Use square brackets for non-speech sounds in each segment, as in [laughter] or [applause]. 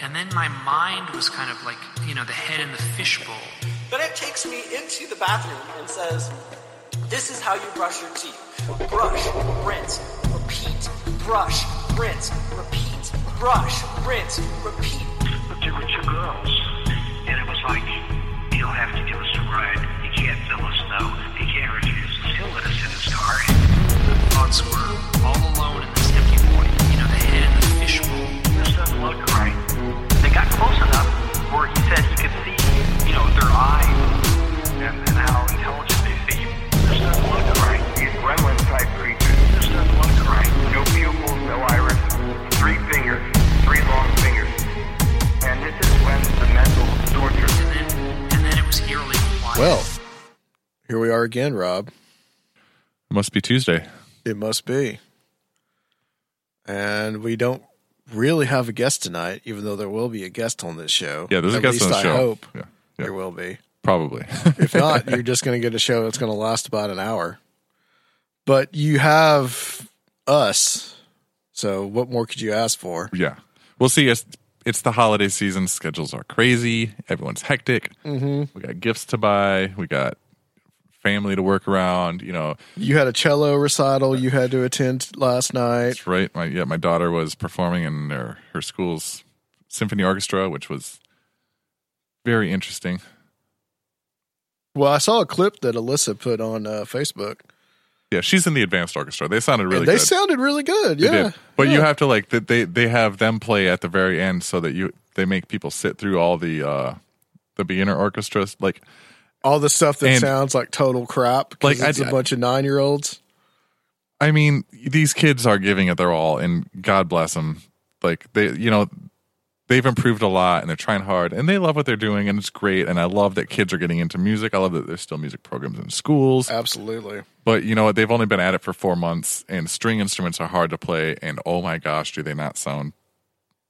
and then my mind was kind of like you know the head in the fishbowl Then it takes me into the bathroom and says, This is how you brush your teeth. Brush, rinse, repeat. Brush, rinse, repeat. Brush, rinse, repeat. But there were two girls, and it was like, you don't have to give us a ride. You can't tell us no. You can't refuse us. He'll let us in his car. the thoughts were all alone in this empty void you know the head in the fishbowl This doesn't look right. They got close enough where he said he could see, you know, their eyes and, and how intelligent they seem. This doesn't look right. These gremlin type creatures. This doesn't look right. No pupils, no iris, three fingers, three long fingers. And this is when the mental torture and then and then it was eerily quiet Well, here we are again, Rob. It Must be Tuesday. It must be. And we don't really have a guest tonight, even though there will be a guest on this show. Yeah, there's a At guest on least the I show. hope Yeah, yeah. there will be. Probably. [laughs] If not, you're [laughs] just going to get a show that's going to last about an hour. But you have us. So what more could you ask for? yeah. We'll see. It's, it's the holiday season. Schedules are crazy. Everyone's hectic. Mm-hmm. We got gifts to buy. We got family to work around. You know, You had a cello recital you had to attend last night. that's right. My yeah, my daughter was performing in her, her school's symphony orchestra, which was very interesting. Well, I saw a clip that Alyssa put on uh, Facebook. Yeah, she's in the advanced orchestra. They sounded really and they good. sounded really good. Yeah. But you have to like that they they have them play at the very end so that you they make people sit through all the uh the beginner orchestras like all the stuff that And- sounds like total crap. Like, it's I- a bunch of nine year olds. I mean these kids are giving it their all and God bless them like they you know they've improved a lot and they're trying hard and they love what they're doing and it's great and I love that kids are getting into music. I love that there's still music programs in schools. Absolutely. But you know what? They've only been at it for 4 months and string instruments are hard to play and oh my gosh, do they not sound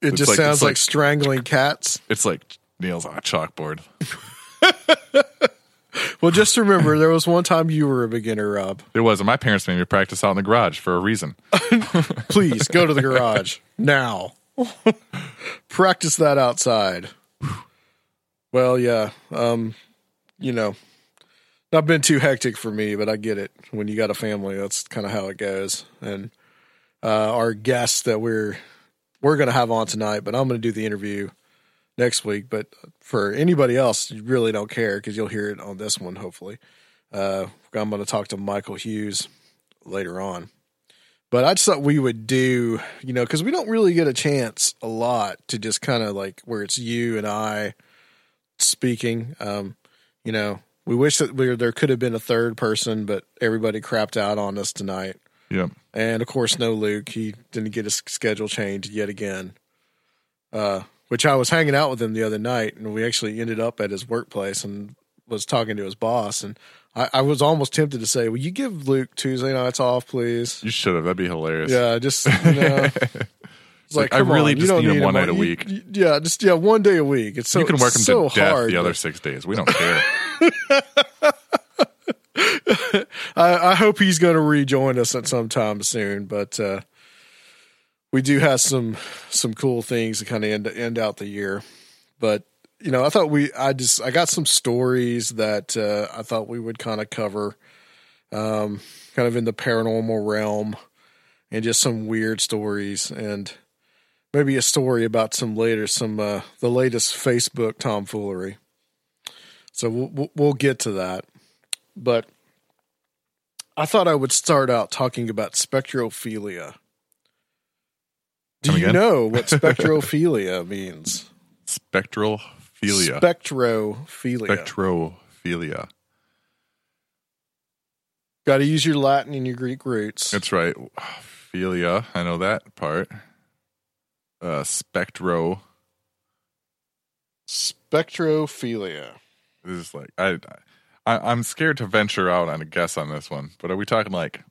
It just like- sounds like, like- strangling cats. it's like nails on a chalkboard. [laughs] [laughs] Well, just remember, there was one time you were a beginner, Rob. It was, and my parents made me practice out in the garage for a reason. [laughs] Please go to the garage now. [laughs] Practice that outside. Well, yeah. Um, you know, not been too hectic for me, but I get it. When you got a family, that's kind of how it goes. And uh, our guest that we're we're going to have on tonight, but I'm going to do the interview next week. But for anybody else, you really don't care because you'll hear it on this one, hopefully. Uh, I'm going to talk to Michael Hughes later on. But I just thought we would do, you know, because we don't really get a chance a lot to just kind of like where it's you and I speaking. Um, you know, we wish that we, there could have been a third person, but everybody crapped out on us tonight. Yep. And of course, no Luke. He didn't get his schedule changed yet again. Uh, which I was hanging out with him the other night, and we actually ended up at his workplace and was talking to his boss. And I, I was almost tempted to say, "Will you give Luke Tuesday nights off, please?" You should have. That'd be hilarious. Yeah, just you know. [laughs] It's like, I really on, just don't need him one night a week. you- yeah, just yeah, one day a week. It's so you can work him so to death hard. the other six days. We don't care. [laughs] I, I hope he's going to rejoin us at some time soon. But uh, we do have some some cool things to kind of end end out the year. But you know, I thought we I just I got some stories that uh, I thought we would kind of cover, um, kind of in the paranormal realm, and just some weird stories and maybe a story about some later some uh, the latest Facebook tomfoolery. So we'll we'll- we'll get to that, but I thought I would start out talking about spectrophilia. Do Come you again? know what [laughs] spectrophilia means? Spectrophilia. Spectrophilia. Spectrophilia. Got to use your Latin and your Greek roots. That's right. Philia. I know that part. Uh, spectro. Spectrophilia. This is like I, I. I'm scared to venture out on a guess on this one. But are we talking like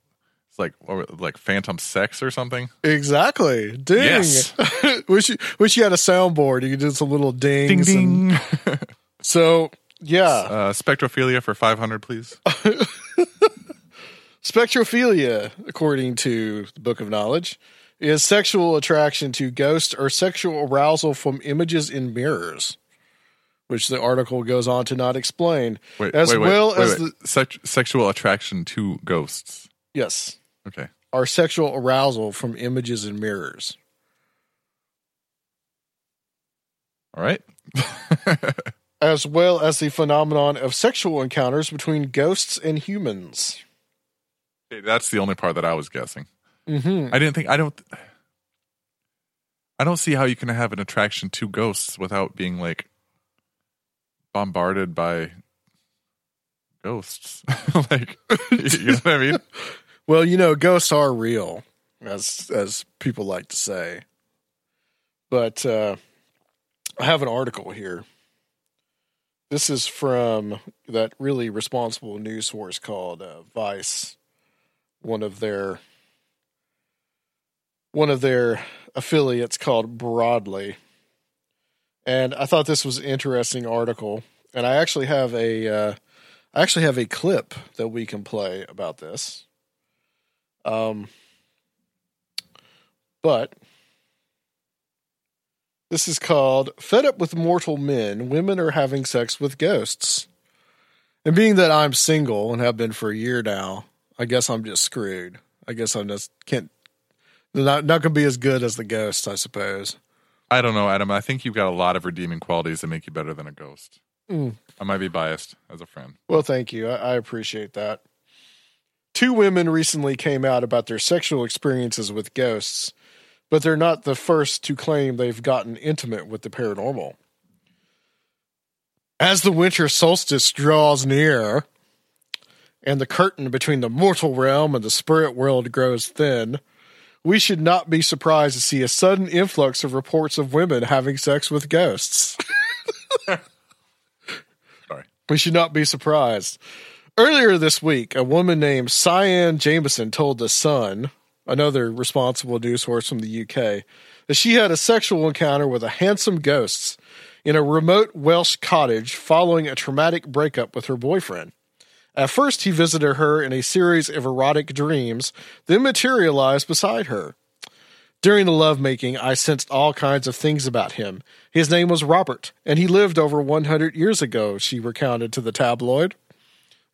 like like phantom sex or something? Exactly. Ding. Yes. [laughs] wish you wish you had a soundboard. You could do some little dings. Ding and- ding. [laughs] so yeah, uh, spectrophilia for 500, please. [laughs] spectrophilia, according to the Book of Knowledge, is sexual attraction to ghosts or sexual arousal from images in mirrors, which the article goes on to not explain. Wait, as wait, well wait, as the Sex- sexual attraction to ghosts. yes, Okay. our sexual arousal from images and mirrors. All right. [laughs] as well as the phenomenon of sexual encounters between ghosts and humans. That's the only part that I was guessing. Mm-hmm. I didn't think I don't. I don't see how you can have an attraction to ghosts without being like bombarded by ghosts. [laughs] like, [laughs] you know what I mean? Well, you know, ghosts are real, as as people like to say. But uh, I have an article here. This is from that really responsible news source called uh, Vice. One of their one of their affiliates called Broadly. And I thought this was an interesting article. And I actually have a uh, I actually have a clip that we can play about this. Um, but this is called Fed Up with Mortal Men, Women Are Having Sex with Ghosts. And being that I'm single and have been for a year now, I guess I'm just screwed. I guess I'm just can't not not gonna be as good as the ghosts, I suppose. I don't know, Adam. I think you've got a lot of redeeming qualities that make you better than a ghost. Mm. I might be biased as a friend. Well, thank you. I, I appreciate that. Two women recently came out about their sexual experiences with ghosts, but they're not the first to claim they've gotten intimate with the paranormal. As the winter solstice draws near and the curtain between the mortal realm and the spirit world grows thin, we should not be surprised to see a sudden influx of reports of women having sex with ghosts. [laughs] [laughs] Sorry. We should not be surprised. Earlier this week, a woman named Sian Jameson told The Sun, another responsible news source from the UK, that she had a sexual encounter with a handsome ghost in a remote Welsh cottage following a traumatic breakup with her boyfriend. At first, he visited her in a series of erotic dreams, then materialized beside her. During the lovemaking, I sensed all kinds of things about him. His name was Robert, and he lived over 100 years ago, she recounted to the tabloid.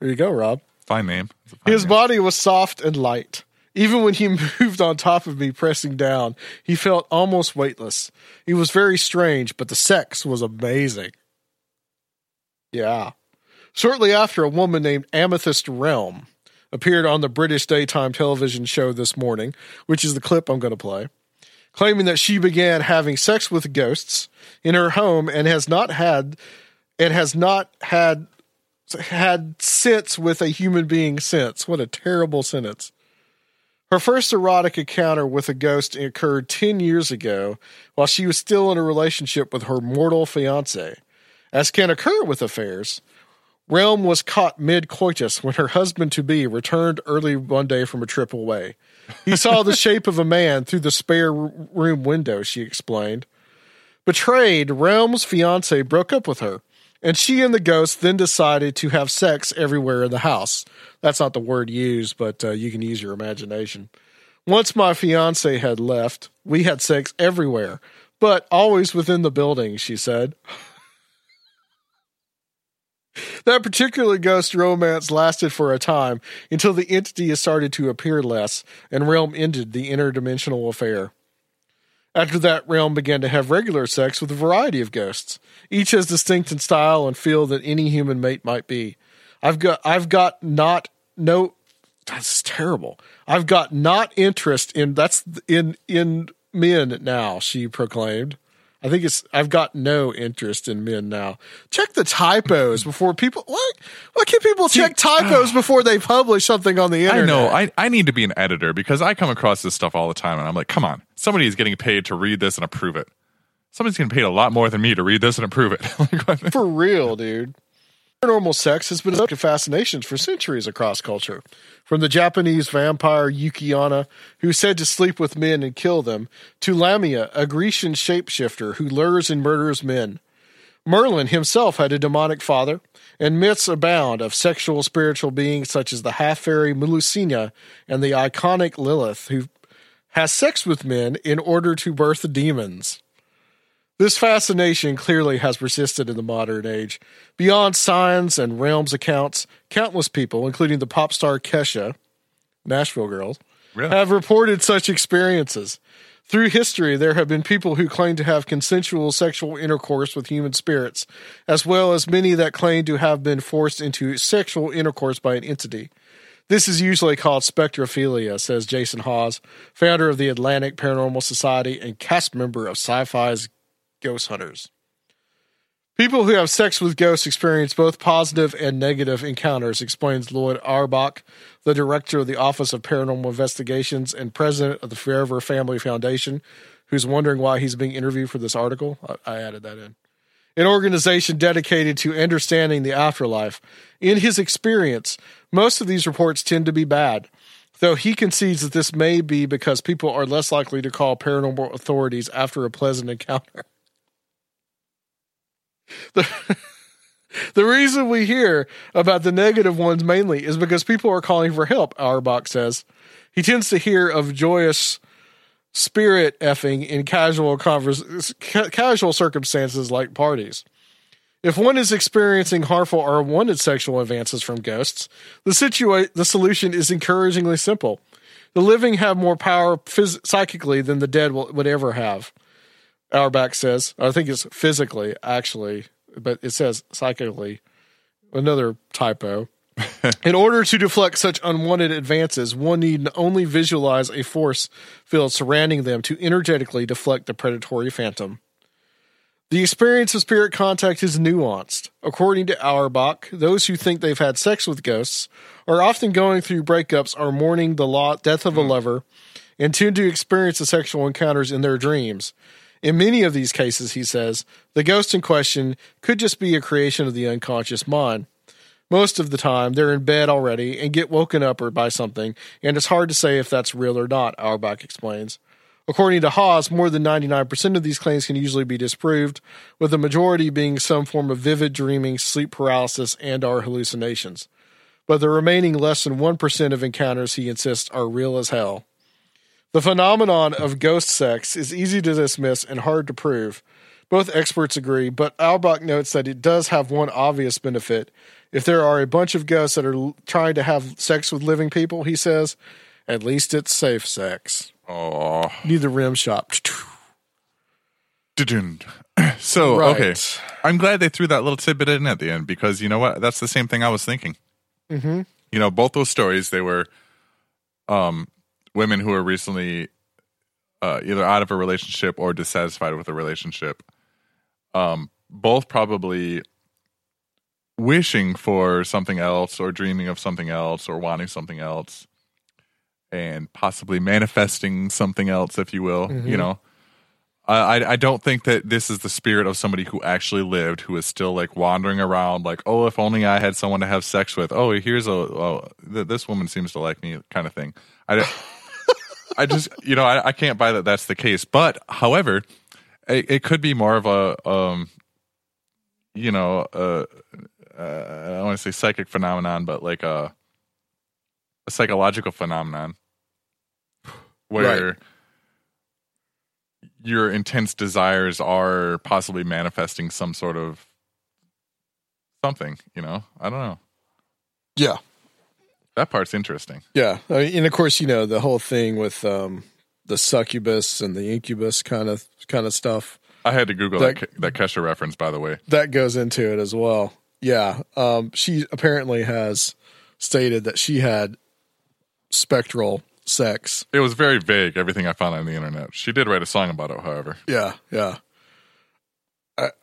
There you go, Rob. Fine name. Fine His name. body was soft and light. Even when he [laughs] moved on top of me, pressing down, he felt almost weightless. He was very strange, but the sex was amazing. Yeah. Shortly after, a woman named Amethyst Realm appeared on the British daytime television show this morning, which is the clip I'm going to play, claiming that she began having sex with ghosts in her home and has not had and has not had had since with a human being since. What a terrible sentence. Her first erotic encounter with a ghost occurred 10 years ago while she was still in a relationship with her mortal fiance. As can occur with affairs, Realm was caught mid coitus when her husband to be returned early one day from a trip away. He saw the shape of a man through the spare room window, she explained. Betrayed, Realm's fiance broke up with her, and she and the ghost then decided to have sex everywhere in the house. That's not the word used, but uh, you can use your imagination. Once my fiance had left, we had sex everywhere, but always within the building, she said. [laughs] That particular ghost romance lasted for a time until the entity started to appear less and Realm ended the interdimensional affair. After that, Realm began to have regular sex with a variety of ghosts, each as distinct in style and feel that any human mate might be. I've got, I've got not no, that's terrible. I've got not interest in that's in in men now. She proclaimed. I think it's I've got no interest in men now. Check the typos [laughs] before people what? Why can't people check typos uh, before they publish something on the internet? I know. I, I need to be an editor because I come across this stuff all the time and I'm like, come on, somebody is getting paid to read this and approve it. Somebody's getting paid a lot more than me to read this and approve it. [laughs] For real, dude. Paranormal sex has been a subject of fascinations for centuries across culture. From the Japanese vampire Yuki-onna, who's said to sleep with men and kill them, to Lamia, a Grecian shapeshifter who lures and murders men. Merlin himself had a demonic father, and myths abound of sexual spiritual beings such as the half fairy Melusina and the iconic Lilith, who has sex with men in order to birth demons. This fascination clearly has persisted in the modern age. Beyond signs and realms accounts, countless people, including the pop star Kesha, Nashville Girls, Really? have reported such experiences. Through history, there have been people who claim to have consensual sexual intercourse with human spirits, as well as many that claim to have been forced into sexual intercourse by an entity. This is usually called spectrophilia, says Jason Hawes, founder of the Atlantic Paranormal Society and cast member of Sci Fi's Ghost Hunters. People who have sex with ghosts experience both positive and negative encounters, explains Lloyd Auerbach, the director of the Office of Paranormal Investigations and president of the Forever Family Foundation, who's wondering why he's being interviewed for this article. I, I added that in. An organization dedicated to understanding the afterlife. In his experience, most of these reports tend to be bad, though he concedes that this may be because people are less likely to call paranormal authorities after a pleasant encounter. [laughs] The, [laughs] the reason we hear about the negative ones mainly is because people are calling for help, Auerbach says. He tends to hear of joyous spirit effing in casual convers- ca- casual circumstances like parties. If one is experiencing harmful or unwanted sexual advances from ghosts, the situa- the solution is encouragingly simple. The living have more power phys- psychically than the dead will, would ever have. Auerbach says, I think it's physically, actually, but it says psychically. Another typo. [laughs] In order to deflect such unwanted advances, one need only visualize a force field surrounding them to energetically deflect the predatory phantom. The experience of spirit contact is nuanced. According to Auerbach, those who think they've had sex with ghosts are often going through breakups or mourning the death of a hmm. lover and tend to experience the sexual encounters in their dreams. In many of these cases, he says, the ghost in question could just be a creation of the unconscious mind. Most of the time, they're in bed already and get woken up or by something, and it's hard to say if that's real or not, Auerbach explains. According to Hawes, more than 99% of these claims can usually be disproved, with the majority being some form of vivid dreaming, sleep paralysis, and or hallucinations. But the remaining less than 1% of encounters, he insists, are real as hell. The phenomenon of ghost sex is easy to dismiss and hard to prove. Both experts agree, but Auerbach notes that it does have one obvious benefit. If there are a bunch of ghosts that are l- trying to have sex with living people, he says, at least it's safe sex. oh. Need the rim shop. [clears throat] So, Right. okay. I'm glad they threw that little tidbit in at the end because you know what? That's the same thing I was thinking. Mm-hmm. you know, both those stories they were um women who are recently uh, either out of a relationship or dissatisfied with a relationship. Um, both probably wishing for something else or dreaming of something else or wanting something else and possibly manifesting something else, if you will. You know, I I- I don't think that this is the spirit of somebody who actually lived, who is still like wandering around, like, oh, if only I had someone to have sex with. Oh, here's a oh, th- this woman seems to like me, kind of thing. I, I just you know I, I can't buy that that's the case. But however, it, it could be more of a um, you know, uh, uh, I don't want to say psychic phenomenon, but like a a psychological phenomenon where Right. your intense desires are possibly manifesting some sort of something. You know, I don't know. Yeah. That part's interesting. Yeah, I mean, and of course, you know the whole thing with um, the succubus and the incubus kind of kind of stuff I had to Google that That- that, Kesha reference, by the way. that goes into it as well. Yeah, um, she apparently has stated that she had spectral sex. It was very vague. Everything I found on the internet. She did write a song about it, however. Yeah, yeah.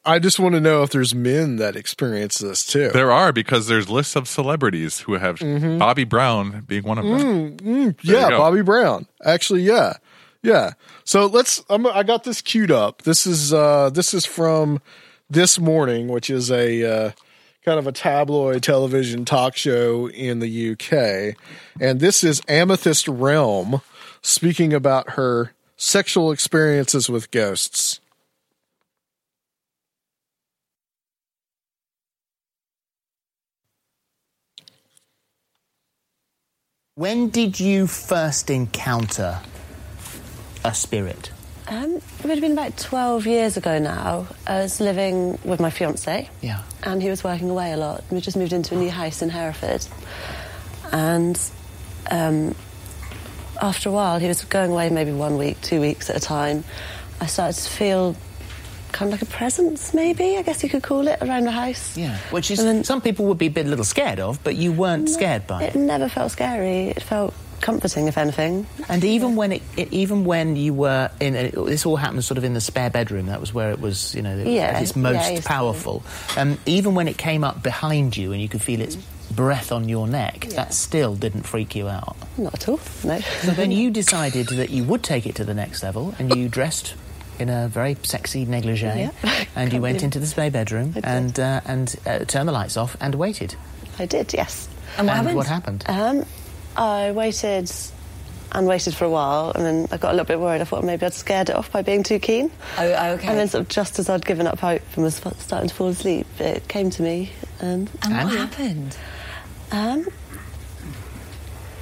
I, just want to know if there's men that experience this too. There are because there's lists of celebrities who have Bobby Brown being one of them. There yeah. Bobby Brown. Actually, yeah, yeah. So let's. I'm, I got this queued up. This is uh, this is from this morning, which is a uh, kind of a tabloid television talk show in the UK, and this is Amethyst Realm speaking about her sexual experiences with ghosts. When did you first encounter a spirit? Um, it would have been about 12 years ago now. I was living with my fiance. Yeah. And he was working away a lot. We just moved into a new house in Hereford. And um, after a while, he was going away maybe one week, two weeks at a time. I started to feel kind of like a presence, maybe, I guess you could call it, around the house. Yeah. Which is And then- some people would be a bit little scared of, but you weren't scared by It it. never felt scary. It felt comforting, if anything. And even when it, it even when you were in, it, this all happened sort of in the spare bedroom. That was where it was, you know, Yeah, its most to- powerful. Um, even when it came up behind you and you could feel its breath on your neck, that still didn't freak you out. Not at all, no. So then [laughs] you decided that you would take it to the next level, and you dressed in a very sexy negligee, Yeah. [laughs] and you went believe- into the spare bedroom and uh, and uh, turned the lights off and waited. I did, yes. And what happened? What happened? Um, I waited and waited for a while, and then I got a little bit worried. I thought maybe I'd scared it off by being too keen. Oh, okay. And then, sort of, just as I'd given up hope and was starting to fall asleep, it came to me, and and what happened? um,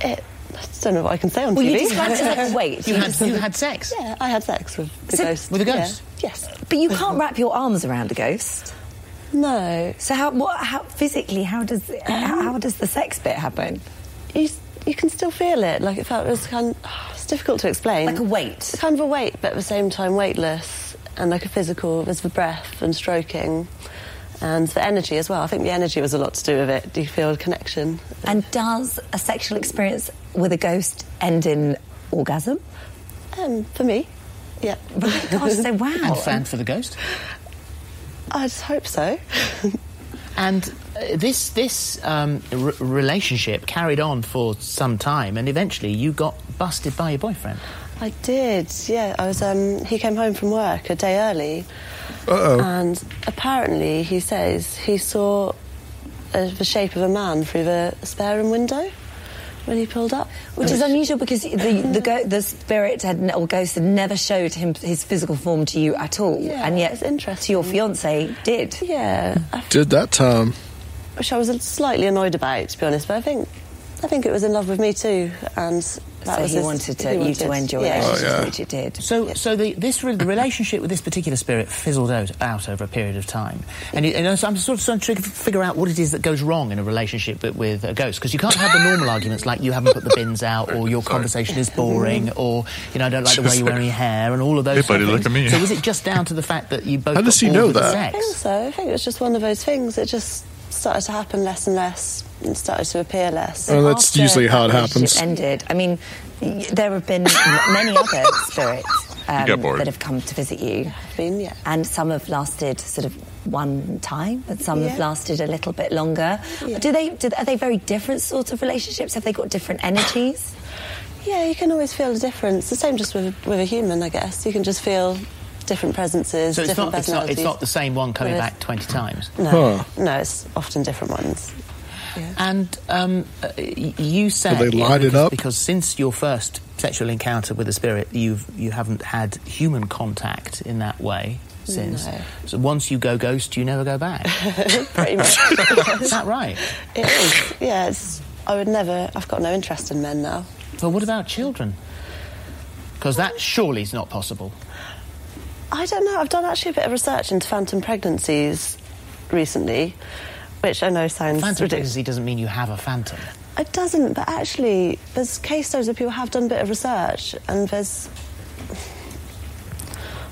it. I don't know what I can say on Well, you TV. described it as like wait. You You had just- you had sex. yeah, I had sex with the So- ghost. With a Yeah. ghost? Yes. but you can't wrap your arms around a ghost. No. So how what how physically how does how, how does the sex bit happen? You, you can still feel it. Like it felt it was kind. Oh, it's difficult to explain. Like a weight. kind of a weight, but at the same time weightless, and like a physical. There's the breath and stroking, and the energy as well. I think the energy was a lot to do with it. Do you feel a connection? And does a sexual experience with a ghost end in orgasm? Um, for me, yeah. Gosh, so [laughs] wow. And fanned for the ghost. I just hope so. [laughs] And uh, this this um, r- relationship carried on for some time, and eventually you got busted by your boyfriend. I did, yeah. I was. Um, he came home from work a day early, Uh-oh. and apparently he says he saw uh, the shape of a man through the spare room window when he pulled up. Which is unusual because the the, go- the spirit had or ghost had never showed him his physical form to you at all, Yeah, and yet it's interesting. to your fiance did. Yeah, I Did that time? which I was slightly annoyed about, to be honest. But I think, I think it was in love with me too, and that so he his- wanted to, he you wanted- to end your yeah. relationship, Oh, yeah. which it did. So, so the, this re- the relationship with this particular spirit fizzled out, out over a period of time, and, you, and I'm sort of trying to figure out what it is that goes wrong in a relationship with, with a ghost because you can't have the normal [laughs] arguments like you haven't put the bins out, or your [laughs] conversation is boring, [laughs] or you know I don't like the way you're wearing your hair, and all of those. Hey, buddy, look things. at me. So was it just down to the fact that you both? How does he know with the that? I think so. I think it was just one of those things. It just started to happen less and less and started to appear less. Oh, that's After usually how it that relationship happens. Ended. I mean, there have been many other spirits um, that have come to visit you, Been, yeah. and some have lasted sort of one time, but some have lasted a little bit longer. Yeah. Do they? Do, are they very different sorts of relationships? Have they got different energies? Yeah, you can always feel the difference. The same just with with a human, I guess. You can just feel different presences, So it's different not, it's, not, personalities. it's not the same one coming back 20 times. No, Huh. no, it's often different ones. And um, uh, y- you say they light it because, up? because since your first sexual encounter with a spirit, you've you haven't had human contact in that way since. No. So once you go ghost, you never go back. [laughs] Pretty much. Is that right? it is. Yeah. I would never. I've got no interest in men now. But what about children? Because that surely is not possible. I don't know. I've done actually a bit of research into phantom pregnancies recently, which I know sounds Phantom ridiculous. pregnancy doesn't mean you have a phantom. It doesn't, but actually, there's case studies where people have done a bit of research, and there's.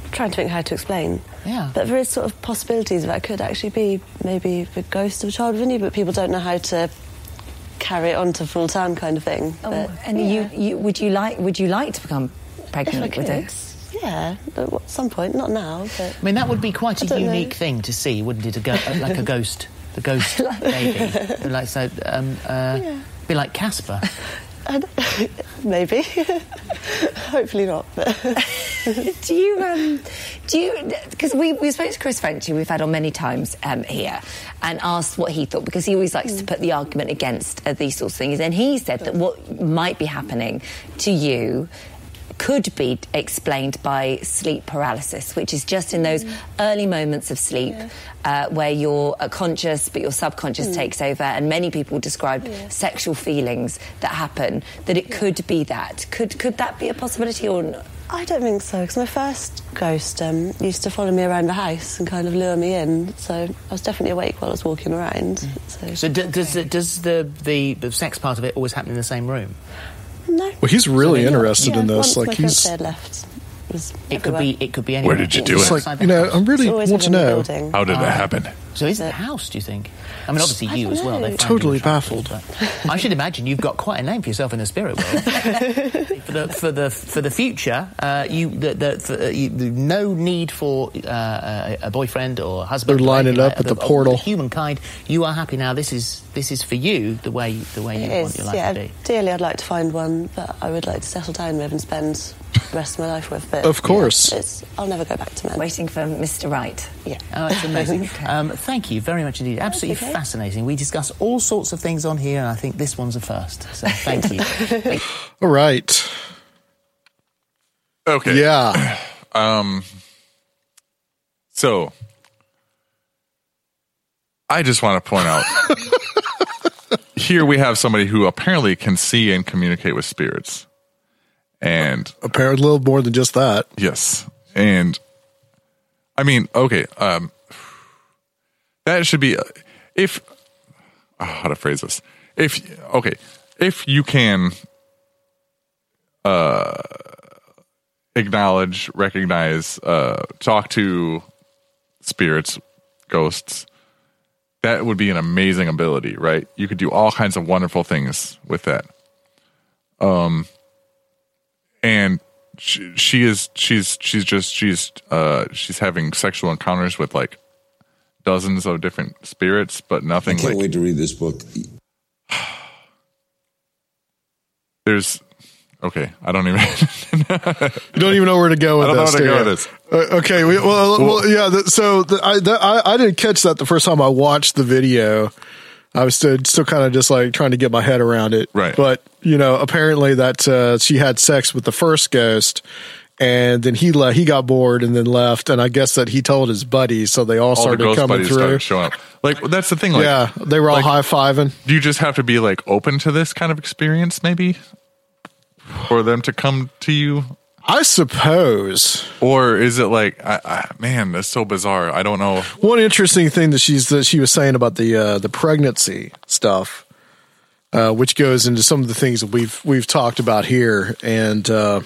I'm trying to think how to explain. Yeah. But there is sort of possibilities that could actually be maybe the ghost of a child within you, but people don't know how to carry it on to full term kind of thing. Oh, But, and yeah. you, you, would you like? Would you like to become If I pregnant could, with it? yeah, at some point, not now, but. I mean, that would be quite I a don't know. unique thing to see, wouldn't it? A go- like a ghost, the ghost [laughs] baby, like so, um, uh, Yeah. be like Casper. [laughs] I don't- [laughs] maybe. Hopefully not, do you um do you because we we spoke to Chris Frenchy we've had on many times um here and asked what he thought because he always likes to put the argument against uh, these sorts of things and he said that what might be happening to you could be explained by sleep paralysis, which is just in those early moments of sleep uh, where you're uh, conscious but your subconscious takes over. And many people describe sexual feelings that happen. That it could be that. Could could that be a possibility or? Not? I don't think so, because my first ghost um, used to follow me around the house and kind of lure me in, so I was definitely awake while I was walking around. So, So d- does the, does the, the the sex part of it always happen in the same room? No. Well, he's really So, interested yeah, in this. Like he's fiance left. It, was It could be it could be anywhere. Where did you do It's it? like outside the you know, house. I really want to know. building. How did that happen? So is it the house? Do you think? I mean, obviously I you as well. They found Totally baffled. I should imagine you've got quite a name for yourself in the spirit world. [laughs] for the for the for the future, uh, you the, the, for, uh, you the, no need for uh, a, a boyfriend or husband. They're lining anything up like at that. the portal. Humankind, you are happy now. This is this is for you the way the way you It want your life yeah. to be. Dearly, I'd like to find one that I would like to settle down with and spend the rest of my life with. But Of course. yeah, it's, I'll never go back to men. Waiting for Mr. Right. Yeah. Oh, it's amazing. [laughs] um, thank you very much indeed. Absolutely okay. fascinating. We discuss all sorts of things on here, and I think this one's a first. So [laughs] thank you. [laughs] All right. Okay. Yeah. [clears throat] So, I just want to point out here we have somebody who apparently can see and communicate with spirits. And a little more than just that. yes. And I mean, okay, um that should be if oh, how to phrase this. If okay, if you can uh acknowledge, recognize, uh talk to spirits, ghosts, that would be an amazing ability, right? You could do all kinds of wonderful things with that. Um, and she, she is she's she's just she's uh she's having sexual encounters with like dozens of different spirits, but nothing. I can't like wait to read this book. [sighs] there's. Okay, I don't even. [laughs] You don't even know where to go with I don't know this. where to go with this. Uh, okay. We, well, well, yeah. The, so the, I, the, I I didn't catch that the first time I watched the video. I was still, still kind of just like trying to get my head around it. Right. But you know, apparently that uh, she had sex with the first ghost, and then he le- he got bored and then left. And I guess that he told his buddies, so they all, all the started ghost coming through. showing up. Like that's the thing. Like, yeah, they were all like- high fiving. do you just have to be like open to this kind of experience, maybe, for them to come to you, I suppose. or is it like, I, I, man, that's so bizarre. I don't know. One interesting thing that she's that she was saying about the uh, the pregnancy stuff, uh, which goes into some of the things that we've we've talked about here, and uh,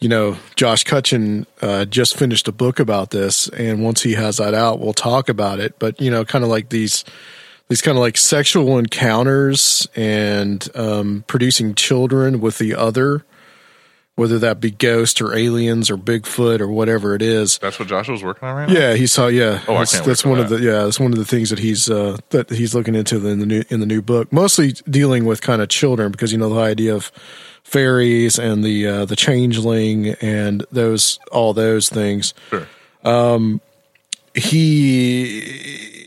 you know, Josh Cutchin uh, just finished a book about this, and once he has that out, we'll talk about it. But you know, kind of like these these kind of like sexual encounters and um, producing children with the other, whether that be ghosts or aliens or Bigfoot or whatever it is. That's what Joshua's working on right now. Yeah, he saw. Yeah, Oh, I that's, can't that's one of the yeah, that's one of the things that he's uh, that he's looking into in the new in the new book. Mostly dealing with kind of children because you know the idea of fairies and the uh, the changeling and those all those things. Sure. Um, he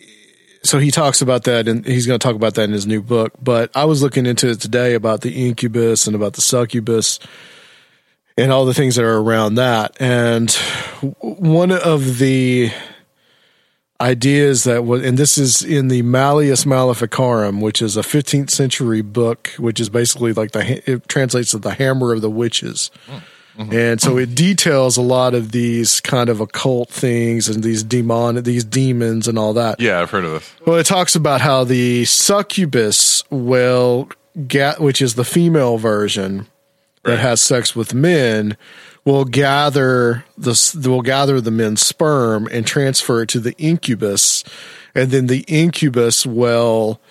so he talks about that and he's going to talk about that in his new book. But I was looking into it today about the incubus and about the succubus and all the things that are around that. And one of the ideas that was, and this is in the Malleus Maleficarum, which is a 15th century book, which is basically like the, it translates to the hammer of the witches. Mm-hmm. And so it details a lot of these kind of occult things and these demon, these demons and all that. Yeah, I've heard of this. Well, it talks about how the succubus will get, which is the female version that has sex with men, will gather the will gather the men's sperm and transfer it to the incubus, and then the incubus will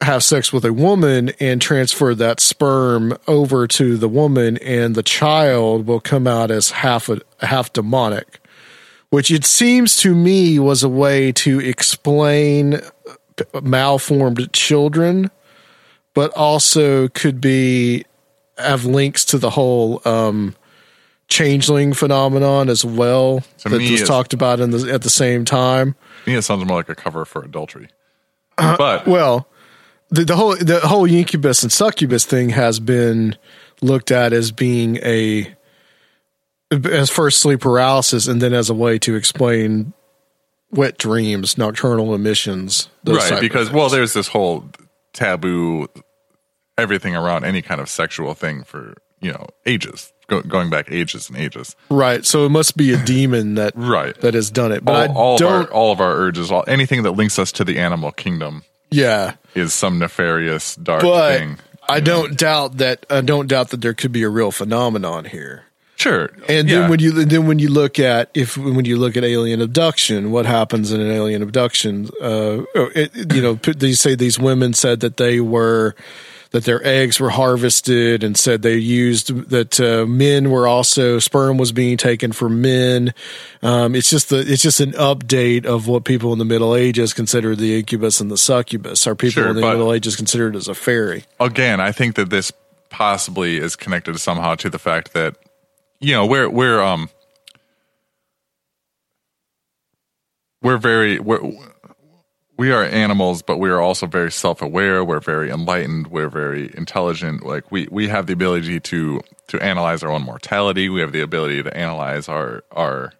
have sex with a woman and transfer that sperm over to the woman, and the child will come out as half a half demonic which it seems to me was a way to explain uh, malformed children, but also could be have links to the whole um, changeling phenomenon as well To that was talked about in the, at the same time. To me, it sounds more like a cover for adultery. but Well, the, the whole the whole incubus and succubus thing has been looked at as being a as first sleep paralysis and then as a way to explain wet dreams, nocturnal emissions, right because well, there's this whole taboo, everything around any kind of sexual thing for you know ages, go, going back ages and ages. right. So it must be a [laughs] demon that Right. that has done it. But all, I all of don't. our all of our urges, all, anything that links us to the animal kingdom, yeah, is some nefarious dark but thing. I don't doubt that. I don't doubt that there could be a real phenomenon here. Sure, And yeah. then when you then when you look at if when you look at alien abduction, what happens in an alien abduction? Uh, it, you know, they say these women said that they were that their eggs were harvested, and said they used that uh, men were also sperm was being taken from men. Um, it's just the it's just an update of what people in the Middle Ages considered the incubus and the succubus. Are people Sure, in the Middle Ages considered as a fairy? again, I think that this possibly is connected somehow to the fact that you know we're we're um we're very we're, we are animals, but we are also very self-aware. We're very enlightened. We're very intelligent. Like we we have the ability to to analyze our own mortality. We have the ability to analyze our our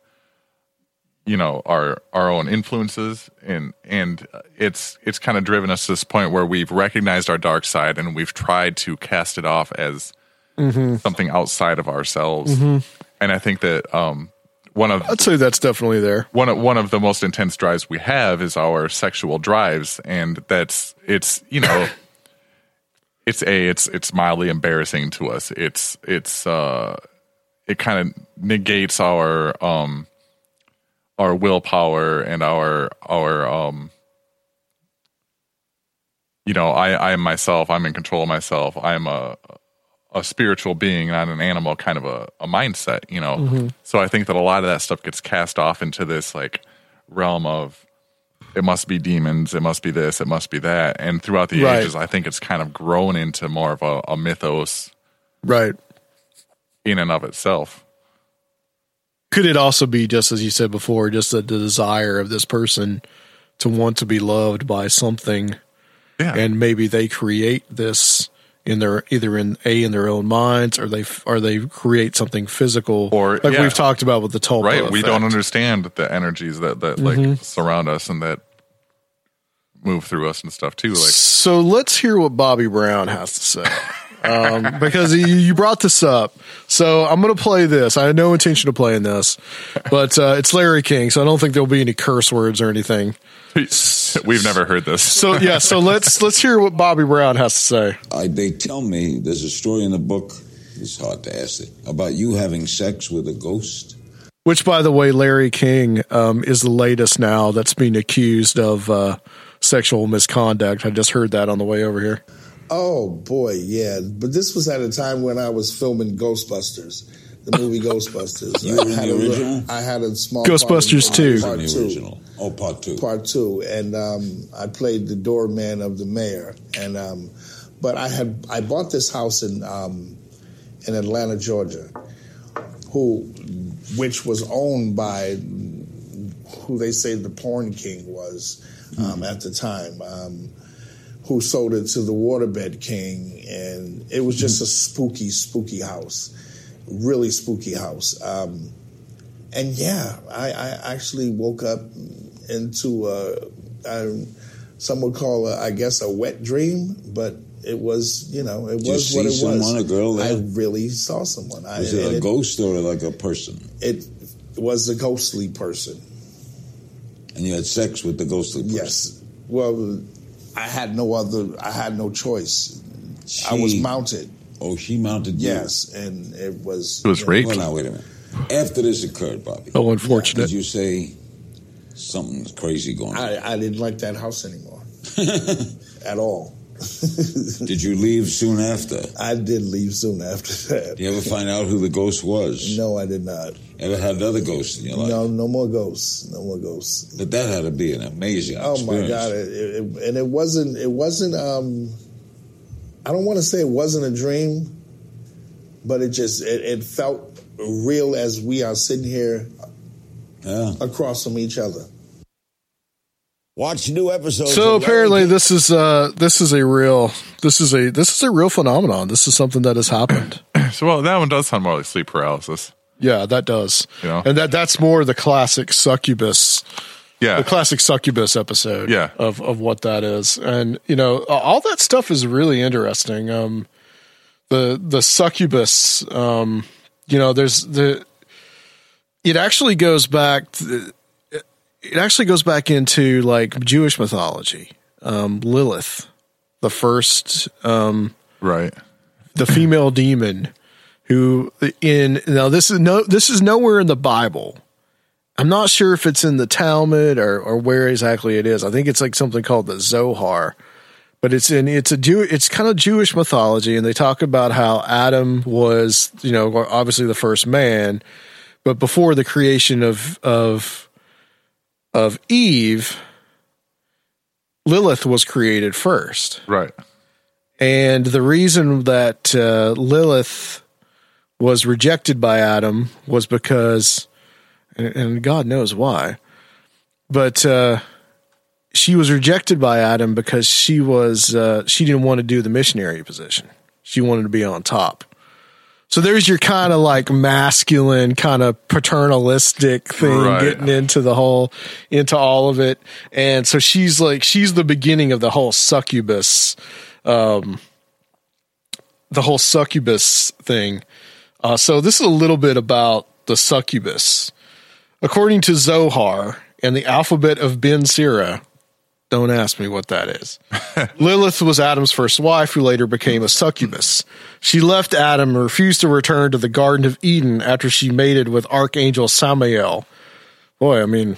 you know our our own influences and and it's it's kind of driven us to this point where we've recognized our dark side and we've tried to cast it off as Mhm. something outside of ourselves Mhm. and i think that um one of I'd say that's definitely there. one of, one of the most intense drives we have is our sexual drives and that's it's you know [laughs] it's a it's it's mildly embarrassing to us it's it's uh it kind of negates our um our willpower and our our um you know i i am myself i'm in control of myself i'm a a spiritual being not an animal kind of a, a mindset you know Mhm. so i think that a lot of that stuff gets cast off into this like realm of it must be demons it must be this it must be that and throughout the Right. ages i think it's kind of grown into more of a, a mythos Right. in and of itself could it also be just as you said before just the, the desire of this person to want to be loved by something yeah. and maybe they create this in their either in a in their own minds or they or they create something physical Or- like yeah. we've talked about with the tulpa right we don't understand the energies that that Mhm. like surround us and that move through us and stuff too like so let's hear what Bobby Brown has to say. [laughs] Um, because you, you brought this up. So I'm going to play this. I had no intention of playing this, but uh, it's Larry King, so I don't think there'll be any curse words or anything. [laughs] we've never heard this So yeah, so let's let's hear what Bobby Brown has to say. I, they tell me there's a story in the book. It's hard to ask it about you having sex with a ghost. Which, by the way, Larry King um, is the latest now that's being accused of uh, sexual misconduct. I just heard that on the way over here. Oh boy, yeah. But this was at a time when I was filming Ghostbusters, the movie [laughs] Ghostbusters. You were in the a li- original? I had a small Ghostbusters part in 2. Part In the two. original. Oh, part two. Part two, and um, I played the doorman of the mayor. And um, but I had I bought this house in um, in Atlanta, Georgia, who which was owned by who they say the porn king was um, at the time. Who sold it to the Waterbed King, and it was just a spooky, spooky house, really spooky house. Um, and yeah, I, I actually woke up into a, a some would call a, I guess a wet dream, but it was you know it Did was what it see was. a girl there? I really saw someone. I, Was it and a ghost or like a person? It was a ghostly person. And you had sex with the ghostly person? Yes. Well, I had no other. I had no choice. I was mounted. Oh, she mounted you? Yes, and it was. It Well, now, wait a minute. After this occurred, Bobby. Oh, unfortunate. Did you say something's crazy going on? I, I didn't like that house anymore [laughs] at all. Did you leave soon after? I did leave soon after that. Did you ever find out who the ghost was? No, I did not. Ever had other ghosts in your life? No, no more ghosts. No more ghosts. But that had to be an amazing Oh experience. my god! It, it- and it wasn't. It wasn't. Um, I don't want to say it wasn't a dream, but it just it, it felt real as we are sitting here yeah. across from each other. Watch new episodes. So of Larry apparently this is uh this is a real this is a this is a real phenomenon. This is something that has happened. [clears throat] So well, that one does sound more like sleep paralysis. Yeah, that does. You know? And that that's more the classic succubus. Yeah. The classic succubus episode Yeah. of of what that is. And you know, all that stuff is really interesting. Um the the succubus um you know, there's the it actually goes back to, it actually goes back into like Jewish mythology. Um Lilith, the first um right the female demon who in now this is no this is nowhere in the Bible. I'm not sure if it's in the Talmud or or where exactly it is. I think it's like something called the Zohar. But it's in it's a Jew it's kind of Jewish mythology and they talk about how Adam was, you know, obviously the first man, but before the creation of of of Eve, Lilith was created first. Right. And the reason that uh, Lilith was rejected by Adam was because, and, and God knows why, but uh, she was rejected by Adam because she was uh, she didn't want to do the missionary position. She wanted to be on top. So there's your kind of like masculine, kind of paternalistic thing Right. getting into the whole, into all of it. And so she's like, she's the beginning of the whole succubus, um, the whole succubus thing. Uh, so this is a little bit about the succubus. According to Zohar and the alphabet of Ben Sira, don't ask me what that is. [laughs] Lilith was Adam's first wife, who later became a succubus. She left Adam and refused to return to the Garden of Eden after she mated with Archangel Samael. Boy, I mean,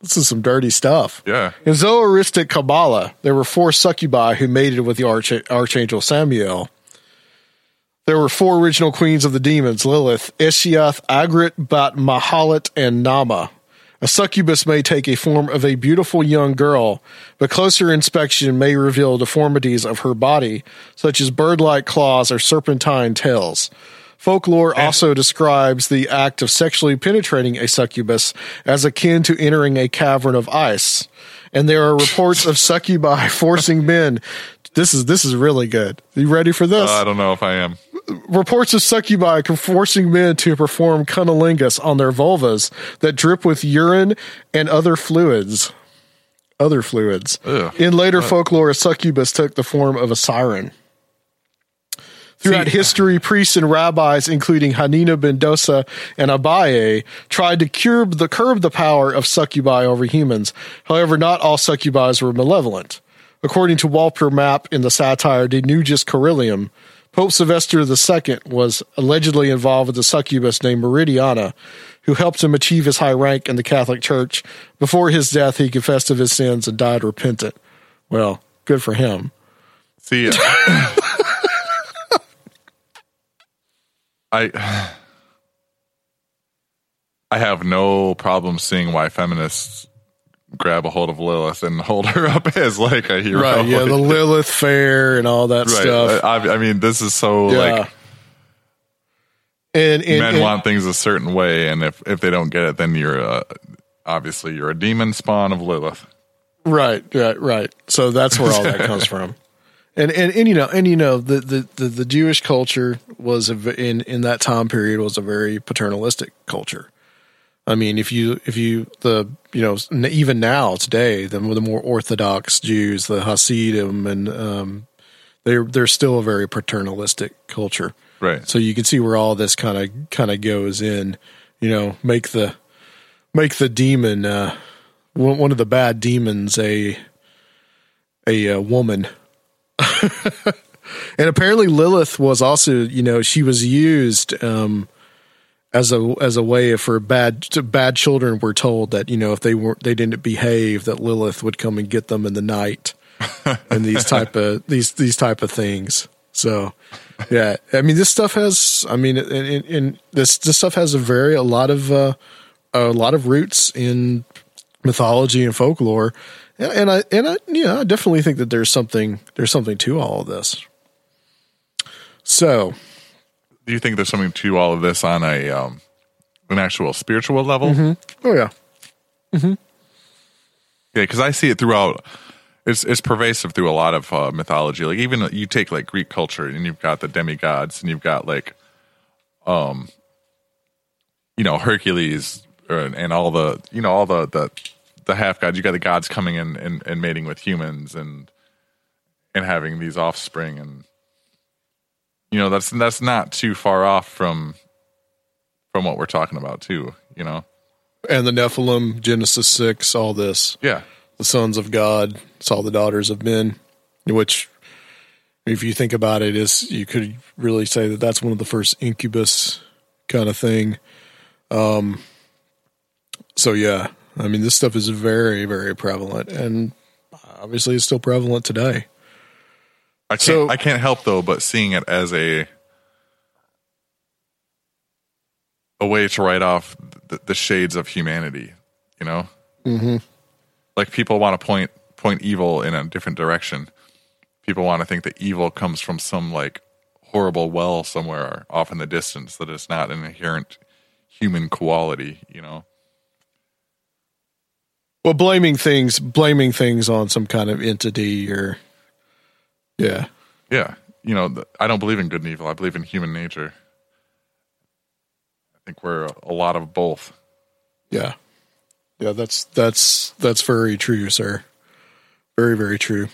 this is some dirty stuff. Yeah. In Zoharistic Kabbalah, there were four succubi who mated with the Arch- Archangel Samuel. There were four original queens of the demons Lilith, Eisheth, Agrat, Bat Mahalat, and Naamah. A succubus may take a form of a beautiful young girl, but closer inspection may reveal deformities of her body, such as bird like claws or serpentine tails. Folklore also describes the act of sexually penetrating a succubus as akin to entering a cavern of ice. And there are reports of succubi [laughs] forcing men. This is this is really good. You ready for this? Uh, I don't know if I am. Reports of succubi forcing men to perform cunnilingus on their vulvas that drip with urine and other fluids. Other fluids. Ugh. In later What? folklore, a succubus took the form of a siren. Throughout history, priests and rabbis, including Hanina ben Dosa and Abaye, tried to curb the curb the power of succubi over humans. However, not all succubis were malevolent. According to Walter Map in the satire De Nugis Curialium, Pope Sylvester II was allegedly involved with a succubus named Meridiana, who helped him achieve his high rank in the Catholic Church. Before his death, he confessed of his sins and died repentant. Well, good for him. See, [laughs] I I have no problem seeing why feminists grab a hold of Lilith and hold her up [laughs] as like a hero. Right? Yeah, the [laughs] Lilith fair and all that Right. stuff. I, I mean, this is so Yeah. like and, and, men and- want things a certain way, and if if they don't get it, then you're uh, obviously you're a demon spawn of Lilith. Right, right, right. So that's where all that [laughs] comes from. And, and and you know and you know the the, the, the Jewish culture was a, in in that time period was a very paternalistic culture. I mean, if you if you the you know even now today the the more orthodox Jews, the Hasidim, and um, they're they're still a very paternalistic culture. Right. So you can see where all this kind of kind of goes in. You know, make the make the demon uh, one of the bad demons a a, uh woman. [laughs] and apparently Lilith was also, you know, she was used um, as a as a way for bad bad children were told that you know if they weren't they didn't behave that Lilith would come and get them in the night [laughs] and these type of these these type of things. So yeah, I mean this stuff has I mean in, in, this this stuff has a very a lot of uh, a lot of roots in mythology and folklore. And, and I and I yeah, I definitely think that there's something there's something to all of this. So, Do you think there's something to all of this on a um, an actual spiritual level? mhm. oh yeah. Mhm. Yeah, because I see it throughout. It's it's pervasive through a lot of uh, mythology. Like even you take like Greek culture, and you've got the demigods, and you've got like, um, you know Hercules, or, and all the you know all the the the half gods. You got the gods coming in and, and mating with humans, and and having these offspring, and you know that's that's not too far off from from what we're talking about too. You know, And the Nephilim, Genesis 6, all this. Yeah. The sons of God, saw the daughters of men, which, if you think about it, is you could really say that that's one of the first incubus kind of thing. Um, so, yeah, I mean, this stuff is very, very prevalent. And obviously, it's still prevalent today. I can't. I can't help though, but seeing it as a a way to write off the, the shades of humanity. You know, Mm-hmm. like people want to point point evil in a different direction. People want to think that evil comes from some like horrible well somewhere off in the distance. That it's not an inherent human quality. You know. Well, blaming things, blaming things on some kind of entity or, yeah. Yeah, you know, I don't believe in good and evil. I believe in human nature. I think we're a lot of both. Yeah. Yeah, that's that's that's very true, sir. Very, very true.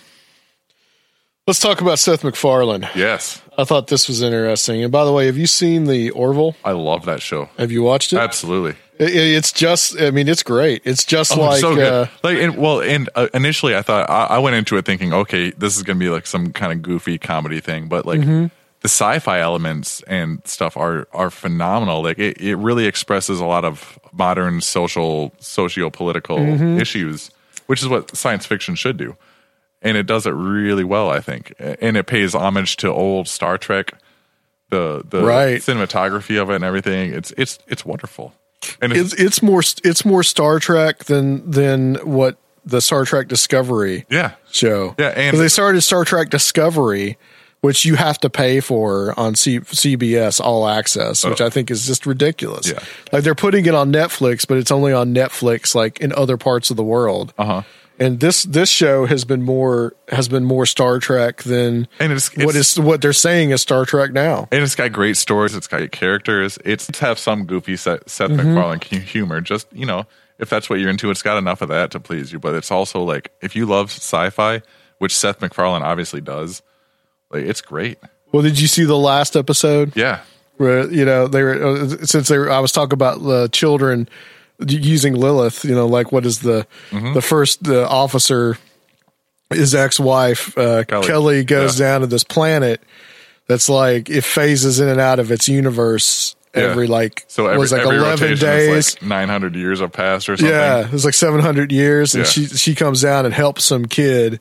Let's talk about Seth MacFarlane. Yes. I thought this was interesting. And by the way, have you seen the Orville? I love that show. Have you watched it? Absolutely. It- it- it's just I mean, it's great. It's just Oh, like so uh, like, and, well, and uh, initially I thought I, I went into it thinking, okay, this is going to be like some kind of goofy comedy thing, but like Mhm. the sci-fi elements and stuff are are phenomenal. Like it, it really expresses a lot of modern social, socio-political Mhm. issues, which is what science fiction should do, and it does it really well, I think. And it pays homage to old Star Trek, the the Right. cinematography of it and everything. It's it's it's wonderful. And it's it's more it's more Star Trek than than what the Star Trek Discovery Yeah. show. Yeah, and- they started Star Trek Discovery, which you have to pay for on C- CBS All Access, which I think is just ridiculous. Yeah. Like they're putting it on Netflix, but it's only on Netflix like in other parts of the world. Uh huh. And this this show has been more has been more Star Trek than And it's, what it's- is what they're saying is Star Trek now. And it's got great stories. It's got characters. It's, it's have some goofy Seth, Seth Mhm. MacFarlane humor. Just you know, if that's what you're into, it's got enough of that to please you. But it's also like if you love sci-fi, which Seth MacFarlane obviously does, like it's great. Well, did you see the last episode? Yeah, where you know they were uh, since they were, I was talking about the children using Lilith. You know, like what is the Mm-hmm. the first the officer, his ex wife uh, Kelly. Kelly, goes Yeah. down to this planet that's like it phases in and out of its universe every Yeah. like so every, was like every eleven days. like 900 years have passed or something. Yeah, it was like 700 years, and Yeah. she she comes down and helps some kid,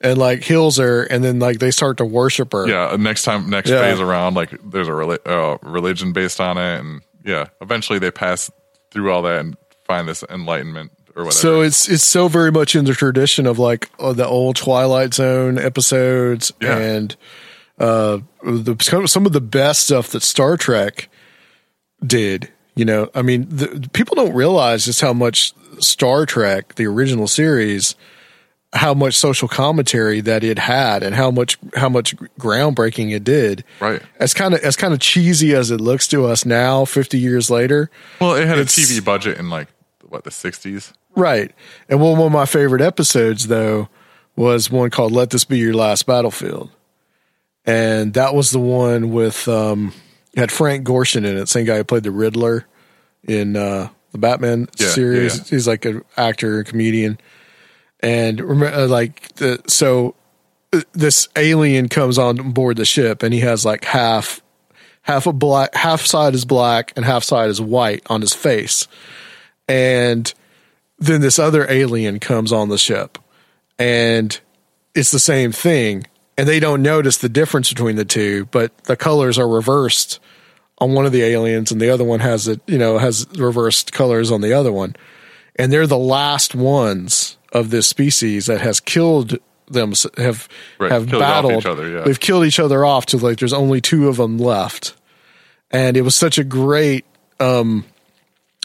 and like heals her, and then like they start to worship her. Yeah, next time, next Yeah. phase around, like there's a uh, religion based on it, and yeah, eventually they pass through all that and find this enlightenment or whatever. So it's it's so very much in the tradition of like uh, the old Twilight Zone episodes Yeah. and uh the some- some of the best stuff that Star Trek did. You know, I mean, the, people don't realize just how much Star Trek, the original series, how much social commentary that it had, and how much how much groundbreaking it did. Right. As kind of as kind of cheesy as it looks to us now, fifty years later. well, it had a TV budget in like what the '60s. Right. And one, one of my favorite episodes, though, was one called Let This Be Your Last Battlefield. And that was the one with, um, had Frank Gorshin in it, same guy who played the Riddler in uh, the Batman Yeah, series. yeah, yeah. He's like an actor, comedian. And remember, like, the, so uh, this alien comes on board the ship and he has like half half a black half side is black and half side is white on his face. And then this other alien comes on the ship and it's the same thing. And they don't notice the difference between the two but the colors are reversed on one of the aliens and the other one has it you know has reversed colors on the other one. And they're the last ones of this species that has killed them have Right, have battled each other, yeah. they've killed each other off to like there's only two of them left and it was such a great um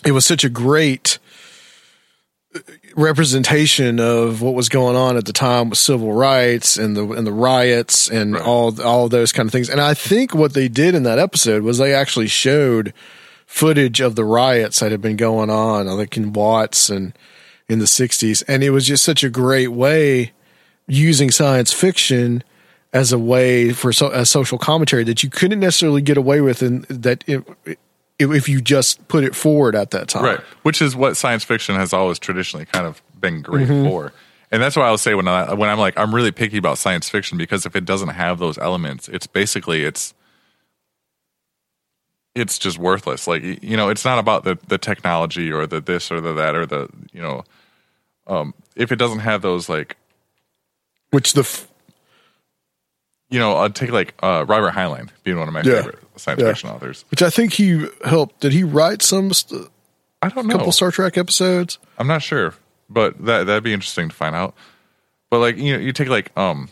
it was such a great representation of what was going on at the time with civil rights and the and the riots and all all those kind of things. And I think what they did in that episode was they actually showed footage of the riots that had been going on, I think in Watts and in the '60s, and it was just such a great way using science fiction as a way for so, a social commentary that you couldn't necessarily get away with, and that it, if, if you just put it forward at that time. Right. Which is what science fiction has always traditionally kind of been great Mhm. for. And that's why I'll say when I when I'm like I'm really picky about science fiction because if it doesn't have those elements, it's basically it's it's just worthless. Like you know, it's not about the the technology or the this or the that or the you know um if it doesn't have those like which the f- you know, I'd take like uh Robert Heinlein being one of my Yeah. favorite science Yeah. fiction authors. Which I think he helped. Did he write some? St- I don't know. A Couple Star Trek episodes. I'm not sure, but that that'd be interesting to find out. But like you know, you take like um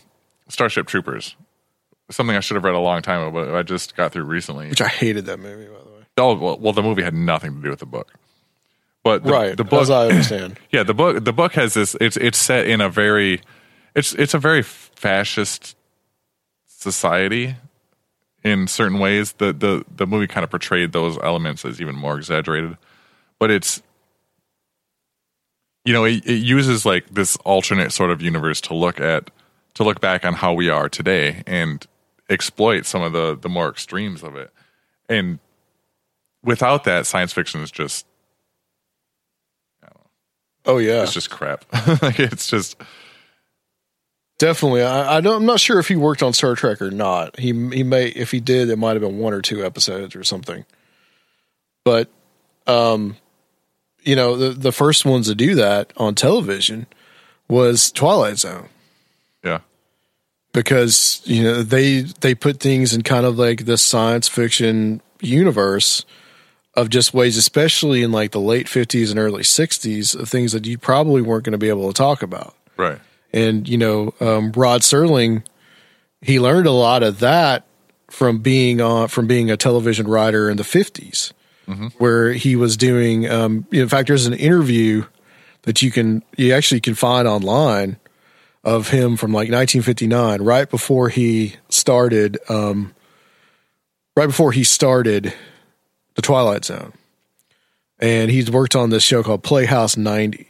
Starship Troopers, something I should have read a long time ago, but I just got through recently. Which I hated that movie, by the way. Oh well, well, the movie had nothing to do with the book. But the, Right, the book, as I understand. [laughs] yeah, the book the book has this. It's it's set in a very, it's it's a very fascist society in certain ways. The the the movie kind of portrayed those elements as even more exaggerated, but it's you know it, it uses like this alternate sort of universe to look at to look back on how we are today and exploit some of the the more extremes of it and without that science fiction is just Oh yeah, it's just crap [laughs] like it's just definitely. I, I don't. I'm not sure if he worked on Star Trek or not. He he may. If he did, it might have been one or two episodes or something. But, um, you know, the the first ones to do that on television was Twilight Zone. yeah because you know they they put things in kind of like the science fiction universe of just ways especially in like the late 50s and early 60s of things that you probably weren't going to be able to talk about. Right. And you know um, rod serling he learned a lot of that from being on from being a television writer in the 50s where he was doing um, in fact there's an interview that you can you actually can find online of him from like 1959 right before he started um, right before he started the twilight zone. And he's worked on this show called playhouse 90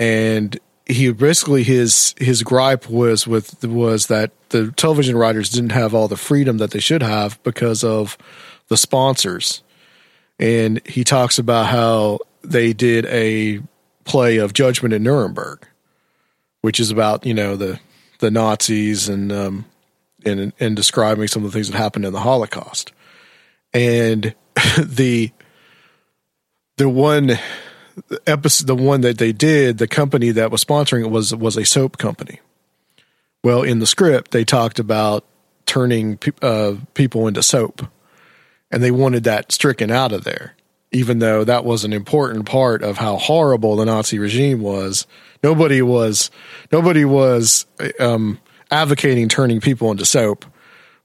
and he basically his his gripe was with was that the television writers didn't have all the freedom that they should have because of the sponsors. And he talks about how they did a play of Judgment in Nuremberg, which is about you know the the Nazis and um, and and describing some of the things that happened in the Holocaust, and [laughs] the the one episode, the one that they did, the company that was sponsoring it was was a soap company, Well, in the script, they talked about turning pe- uh, people into soap, and they wanted that stricken out of there, even though that was an important part of how horrible the Nazi regime was. Nobody was nobody was um, advocating turning people into soap,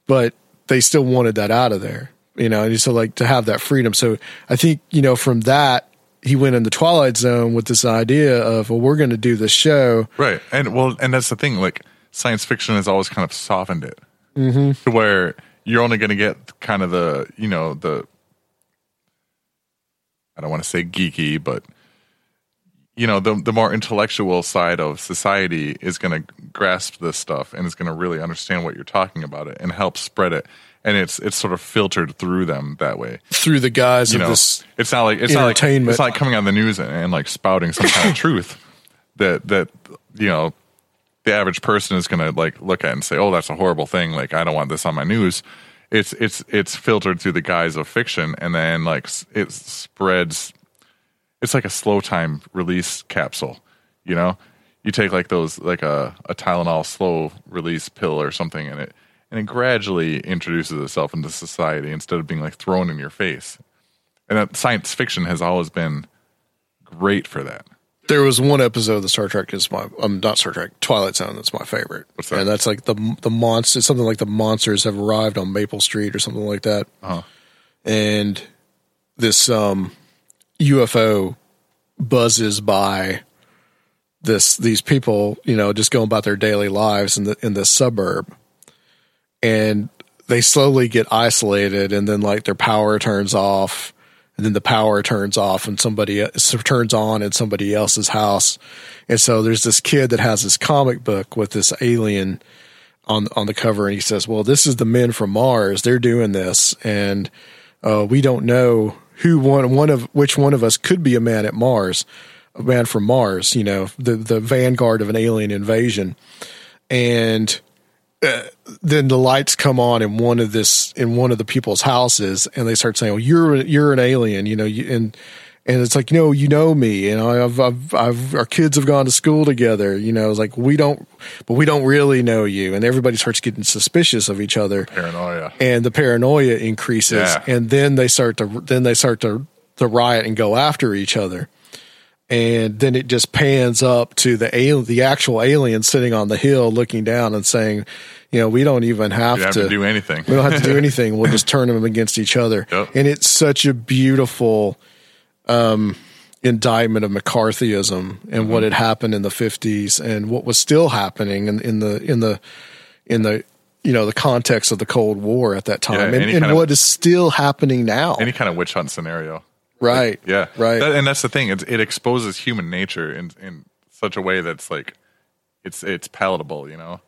but they still wanted that out of there, you know. And so, like to have that freedom. So I think you know from that he went in the Twilight Zone with this idea of well, we're going to do this show, Right. And well, and that's the thing. Like science fiction has always kind of softened it mm-hmm. to where you're only going to get kind of the, you know, the, I don't want to say geeky, but you know, the the more intellectual side of society is going to grasp this stuff and is going to really understand what you're talking about it and help spread it. And it's it's sort of filtered through them that way. through the guise You of know, this. it's not like it's not like entertainment. it's not like coming on the news and, and like spouting some kind of [laughs] truth that that you know the average person is going to like look at and say, "Oh, that's a horrible thing. Like, I don't want this on my news." It's it's it's filtered through the guise of fiction, and then like it spreads. It's like a slow time release capsule. You know, you take like those like a a Tylenol slow release pill or something, and it and it gradually introduces itself into society instead of being like thrown in your face. And that science fiction has always been great for that. There was one episode of the Star Trek is my um not Star Trek Twilight Zone that's my favorite. What's that? And that's like the the monster something like the monsters have arrived on Maple Street or something like that. Uh-huh. And this um UFO buzzes by this these people, you know, just going about their daily lives in the in this suburb. And they slowly get isolated and then like their power turns off and then the power turns off and somebody turns on in somebody else's house. And so there's this kid that has this comic book with this alien on on the cover and he says, "Well, this is the men from Mars. They're doing this and uh, we don't know who one one of which one of us could be a man at Mars, a man from Mars, you know, the the vanguard of an alien invasion." And uh, then the lights come on in one of this in one of the people's houses and they start saying well you're you're an alien you know you, and and it's like no you know me you know I've, I've I've our kids have gone to school together you know it's like we don't but we don't really know you and everybody starts getting suspicious of each other Paranoia. and the paranoia increases Yeah. and then they start to then they start to to riot and go after each other and then it just pans up to the al- the actual alien sitting on the hill looking down and saying you know we don't even have, have to do anything. we don't have to do [laughs] anything we'll just turn them against each other Yep. and it's such a beautiful um indictment of mccarthyism and Mm-hmm. what had happened in the 50s and what was still happening in, in the in the in the you know the context of the cold war at that time Yeah, and, and of- what is still happening now Any kind of witch hunt scenario. Right Yeah, right That- and that's the thing. It, it exposes human nature in in such a way that's like it's it's palatable. You know.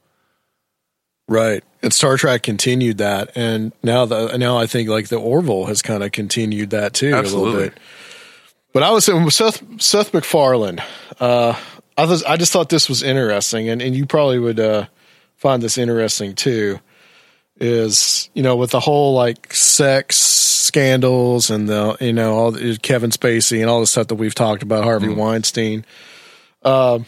Right. And Star Trek continued that. And now the now I think like the Orville has kind of continued that too a little bit. But I was saying Seth Seth MacFarlane, uh I was I just thought this was interesting and, and you probably would uh find this interesting too. Is you know with the whole like sex scandals and the you know all the, Kevin Spacey and all the stuff that we've talked about Harvey Weinstein, uh,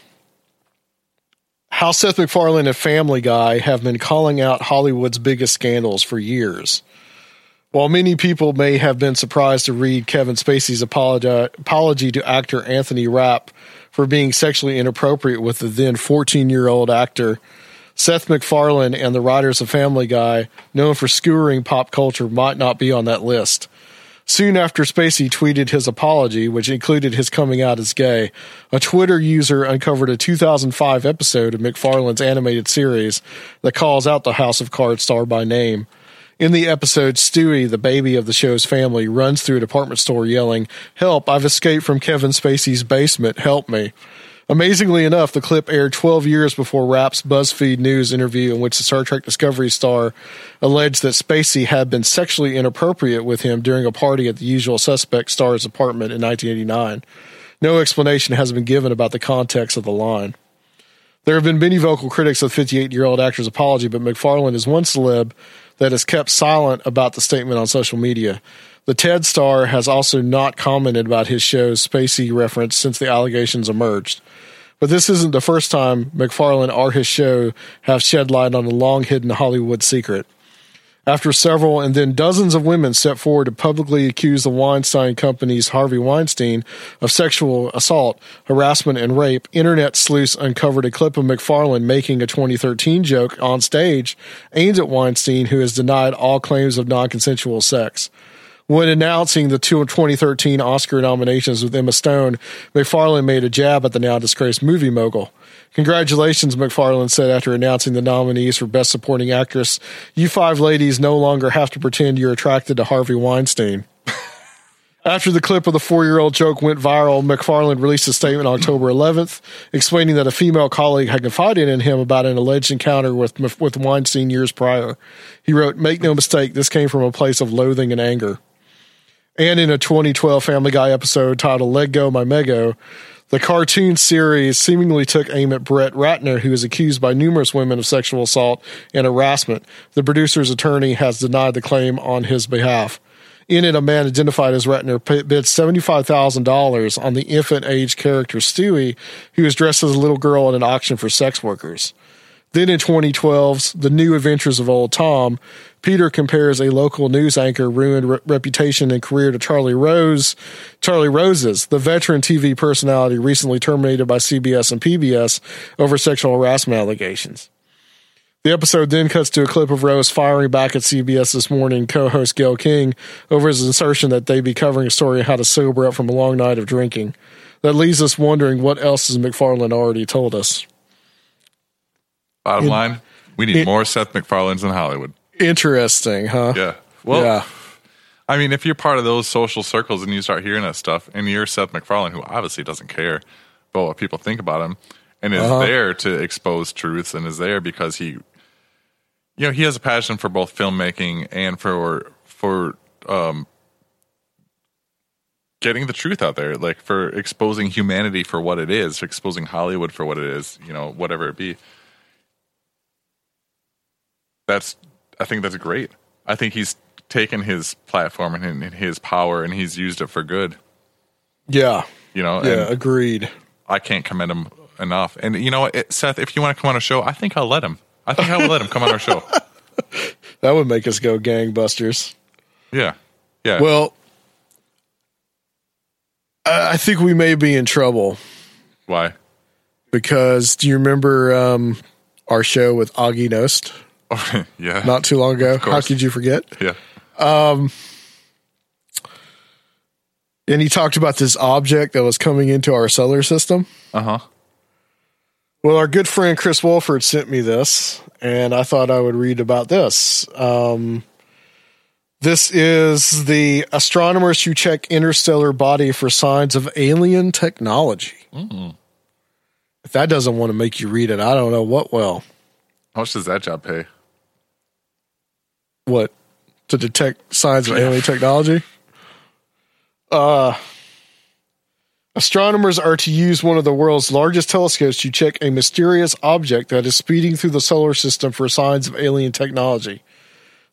how Seth MacFarlane and Family Guy have been calling out Hollywood's biggest scandals for years. While many people may have been surprised to read Kevin Spacey's apologi- apology to actor Anthony Rapp for being sexually inappropriate with the then 14 year old actor, Seth MacFarlane and the writers of Family Guy, known for skewering pop culture, might not be on that list. Soon after Spacey tweeted his apology, which included his coming out as gay, a Twitter user uncovered a 2005 episode of MacFarlane's animated series that calls out the House of Cards star by name. In the episode, Stewie, the baby of the show's family, runs through a department store yelling, Help, I've escaped from Kevin Spacey's basement, help me. Amazingly enough, the clip aired 12 years before Rapp's BuzzFeed News interview in which the Star Trek Discovery star alleged that Spacey had been sexually inappropriate with him during a party at the usual suspect star's apartment in 1989. No explanation has been given about the context of the line. There have been many vocal critics of the 58 year old actor's apology, but MacFarlane is one celeb that has kept silent about the statement on social media. The TED star has also not commented about his show's Spacey reference since the allegations emerged. But this isn't the first time MacFarlane or his show have shed light on a long hidden Hollywood secret. After several and then dozens of women stepped forward to publicly accuse the Weinstein Company's Harvey Weinstein of sexual assault, harassment, and rape, internet sleuths uncovered a clip of MacFarlane making a 2013 joke on stage aimed at Weinstein, who has denied all claims of non consensual sex. When announcing the two 2013 Oscar nominations with Emma Stone, MacFarlane made a jab at the now disgraced movie mogul. Congratulations, MacFarlane said after announcing the nominees for Best Supporting Actress. You five ladies no longer have to pretend you're attracted to Harvey Weinstein. [laughs] After the clip of the four year old joke went viral, MacFarlane released a statement on October 11th explaining that a female colleague had confided in him about an alleged encounter with, with Weinstein years prior. He wrote, Make no mistake, this came from a place of loathing and anger. And in a 2012 Family Guy episode titled Leggo My Meg-O, the cartoon series seemingly took aim at Brett Ratner, who is accused by numerous women of sexual assault and harassment. The producer's attorney has denied the claim on his behalf. In it, a man identified as Ratner bid $75,000 on the infant age character Stewie, who was dressed as a little girl at an auction for sex workers. Then in 2012's The New Adventures of Old Tom, Peter compares a local news anchor ruined re- reputation and career to Charlie Rose, Charlie Rose's, the veteran TV personality recently terminated by CBS and PBS over sexual harassment allegations. The episode then cuts to a clip of Rose firing back at CBS This Morning co-host Gayle King over his assertion that they'd be covering a story on how to sober up from a long night of drinking. That leaves us wondering what else has MacFarlane already told us. Bottom In- line, we need more Seth MacFarlanes in Hollywood. Interesting, huh? Yeah. Well, yeah. I mean, if you're part of those social circles and you start hearing that stuff, and you're Seth MacFarlane, who obviously doesn't care about what people think about him, and is Uh-huh. there to expose truths, and is there because he, you know, he has a passion for both filmmaking and for for um, getting the truth out there, like for exposing humanity for what it is, exposing Hollywood for what it is, you know, whatever it be. That's, I think that's great. I think he's taken his platform and his power and he's used it for good. Yeah. You know, Yeah, agreed. I can't commend him enough. And you know it, Seth, if you want to come on our show, I think I'll let him. I think I will let him come on our show. [laughs] That would make us go gangbusters. Yeah, yeah. Well, I I think we may be in trouble Why? because do you remember um, our show with Augie Nost [laughs] yeah, not too long ago? How could you forget? yeah. Um, and he talked about this object that was coming into our solar system. Uh huh. Well, our good friend Chris Wolford sent me this, and I thought I would read about this. Um, this is the astronomers who check interstellar body for signs of alien technology. If that doesn't want to make you read it, I don't know what will. How much does that job pay? What to detect signs of alien technology? Uh, astronomers are to use one of the world's largest telescopes to check a mysterious object that is speeding through the solar system for signs of alien technology.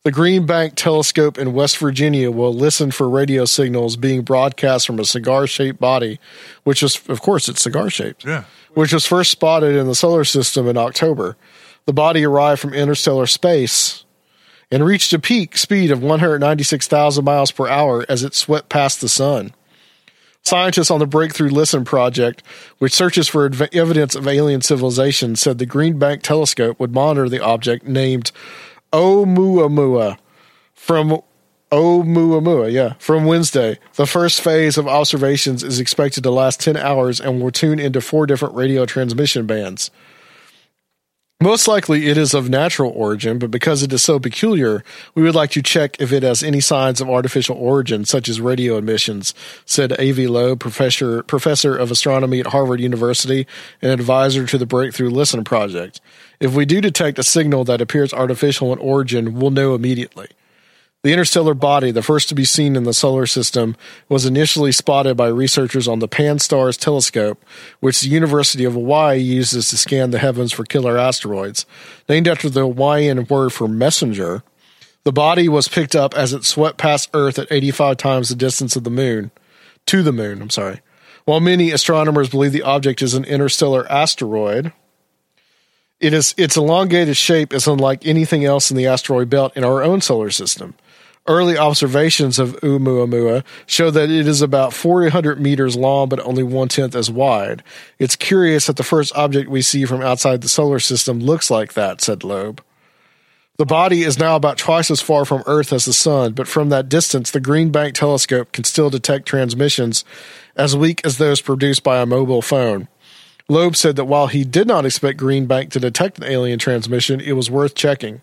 The Green Bank Telescope in West Virginia will listen for radio signals being broadcast from a cigar-shaped body, which is, of course, it's cigar-shaped. Yeah. which was first spotted in the solar system in October. The body arrived from interstellar space and reached a peak speed of 196,000 miles per hour as it swept past the sun. Scientists on the Breakthrough Listen project, which searches for evidence of alien civilization, said the Green Bank telescope would monitor the object named Oumuamua from Oumuamua, yeah, from Wednesday. The first phase of observations is expected to last 10 hours and will tune into four different radio transmission bands. Most likely it is of natural origin, but because it is so peculiar, we would like to check if it has any signs of artificial origin, such as radio emissions, said Avi Loeb, professor, professor of astronomy at Harvard University and advisor to the Breakthrough Listen project. If we do detect a signal that appears artificial in origin, we'll know immediately. The interstellar body, the first to be seen in the solar system, was initially spotted by researchers on the Pan-STARRS telescope, which the University of Hawaii uses to scan the heavens for killer asteroids. Named after the Hawaiian word for messenger, the body was picked up as it swept past Earth at 85 times the distance of the moon, to the moon, I'm sorry. While many astronomers believe the object is an interstellar asteroid, it is its elongated shape is unlike anything else in the asteroid belt in our own solar system. Early observations of Oumuamua show that it is about 400 meters long, but only one tenth as wide. It's curious that the first object we see from outside the solar system looks like that, said Loeb. The body is now about twice as far from Earth as the Sun, but from that distance, the Green Bank telescope can still detect transmissions as weak as those produced by a mobile phone. Loeb said that while he did not expect Green Bank to detect an alien transmission, it was worth checking.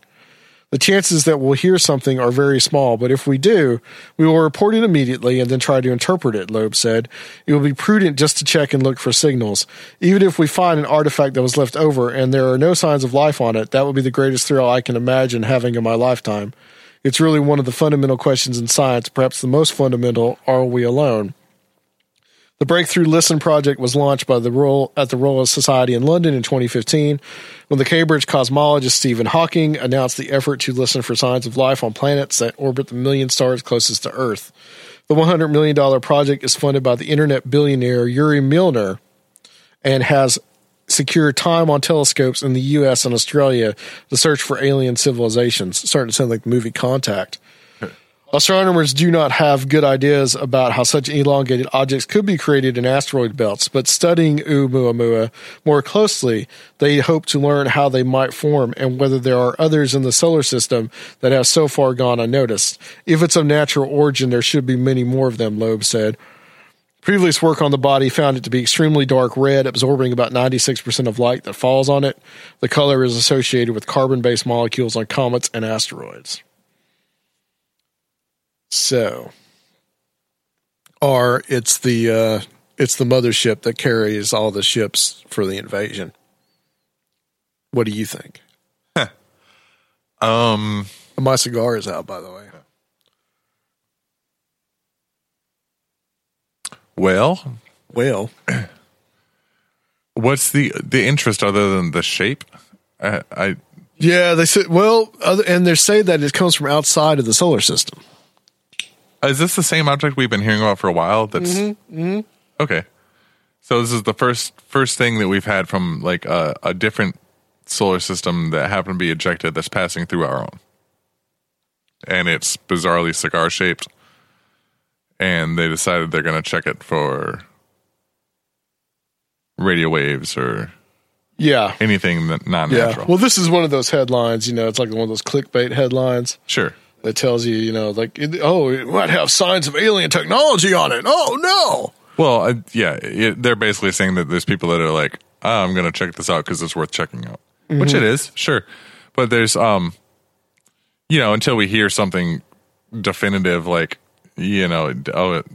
The chances that we'll hear something are very small, but if we do, we will report it immediately and then try to interpret it, Loeb said. It will be prudent just to check and look for signals. Even if we find an artifact that was left over and there are no signs of life on it, that would be the greatest thrill I can imagine having in my lifetime. It's really one of the fundamental questions in science, perhaps the most fundamental are we alone? The Breakthrough Listen project was launched by the Royal at the Royal Society in London in 2015, when the Cambridge cosmologist Stephen Hawking announced the effort to listen for signs of life on planets that orbit the million stars closest to Earth. The $100 million project is funded by the internet billionaire Yuri Milner and has secured time on telescopes in the US and Australia to search for alien civilizations. Starting to sound like the movie Contact. Astronomers do not have good ideas about how such elongated objects could be created in asteroid belts, but studying Oumuamua more closely, they hope to learn how they might form and whether there are others in the solar system that have so far gone unnoticed. If it's of natural origin, there should be many more of them, Loeb said. Previous work on the body found it to be extremely dark red, absorbing about 96% of light that falls on it. The color is associated with carbon based molecules on comets and asteroids. So, or it's the uh, it's the mothership that carries all the ships for the invasion. What do you think? Um, my cigar is out, by the way. Well, well, what's the the interest other than the shape? I, I Yeah, they said well, other, and they say that it comes from outside of the solar system. Is this the same object we've been hearing about for a while? That's Mm-hmm. okay. So this is the first first thing that we've had from like a, a different solar system that happened to be ejected that's passing through our own, and it's bizarrely cigar shaped. And they decided they're going to check it for radio waves or Yeah. anything that Yeah. natural. Well, this is one of those headlines. You know, it's like one of those clickbait headlines. Sure. That tells you, you know, like, oh, it might have signs of alien technology on it. Oh no. Well, uh, yeah, it, they're basically saying that there's people that are like, oh, I'm going to check this out because it's worth checking out, which Mhm. it is, sure. But there's, um, you know, until we hear something definitive, like, you know, oh, it,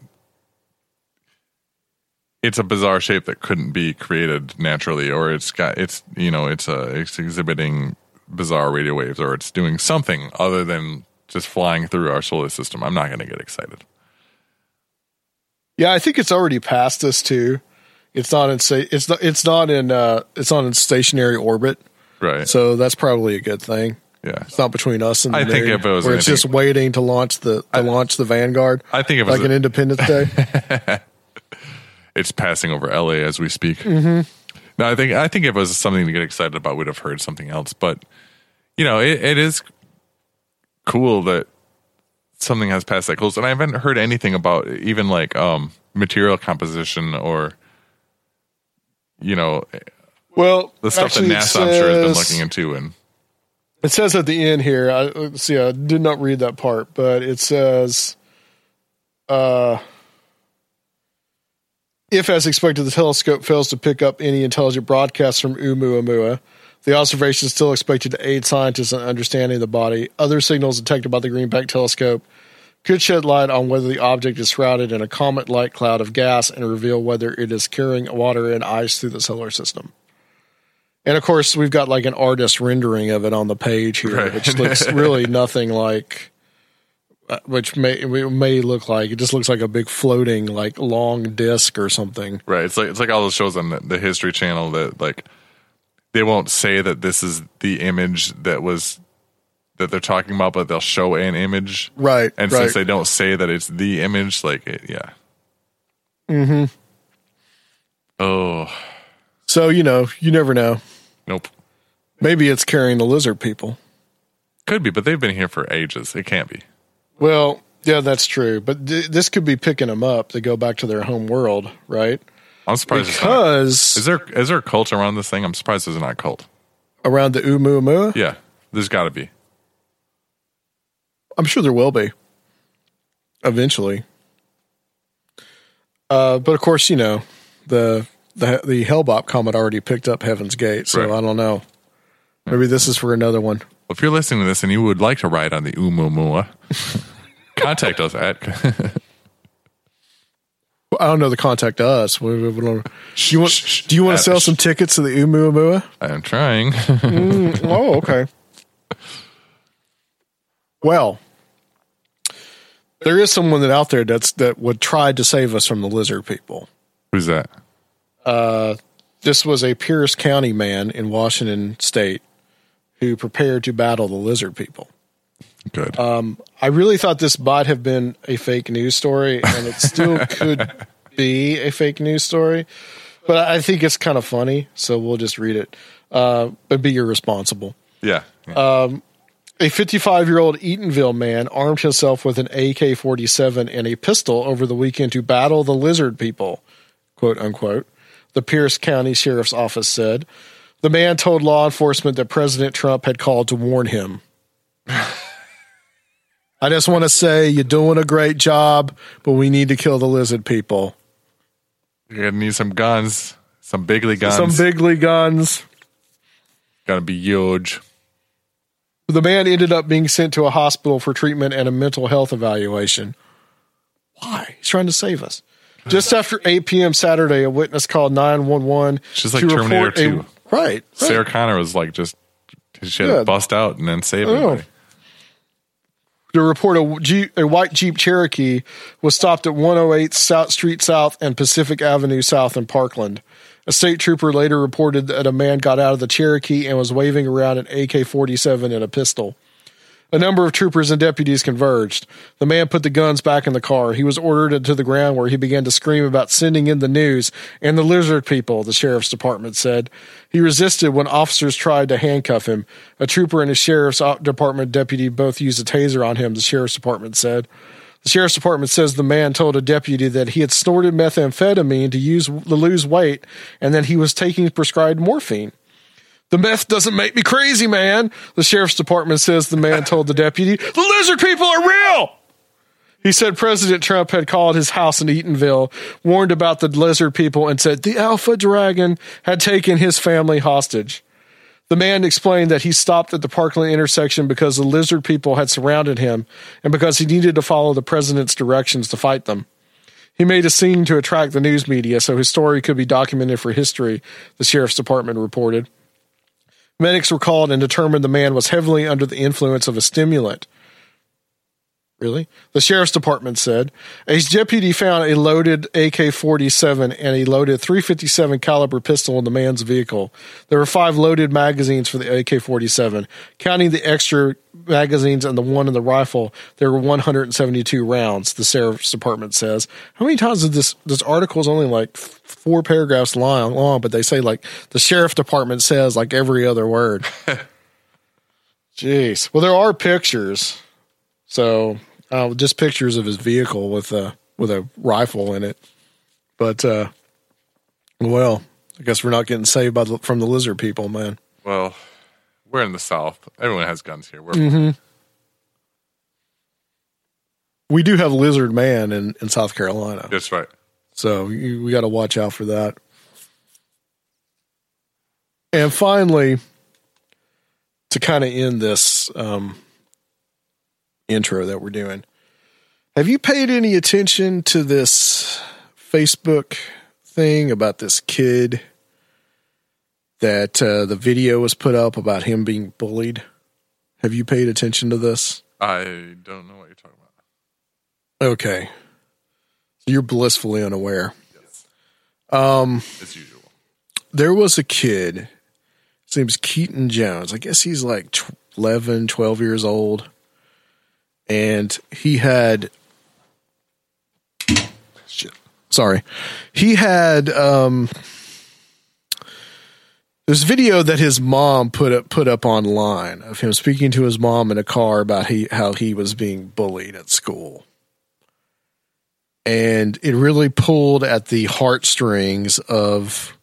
it's a bizarre shape that couldn't be created naturally, or it's got, it's, you know, it's uh, it's exhibiting bizarre radio waves, or it's doing something other than just flying through our solar system. I'm not going to get excited. Yeah, I think it's already past us too. It's not in it's not it's not in uh it's not in stationary orbit. Right. So that's probably a good thing. Yeah. It's not between us and the I think if it was where it's just waiting to launch the to launch the Vanguard. I think it was like an Independence Day. [laughs] it's passing over LA as we speak. Mhm. No, I think I think if it was something to get excited about, we'd have heard something else. But you know, it, it is cool that something has passed that close, and I haven't heard anything about even like um, material composition or you know Well, the stuff that NASA I'm sure has been looking into. And It says at the end here. I, see. I did not read that part, but it says, uh, if as expected, the telescope fails to pick up any intelligent broadcasts from Oumuamua, the observation is still expected to aid scientists in understanding the body. Other signals detected by the Green Bank telescope could shed light on whether the object is shrouded in a comet-like cloud of gas and reveal whether it is carrying water and ice through the solar system. And of course, we've got like an artist rendering of it on the page here, Right. which looks [laughs] really nothing like, uh, which may may look like it just looks like a big floating like long disc or something. right, it's like it's like all those shows on the, the History Channel that like they won't say that this is the image that was that they're talking about, but they'll show an image, Right, And right. since they don't say that it's the image, like it, yeah, Mm-hmm. Oh. So you know, you never know. Nope. Maybe it's carrying the lizard people. Could be, but they've been here for ages. It can't be. Well, yeah, that's true. But th- this could be picking them up to go back to their home world, right? I'm surprised. Because is there is there a cult around this thing? I'm surprised there's not a cult. around the Oumuamua, Yeah, there's got to be. I'm sure there will be eventually. Uh, but of course, you know the the the Hale-Bopp comet already picked up Heaven's Gate, so Right. I don't know. Maybe this is for another one. Well, if you're listening to this and you would like to ride on the Oumuamua, [laughs] contact us at. I don't know the contact us. We- we don't- you want Do you want to sell some tickets to the Oumuamua? I'm trying. Mm, [laughs] oh, okay. Well, there is someone that out there that's that would try to save us from the lizard people. Who's that? Uh, this was a Pierce County man in Washington State who prepared to battle the lizard people. Good. Um, I really thought this might have been a fake news story, and it still [laughs] could be a fake news story. But I think it's kind of funny, so we'll just read it. Uh, but be irresponsible. Yeah. Um, a 55 year old Eatonville man armed himself with an AK 47 and a pistol over the weekend to battle the lizard people, quote unquote, the Pierce County Sheriff's Office said. The man told law enforcement that President Trump had called to warn him. [laughs] I just want to say you're doing a great job, but we need to kill the lizard people. You're gonna need some guns, some bigly guns. Some bigly guns. Gotta be huge. The man ended up being sent to a hospital for treatment and a mental health evaluation. Why? He's trying to save us. Just after 8 p.m. Saturday, a witness called 911 She's like to Terminator report a- 2. right. Sarah Connor was like just she had Yeah. to bust out and then save Oh. everybody. To report a, Jeep, a white Jeep Cherokee was stopped at 108 South Street South and Pacific Avenue South in Parkland. A state trooper later reported that a man got out of the Cherokee and was waving around an AK 47 and a pistol. A number of troopers and deputies converged. The man put the guns back in the car. He was ordered into the ground where he began to scream about sending in the news and the lizard people, the sheriff's department said. He resisted when officers tried to handcuff him. A trooper and a sheriff's department deputy both used a taser on him, the sheriff's department said. The sheriff's department says the man told a deputy that he had snorted methamphetamine to use to lose weight and that he was taking prescribed morphine. The meth doesn't make me crazy, man. The sheriff's department says the man told the deputy, the lizard people are real. He said President Trump had called his house in Eatonville, warned about the lizard people, and said the Alpha Dragon had taken his family hostage. The man explained that he stopped at the Parkland intersection because the lizard people had surrounded him and because he needed to follow the president's directions to fight them. He made a scene to attract the news media so his story could be documented for history, the sheriff's department reported. Medics were called and determined the man was heavily under the influence of a stimulant. Really? The sheriff's department said a deputy found a loaded AK-47 and a loaded 357 caliber pistol in the man's vehicle. There were five loaded magazines for the AK-47. Counting the extra magazines and the one in the rifle, there were 172 rounds. The sheriff's department says. How many times is this? This article is only like four paragraphs long, long, but they say like the sheriff department says like every other word. [laughs] Jeez. Well, there are pictures. So uh, just pictures of his vehicle with a with a rifle in it. But uh, well, I guess we're not getting saved by the, from the lizard people, man. Well, we're in the South. Everyone has guns here. We're hmm We do have lizard man in, in South Carolina, that's right. so you, we got to watch out for that. And finally, to kind of end this um, intro that we're doing, have you paid any attention to this Facebook thing about this kid that uh, the video was put up about him being bullied? Have you paid attention to this? I don't know what you're talking about. Okay. So you're blissfully unaware. Um, As usual. there was a kid. His name's Keaton Jones. I guess he's like tw- 11, 12 years old. And he had. Shit. Sorry. He had. Um, There's video that his mom put up put up online of him speaking to his mom in a car about he, how he was being bullied at school. And it really pulled at the heartstrings of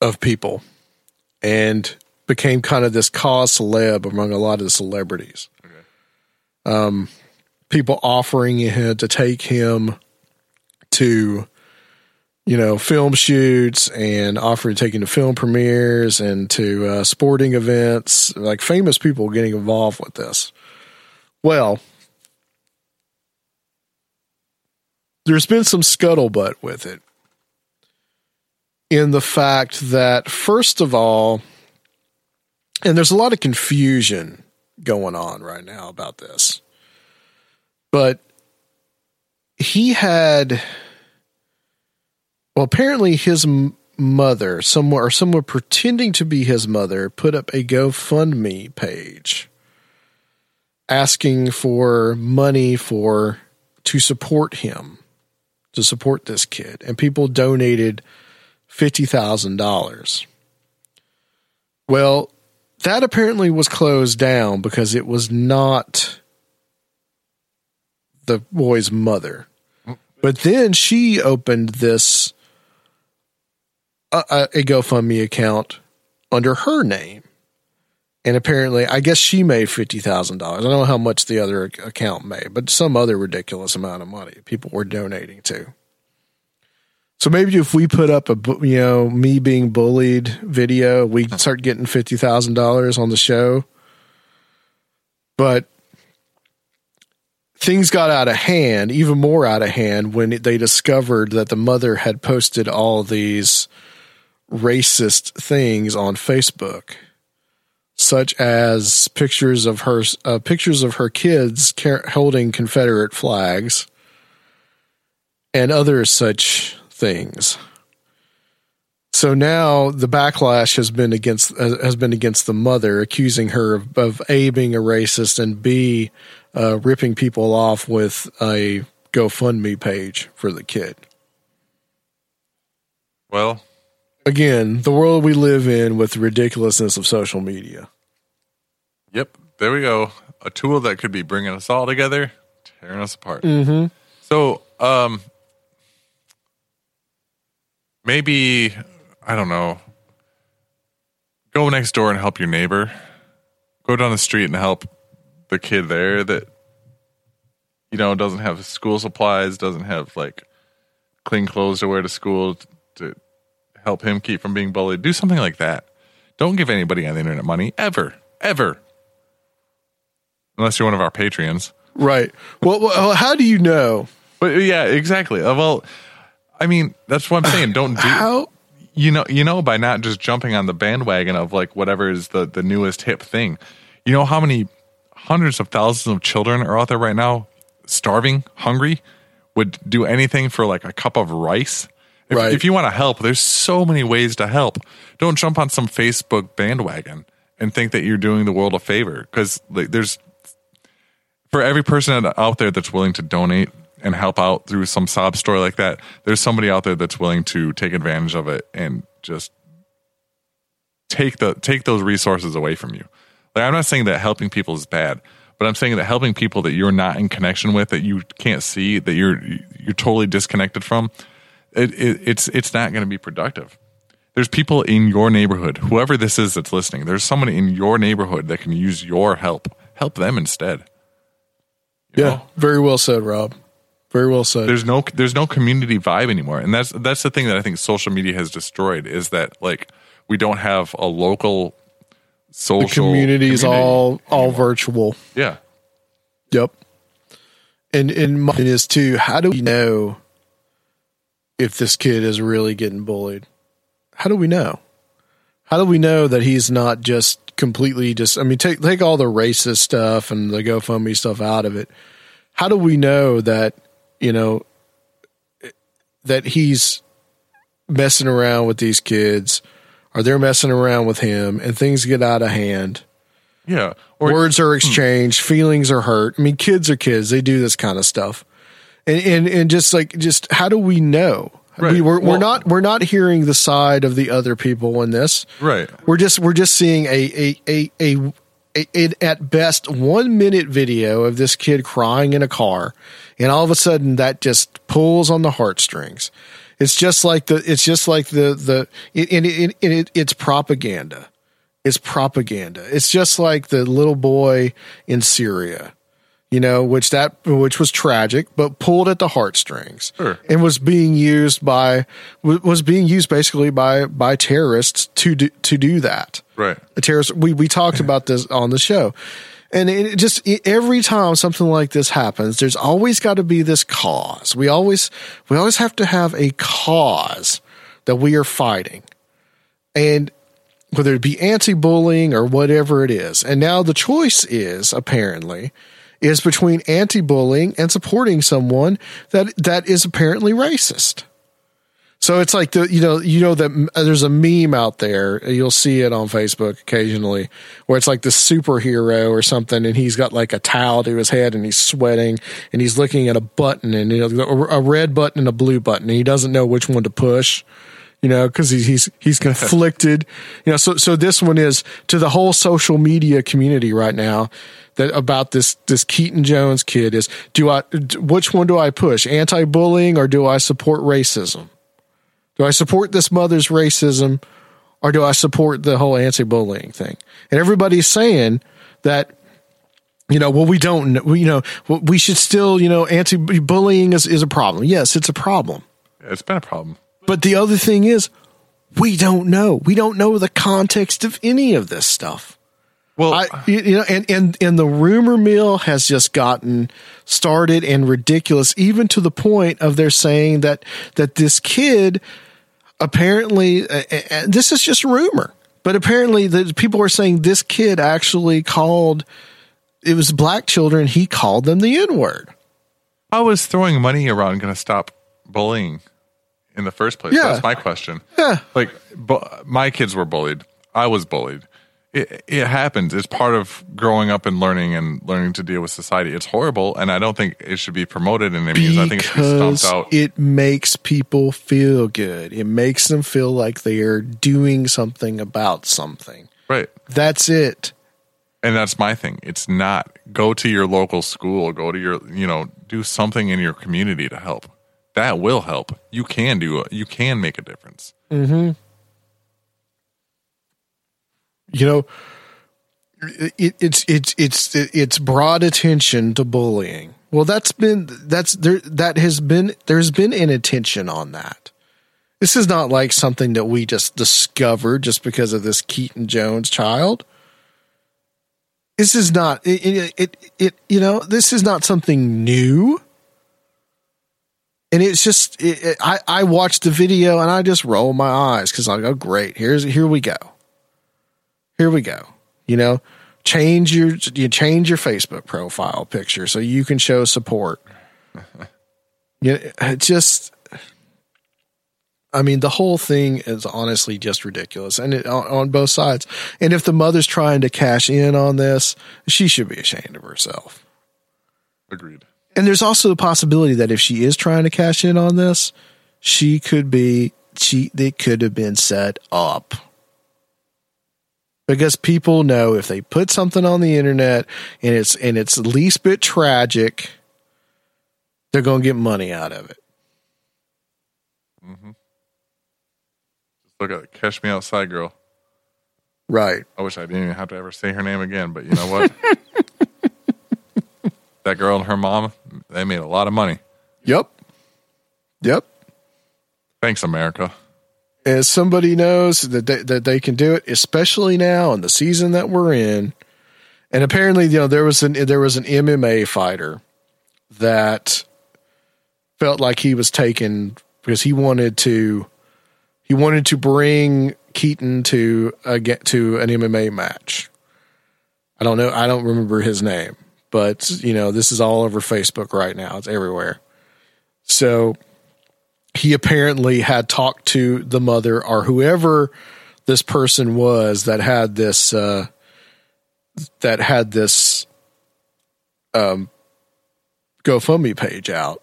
of people and became kind of this cause celeb among a lot of the celebrities. Um, people offering him to take him to you know, film shoots and offering to take him to film premieres and to uh, sporting events, like famous people getting involved with this. Well, there's been some scuttlebutt with it in the fact that, first of all, and there's a lot of confusion going on right now about this, but he had well, apparently his mother, someone or someone pretending to be his mother, put up a GoFundMe page asking for money for to support him, to support this kid, and people donated fifty thousand dollars. Well, that apparently was closed down because it was not the boy's mother. But then she opened this a, a GoFundMe account under her name. And apparently, I guess she made fifty thousand dollars. I don't know how much the other account made, but some other ridiculous amount of money people were donating to. So maybe if we put up a you know me being bullied video, we start getting fifty thousand dollars on the show. But things got out of hand, even more out of hand, when they discovered that the mother had posted all these racist things on Facebook, such as pictures of her uh, pictures of her kids holding Confederate flags and other such things. So now the backlash has been against uh, has been against the mother, accusing her of, of a being a racist and b uh, ripping people off with a GoFundMe page for the kid. Well, again, the world we live in with the ridiculousness of social media. Yep, there we go. A tool that could be bringing us all together, tearing us apart. Mm-hmm. So, um, maybe I don't know. Go next door and help your neighbor. Go down the street and help the kid there that you know doesn't have school supplies, doesn't have like clean clothes to wear to school to help him keep from being bullied. Do something like that. Don't give anybody on the internet money ever, ever, unless you're one of our patrons. Right. Well, well how do you know? But yeah, exactly. Uh, Well, I mean, that's what I'm saying. Don't do. How? You know, you know, by not just jumping on the bandwagon of like whatever is the the newest hip thing. You know how many hundreds of thousands of children are out there right now, starving, hungry, would do anything for like a cup of rice. If, Right. if you want to help, there's so many ways to help. Don't jump on some Facebook bandwagon and think that you're doing the world a favor because like, there's for every person out there that's willing to donate and help out through some sob story like that, there's somebody out there that's willing to take advantage of it and just take the take those resources away from you. Like I'm not saying that helping people is bad, but I'm saying that helping people that you're not in connection with, that you can't see, that you're you're totally disconnected from, it, it, it's it's not going to be productive. There's people in your neighborhood, whoever this is that's listening. There's someone in your neighborhood that can use your help. Help them instead. Yeah. Very well said, Rob. Very well said. there's no there's no community vibe anymore and that's that's the thing that i think social media has destroyed is that like we don't have a local social the community is community. all all virtual. yeah Yep. And and mine is too. How do we know if this kid is really getting bullied? How do we know? How do we know that he's not just completely just? I mean, take take all the racist stuff and the GoFundMe stuff out of it. How do we know that you know that he's messing around with these kids, or they're messing around with him, and things get out of hand? yeah words are hmm. exchanged, feelings are hurt. I mean, kids are kids; they do this kind of stuff, and and and just like just how do we know? Right. We, we're, we're not we're not hearing the side of the other people in this. Right. We're just we're just seeing a a a a, a at best one minute video of this kid crying in a car, and all of a sudden that just pulls on the heartstrings. It's just like the it's just like the the it, it, it, it it's propaganda. It's propaganda. It's just like the little boy in Syria you know, which that which was tragic, but pulled at the heartstrings Sure. and was being used by was being used basically by by terrorists to do, to do that. Right. The terrorists. We we talked about this on the show, and it just every time something like this happens, there's always got to be this cause. We always we always have to have a cause that we are fighting, and whether it be anti-bullying or whatever it is. And now the choice is apparently is between anti-bullying and supporting someone that that is apparently racist. So it's like the you know you know that uh, there's a meme out there you'll see it on Facebook occasionally where it's like the superhero or something and he's got like a towel to his head and he's sweating and he's looking at a button and you know a red button and a blue button and he doesn't know which one to push you know, because he's he's he's [laughs] conflicted. you know, so so this one is to the whole social media community right now that about this this Keaton Jones kid is do I which one do I push anti bullying or do I support racism? Do I support this mother's racism or do I support the whole anti bullying thing? And everybody's saying that you know, well, we don't, we, you know, we should still, you know, anti bullying is, is a problem. Yes, it's a problem. It's been a problem. But the other thing is, we don't know. We don't know the context of any of this stuff. Well, I, you know, and, and, and the rumor mill has just gotten started and ridiculous, even to the point of they're saying that, that this kid apparently, uh, uh, this is just rumor, but apparently the people are saying this kid actually called, it was black children. He called them the N word. How is throwing money around going to stop bullying in the first place? Yeah. That's my question. Yeah. Like, bu- my kids were bullied. I was bullied. It, it happens. It's part of growing up and learning and learning to deal with society. It's horrible, and I don't think it should be promoted in any means. I think it should be stomped out. it makes people feel good. It makes them feel like they are doing something about something. right. That's it. And that's my thing. It's not go to your local school, go to your, you know, do something in your community to help. That will help. You can do it. You can make a difference. Mm-hmm. You know, it, it's it's it's it's brought attention to bullying. Well, that's been that's there that has been there's been an attention on that. This is not like something that we just discovered just because of this Keaton Jones child. This is not it, it, it, it you know this is not something new. And it's just it, it, I I watched the video and I just roll my eyes because I go oh, great here's here we go, here we go. You know, change your you change your Facebook profile picture so you can show support. [laughs] yeah, it just I mean, the whole thing is honestly just ridiculous, and it, on, on both sides. And if the mother's trying to cash in on this, she should be ashamed of herself. Agreed. And there's also the possibility that if she is trying to cash in on this, she could be she it could have been set up. Because people know if they put something on the internet and it's and it's least bit tragic, they're going to get money out of it. Mm-hmm. Just look at it. Catch Me Outside Girl. Right. I wish I didn't even have to ever say her name again, but you know what? [laughs] that girl and her mom, they made a lot of money. Yep. Yep. Thanks, America. as somebody knows that they, that they can do it, especially now in the season that we're in. And apparently, you know, there was an there was an MMA fighter that felt like he was taken because he wanted to he wanted to bring Keaton to a get to an MMA match. I don't know. I don't remember his name, but you know, this is all over Facebook right now. It's everywhere. So he apparently had talked to the mother or whoever this person was that had this uh, that had this um, GoFundMe page out,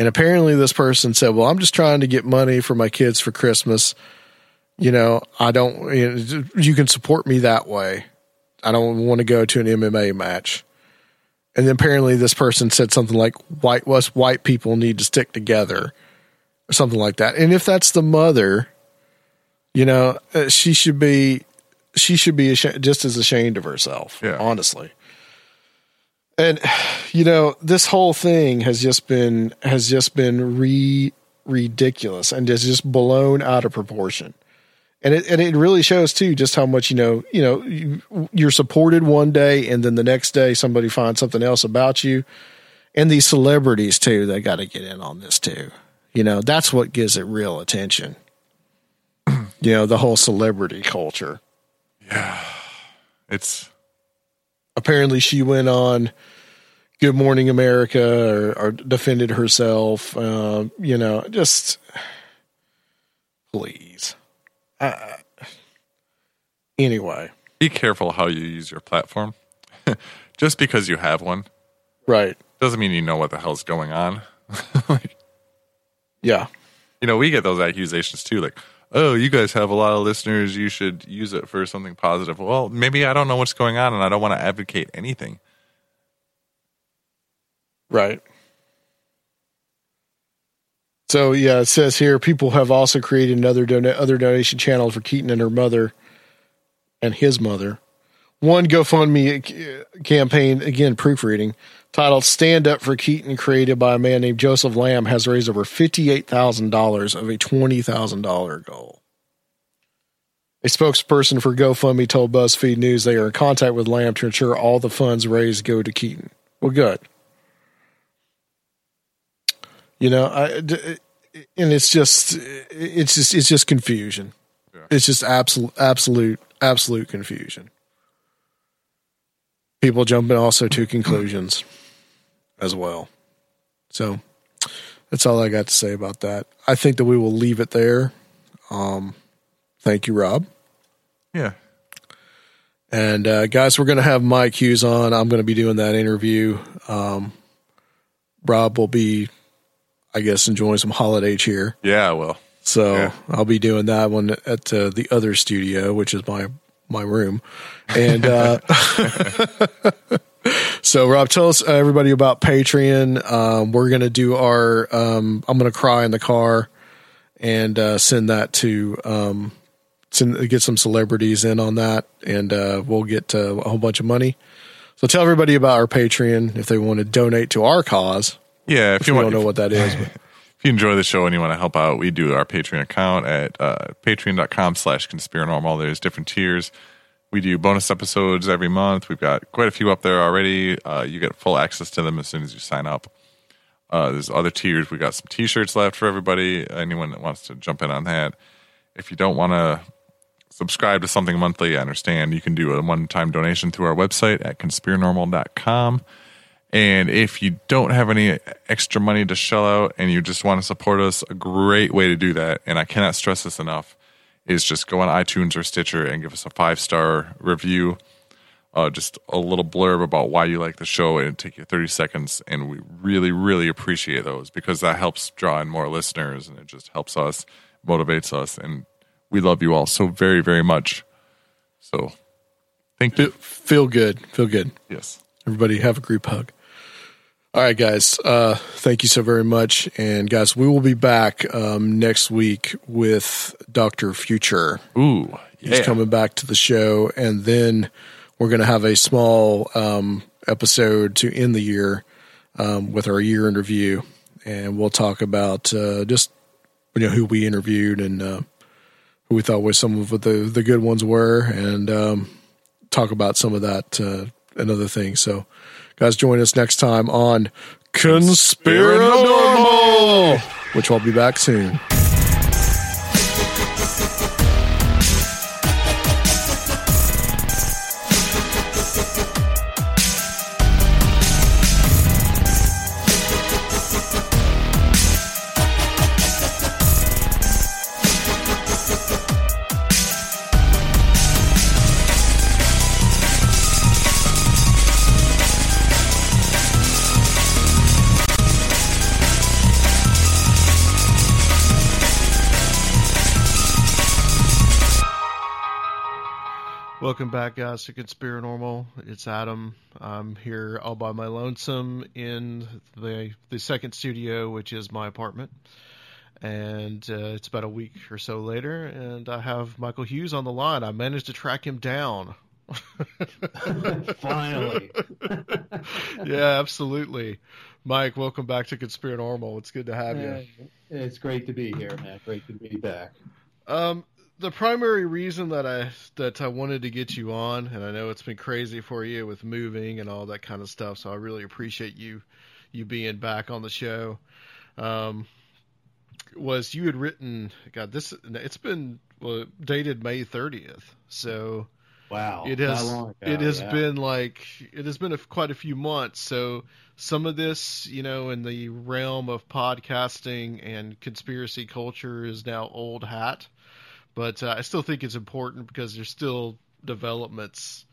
And apparently, this person said, "Well, I'm just trying to get money for my kids for Christmas. You know, I don't. You, know, you can support me that way. I don't want to go to an MMA match." And then apparently, this person said something like, "White us white people need to stick together," or something like that. And if that's the mother, you know, uh, she should be she should be ashamed, just as ashamed of herself. Yeah. honestly. And you know, this whole thing has just been has just been re ridiculous and is just blown out of proportion. And it and it really shows too just how much you know, you know, you, you're supported one day and then the next day somebody finds something else about you. And these celebrities too, they got to get in on this too. You know, that's what gives it real attention. [clears throat] you know, the whole celebrity culture. Yeah. It's apparently she went on Good Morning America or, or defended herself. Uh, you know, just [sighs] please. Uh, anyway, be careful how you use your platform. [laughs] Just because you have one, right, doesn't mean you know what the hell's going on. [laughs] yeah. You know, we get those accusations too, like, "Oh, you guys have a lot of listeners. You should use it for something positive." Well, maybe I don't know what's going on, and I don't want to advocate anything. Right. So yeah, it says here people have also created another other donation channel for Keaton and her mother and his mother. One GoFundMe campaign, again proofreading, titled "Stand Up for Keaton," created by a man named Joseph Lamb, has raised over fifty-eight thousand dollars of a twenty thousand dollar goal. A spokesperson for GoFundMe told BuzzFeed News they are in contact with Lamb to ensure all the funds raised go to Keaton. Well, good. You know, I, and it's just, it's just, it's just confusion. It's just absolute, absolute, absolute confusion. People jumping also to conclusions as well. So that's all I got to say about that. I think that we will leave it there. Um, thank you, Rob. Yeah. And uh, guys, we're going to have Mike Hughes on. I'm going to be doing that interview. Um, Rob will be, I guess, enjoying some holiday cheer. Yeah, well, So Yeah. I'll be doing that one at uh, the other studio, which is my my room. And uh, [laughs] so, Rob, tell us uh, everybody about Patreon. Um, we're going to do our. Um, I'm going to cry in the car and uh, send that to um, send get some celebrities in on that, and uh, we'll get uh, a whole bunch of money. So tell everybody about our Patreon if they want to donate to our cause. Yeah, if you want, don't know what that is. [laughs] But if you enjoy the show and you want to help out, we do our Patreon account at uh, patreon.com slash conspiranormal. There's different tiers. We do bonus episodes every month. We've got quite a few up there already. Uh, you get full access to them as soon as you sign up. Uh, there's other tiers. We got some t-shirts left for everybody. Anyone that wants to jump in on that. If you don't want to subscribe to something monthly, I understand. You can do a one-time donation through our website at conspiranormal.com. And if you don't have any extra money to shell out and you just want to support us, a great way to do that, and I cannot stress this enough, is just go on iTunes or Stitcher and give us a five star review. Uh, just a little blurb about why you like the show. It'll take you 30 seconds, and we really, really appreciate those because that helps draw in more listeners and it just helps us, motivates us, and we love you all so very, very much. So, thank you. feel good. Feel good. Yes. Everybody have a group hug. All right, guys. Uh, thank you so very much. And guys, we will be back um, next week with Doctor Future. Ooh, he's coming back to the show, and then we're going to have a small um, episode to end the year um, with our year in review, and we'll talk about uh, just you know who we interviewed and uh, who we thought was some of the the good ones were, and um, talk about some of that uh, and other things. So, guys, join us next time on Conspiranormal, which I'll be back soon. Welcome back, guys, to Conspiranormal. It's Adam. I'm here all by my lonesome in the the second studio, which is my apartment. And uh, it's about a week or so later, and I have Michael Hughes on the line. I managed to track him down. [laughs] Finally. [laughs] yeah, absolutely. Mike, welcome back to Conspiranormal. It's good to have you. Hey, It's great to be here, man. Great to be back. Um, the primary reason that I that I wanted to get you on, and I know it's been crazy for you with moving and all that kind of stuff, so I really appreciate you you being back on the show. Um, was you had written God this it's been well, dated May thirtieth, so Wow, it has ago, it has yeah. been like it has been a, quite a few months. So some of this, you know, in the realm of podcasting and conspiracy culture is now old hat, but uh, I still think it's important because there's still developments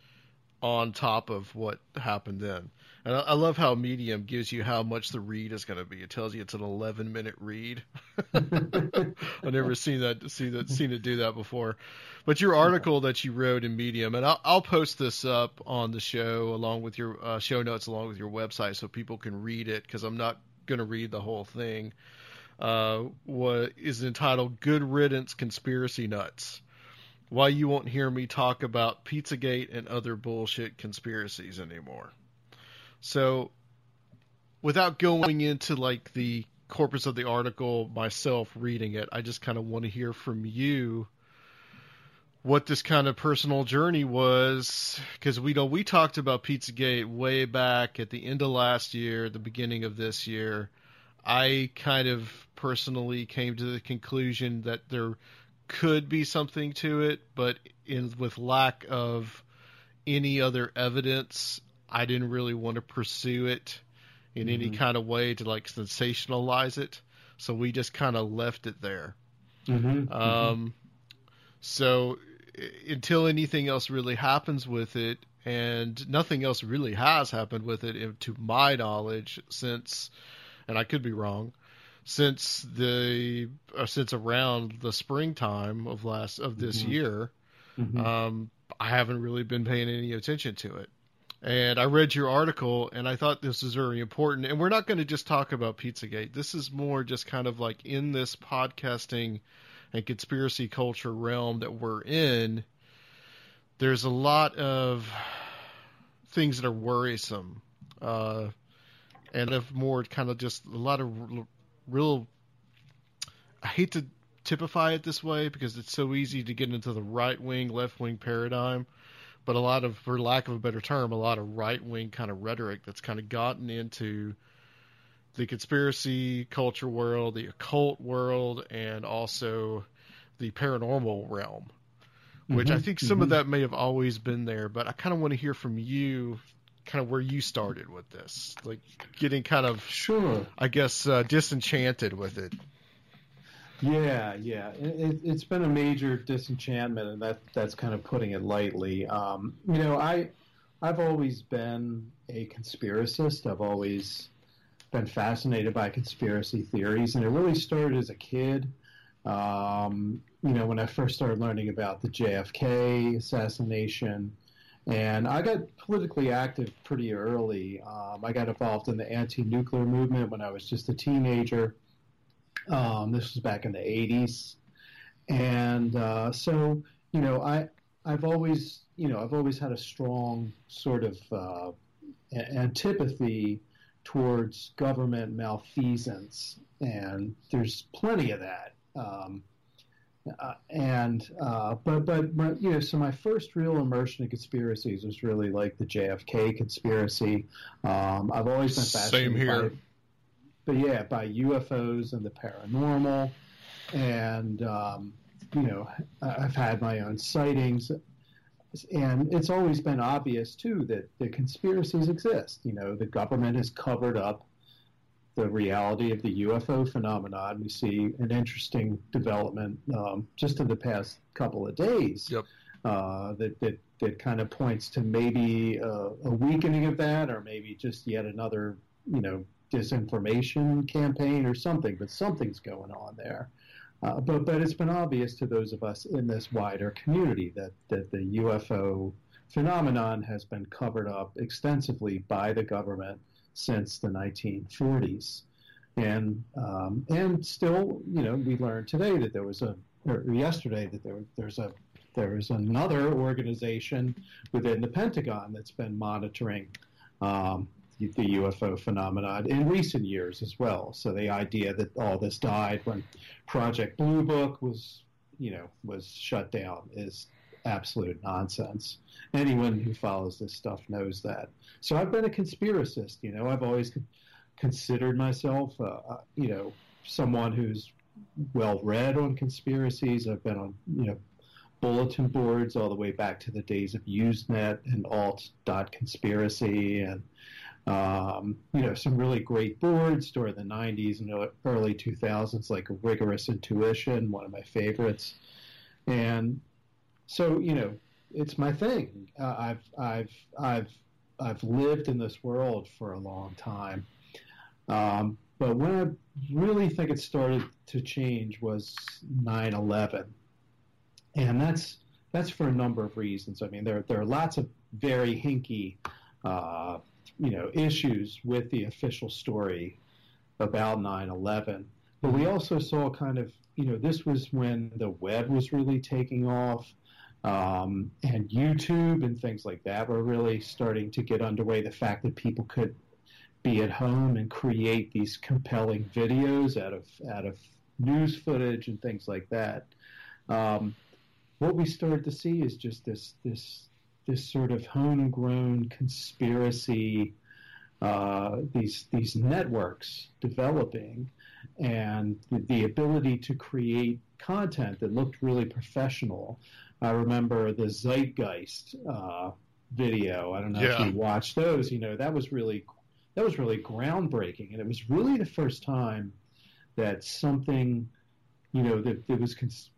on top of what happened then. And I, I love how Medium gives you how much the read is going to be. It tells you it's an 11 minute read. [laughs] I've never seen that see that seen it do that before. But your article that you wrote in Medium, and I'll, I'll post this up on the show along with your uh, show notes along with your website so people can read it because I'm not going to read the whole thing. Uh, what is entitled "Good Riddance Conspiracy Nuts." Why you won't hear me talk about Pizzagate and other bullshit conspiracies anymore. So, without going into like the corpus of the article myself reading it, I just kind of want to hear from you what this kind of personal journey was because we know we talked about Pizzagate way back at the end of last year, the beginning of this year. I kind of personally came to the conclusion that there could be something to it, but in with lack of any other evidence, I didn't really want to pursue it in any Mhm. kind of way to like sensationalize it. So we just kind of left it there. Mhm, Um, so i- until anything else really happens with it, and nothing else really has happened with it, to my knowledge, since, and I could be wrong, since the since around the springtime of last of this Mhm. year, Mhm. um, I haven't really been paying any attention to it. And I read your article, and I thought this was very important. And we're not going to just talk about Pizzagate. This is more just kind of like in this podcasting and conspiracy culture realm that we're in. There's a lot of things that are worrisome, uh, and of more kind of just a lot of real. I hate to typify it this way because it's so easy to get into the right wing, left wing paradigm but a lot of, for lack of a better term, a lot of right wing kind of rhetoric that's kind of gotten into the conspiracy culture world, the occult world, and also the paranormal realm. Which I Mhm, think some of mhm. that may have always been there, but I kind of want to hear from you, kind of where you started with this, like getting kind of, sure, I guess, uh, disenchanted with it. Yeah, yeah. It, it's been a major disenchantment, and that that's kind of putting it lightly. Um, you know, I I've always been a conspiracist. I've always been fascinated by conspiracy theories, and it really started as a kid. Um, you know, when I first started learning about the JFK assassination, and I got politically active pretty early. Um, I got involved in the anti-nuclear movement when I was just a teenager. Um, this was back in the 80s. And uh, so, you know, I, I've always, you know, I've always had a strong sort of uh, antipathy towards government malfeasance. And there's plenty of that. Um, uh, and uh, but but my, you know so my first real immersion in conspiracies was really like the JFK conspiracy. Um, I've always been fascinated Same here. by but yeah, by UFOs and the paranormal, and um, you know, I've had my own sightings, and it's always been obvious too that the conspiracies exist. You know, the government has covered up the reality of the UFO phenomenon. We see an interesting development um, just in the past couple of days. Yep. Uh, that, that that kind of points to maybe a, a weakening of that, or maybe just yet another, you know, disinformation campaign or something. But something's going on there. Uh, but but it's been obvious to those of us in this wider community that that the UFO phenomenon has been covered up extensively by the government since the 1940s, and um, and still, you know, we learned today that there was a or yesterday that there there's a there's another organization within the Pentagon that's been monitoring um, the UFO phenomenon in recent years as well. So the idea that all this died when Project Blue Book was, you know, was shut down is absolute nonsense. Anyone who follows this stuff knows that. So I've been a conspiracist. You know, I've always considered myself, uh, uh, you know, someone who's well read on conspiracies. I've been on, you know, bulletin boards all the way back to the days of Usenet and alt.conspiracy and um, you know some really great boards during the 90s and early 2000s like rigorous intuition one of my favorites and so you know it's my thing uh, i've i've i've i've lived in this world for a long time um, but when i really think it started to change was 9-11 and that's that's for a number of reasons. I mean, there there are lots of very hinky, uh, you know, issues with the official story about 9/11. But we also saw kind of, you know, this was when the web was really taking off, um, and YouTube and things like that were really starting to get underway. The fact that people could be at home and create these compelling videos out of out of news footage and things like that. Um, what we started to see is just this this this sort of homegrown conspiracy, uh, these these networks developing, and the, the, ability to create content that looked really professional. I remember the Zeitgeist uh, video. I don't know yeah. if you watched those. You know that was really that was really groundbreaking, and it was really the first time that something you know, that, that was cons-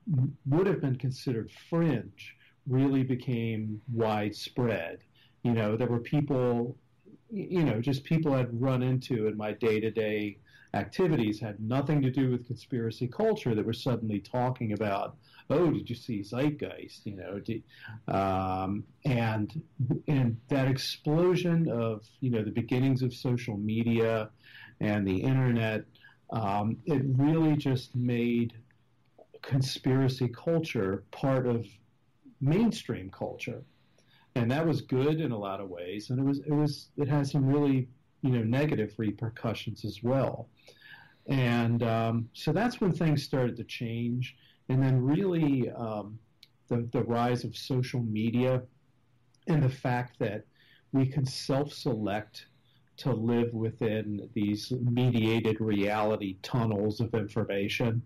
would have been considered fringe really became widespread. You know, there were people, you know, just people I'd run into in my day to day activities had nothing to do with conspiracy culture that were suddenly talking about, oh, did you see Zeitgeist? You know, did, um, and and that explosion of you know the beginnings of social media and the internet, um, it really just made conspiracy culture part of mainstream culture, and that was good in a lot of ways, and it was it was it has some really you know negative repercussions as well, and um, so that's when things started to change, and then really um, the the rise of social media and the fact that we can self-select to live within these mediated reality tunnels of information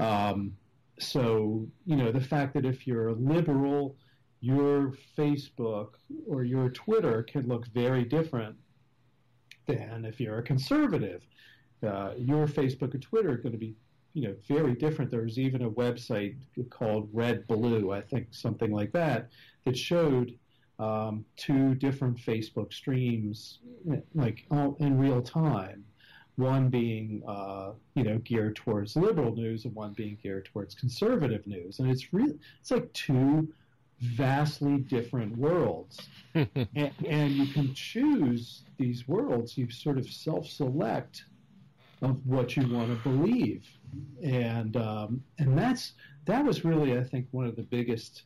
um, so, you know, the fact that if you're a liberal, your Facebook or your Twitter can look very different than if you're a conservative. Uh, your Facebook or Twitter are going to be, you know, very different. There's even a website called Red Blue, I think, something like that, that showed um, two different Facebook streams, like in real time one being uh, you know geared towards liberal news and one being geared towards conservative news, and it's really it's like two vastly different worlds, [laughs] and, and, you can choose these worlds. You sort of self-select of what you want to believe, and um, and that's that was really I think one of the biggest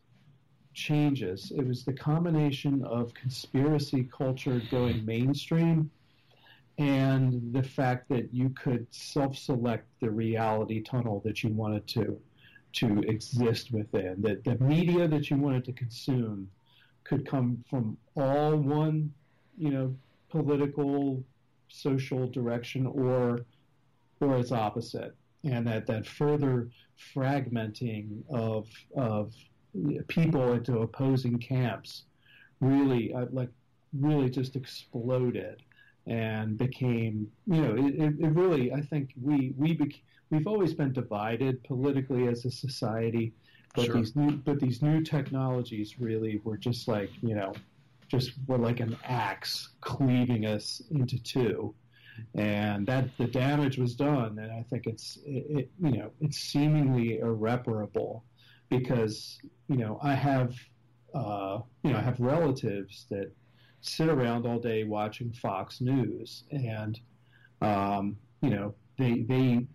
changes. It was the combination of conspiracy culture going mainstream and the fact that you could self-select the reality tunnel that you wanted to to exist within. That the media that you wanted to consume could come from all one, you know, political, social direction or or its opposite. And that, that further fragmenting of of people into opposing camps really uh, like really just exploded and became, you know, it, it really, I think we, we bec- we've always been divided politically as a society, but sure. these new, but these new technologies really were just like, you know, just were like an axe cleaving us into two. And that the damage was done. And I think it's it, you know it's seemingly irreparable because you know I have uh, you know I have relatives that sit around all day watching Fox News, and um, you know they they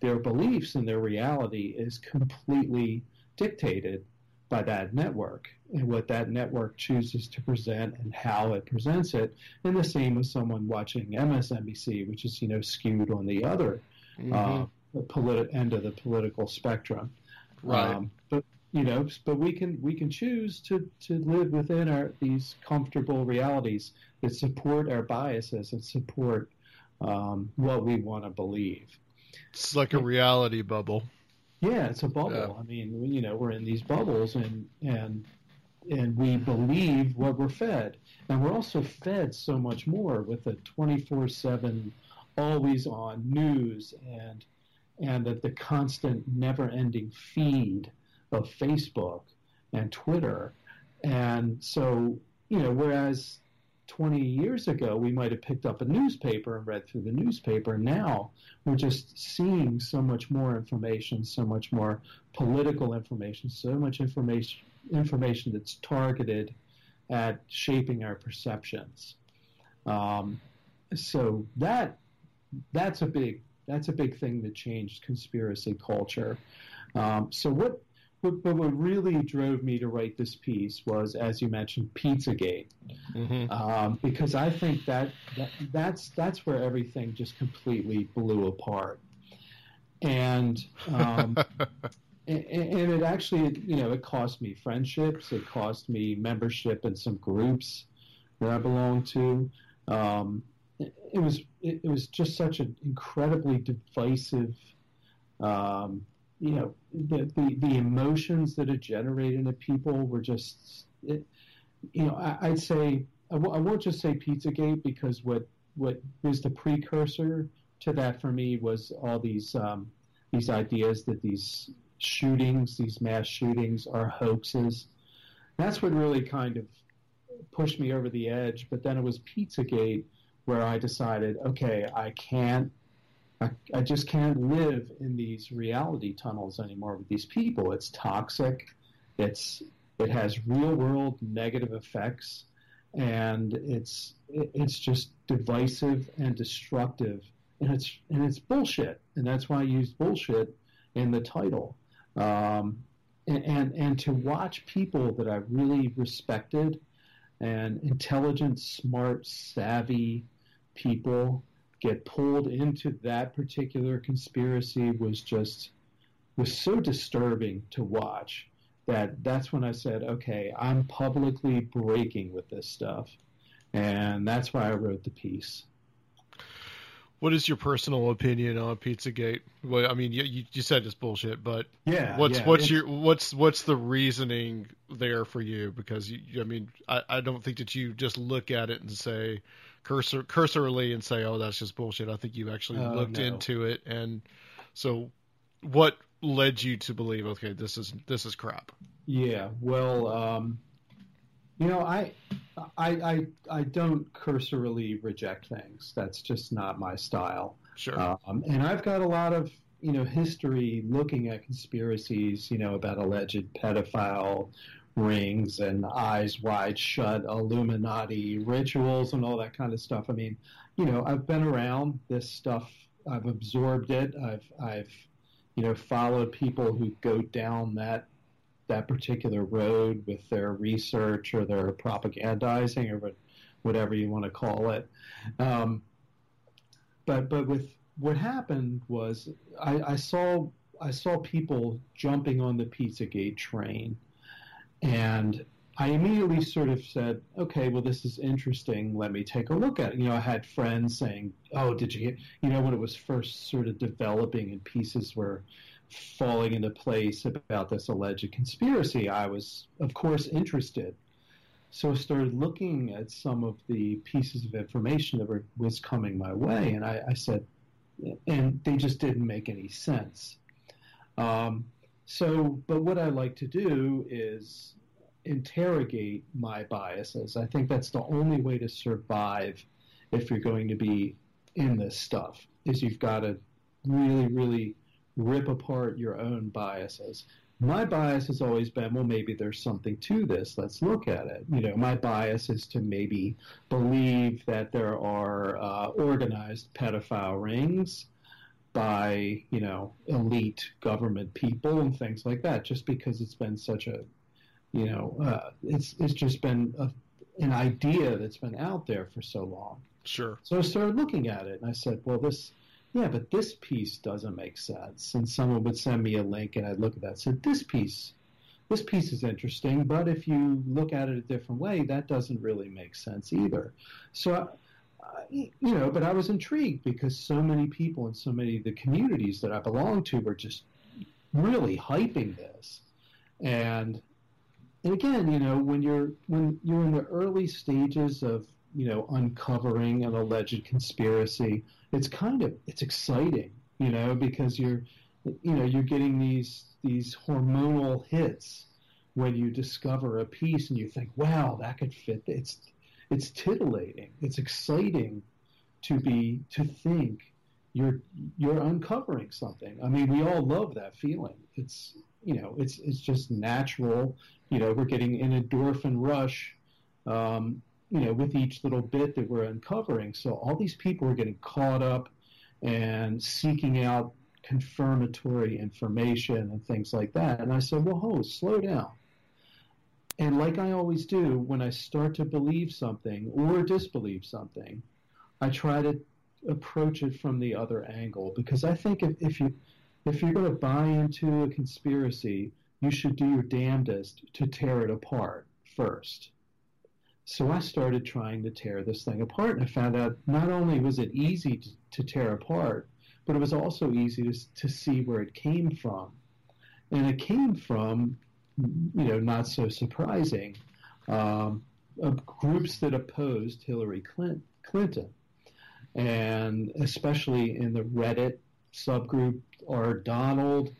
their beliefs and their reality is completely dictated by that network and what that network chooses to present and how it presents it. And the same with someone watching MSNBC, which is you know skewed on the other Mhm. uh, politi- end of the political spectrum. Right. Um, but you know, but we can we can choose to to live within our these comfortable realities that support our biases and support um, what we want to believe. It's like a reality bubble. Yeah, it's a bubble. Yeah. I mean, you know, we're in these bubbles, and and and we believe what we're fed, and we're also fed so much more with the twenty four seven, always on news and and the, the constant never ending feed of Facebook and Twitter, and so you know, whereas 20 years ago, we might have picked up a newspaper and read through the newspaper. Now we're just seeing so much more information, so much more political information, so much information information that's targeted at shaping our perceptions. Um, so that that's a big that's a big thing that changed conspiracy culture. Um, so what, what but what really drove me to write this piece was, as you mentioned, Pizzagate um, because I think that, that that's that's where everything just completely blew apart, and um, [laughs] and, and it actually you know it cost me friendships, it cost me membership in some groups that I belong to. Um, it, it was it, it was just such an incredibly divisive. Um, you know the, the the emotions that it generated in people were just it, you know, I, I'd say I w- I won't just say Pizzagate because what what was the precursor to that for me was all these um, these ideas that these shootings, these mass shootings, are hoaxes. That's what really kind of pushed me over the edge. But then it was Pizzagate where I decided, okay, I can't. I, I just can't live in these reality tunnels anymore with these people. It's toxic. It's it has real world negative effects, and it's it- it's just divisive and destructive, and it's and it's bullshit, and that's why I used bullshit in the title. Um, and, and and to watch people that I really respected, and intelligent, smart, savvy people get pulled into that particular conspiracy was just was so disturbing to watch that that's when I said, okay, I'm publicly breaking with this stuff. And that's why I wrote the piece. What is your personal opinion on Pizzagate? Well, I mean, you, you said it's bullshit, but Yeah, what's yeah, what's your what's what's the reasoning there for you? Because you- I mean, I, I don't think that you just look at it and say cursor cursorily and say, oh, that's just bullshit. I think you actually Oh, looked no. into it, and so what led you to believe, okay, this is this is crap? Yeah, well, um, you know, I, I, I, I don't cursorily reject things. That's just not my style. Sure. Um, and I've got a lot of, you know, history looking at conspiracies, you know, about alleged pedophile rings and eyes wide shut Illuminati rituals and all that kind of stuff. I mean, you know, I've been around this stuff. I've absorbed it. I've, I've, you know, followed people who go down that that particular road with their research or their propagandizing or whatever you want to call it. Um, but but with what happened was I, I saw I saw people jumping on the Pizzagate train, and I immediately sort of said, okay, well this is interesting. Let me take a look at it. You know, I had friends saying, oh, did you you know when it was first sort of developing and pieces were falling into place about this alleged conspiracy, I was, of course, interested. So I started looking at some of the pieces of information that were, was coming my way, and I, I said, and they just didn't make any sense. Um, so, but what I like to do is interrogate my biases. I think that's the only way to survive if you're going to be in this stuff is you've got to really, really rip apart your own biases. My bias has always been, well, maybe there's something to this. Let's look at it. You know, my bias is to maybe believe that there are uh, organized pedophile rings by, you know, elite government people and things like that, just because it's been such a, you know, uh, it's it's just been a, an idea that's been out there for so long. Sure. So I started looking at it and I said, well, this, yeah, but this piece doesn't make sense. And someone would send me a link and I'd look at that and said, this piece, this piece is interesting, but if you look at it a different way, that doesn't really make sense either. So, you know, but I was intrigued because so many people in so many of the communities that I belong to were just really hyping this. And and again, you know, when you're when you're in the early stages of you know uncovering an alleged conspiracy, it's kind of it's exciting, you know, because you're you know you're getting these these hormonal hits when you discover a piece and you think, wow, that could fit. It's it's titillating. It's exciting to be to think you're you're uncovering something. I mean, we all love that feeling. It's you know, it's it's just natural. You know, we're getting an endorphin rush, um, you know, with each little bit that we're uncovering. So all these people are getting caught up and seeking out confirmatory information and things like that. And I said, well, ho, slow down. And like I always do, when I start to believe something or disbelieve something, I try to approach it from the other angle because I think if, if you if you're going to buy into a conspiracy, you should do your damnedest to tear it apart first. So I started trying to tear this thing apart, and I found out not only was it easy to, to tear apart, but it was also easy to, to see where it came from. And it came from, you know, not so surprising, um, groups that opposed Hillary Clinton. And especially in the Reddit subgroup are Donald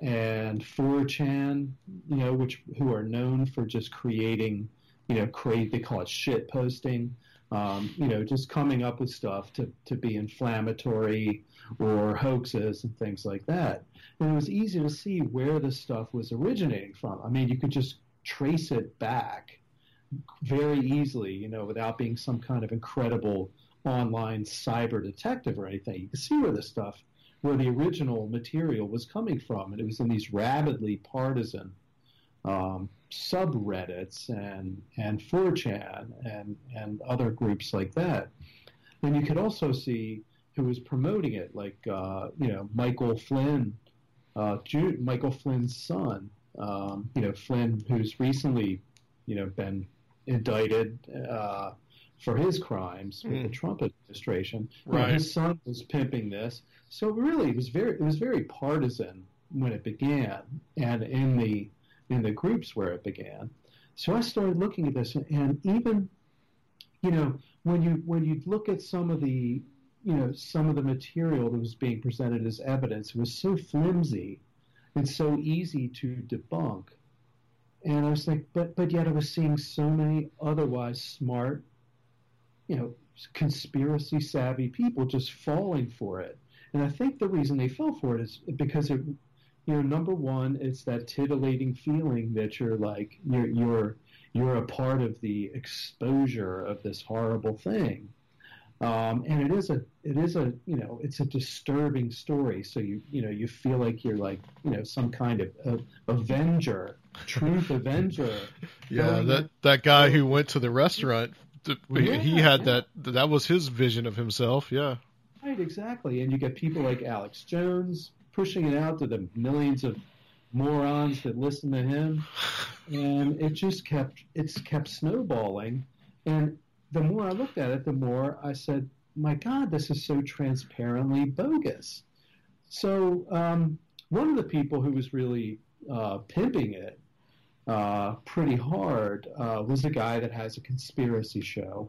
and 4chan, you know, which who are known for just creating, you know, create they call it shit posting, um, you know, just coming up with stuff to, to be inflammatory or hoaxes and things like that. And it was easy to see where this stuff was originating from. I mean, you could just trace it back very easily, you know, without being some kind of incredible online cyber detective or anything. You could see where this stuff where the original material was coming from, and it was in these rabidly partisan um, subreddits and and 4chan and and other groups like that. And you could also see who was promoting it, like uh, you know Michael Flynn, uh, Jude, Michael Flynn's son. Um, you know Flynn, who's recently you know been indicted uh, for his crimes with the Trump administration. Right. his son was pimping this, so really it was very it was very partisan when it began, and in the in the groups where it began. So I started looking at this, and even you know when you when you look at some of the you know some of the material that was being presented as evidence, it was so flimsy and so easy to debunk. And I was like, but but yet I was seeing so many otherwise smart, you know, conspiracy savvy people just falling for it. And I think the reason they fell for it is because it, you know, number one, it's that titillating feeling that you're like you're you're you're a part of the exposure of this horrible thing. Um, and it is a it is a you know it's a disturbing story. So you you know you feel like you're like you know some kind of uh, avenger, truth avenger. [laughs] Yeah, that that guy who went to the restaurant, Yeah, he had yeah. that. That was his vision of himself. Yeah. Right, exactly. And you get people like Alex Jones pushing it out to the millions of morons that listen to him. And it just kept it's kept snowballing. And the more I looked at it, the more I said, My God, this is so transparently bogus. So um, one of the people who was really uh, pimping it uh, pretty hard uh, was a guy that has a conspiracy show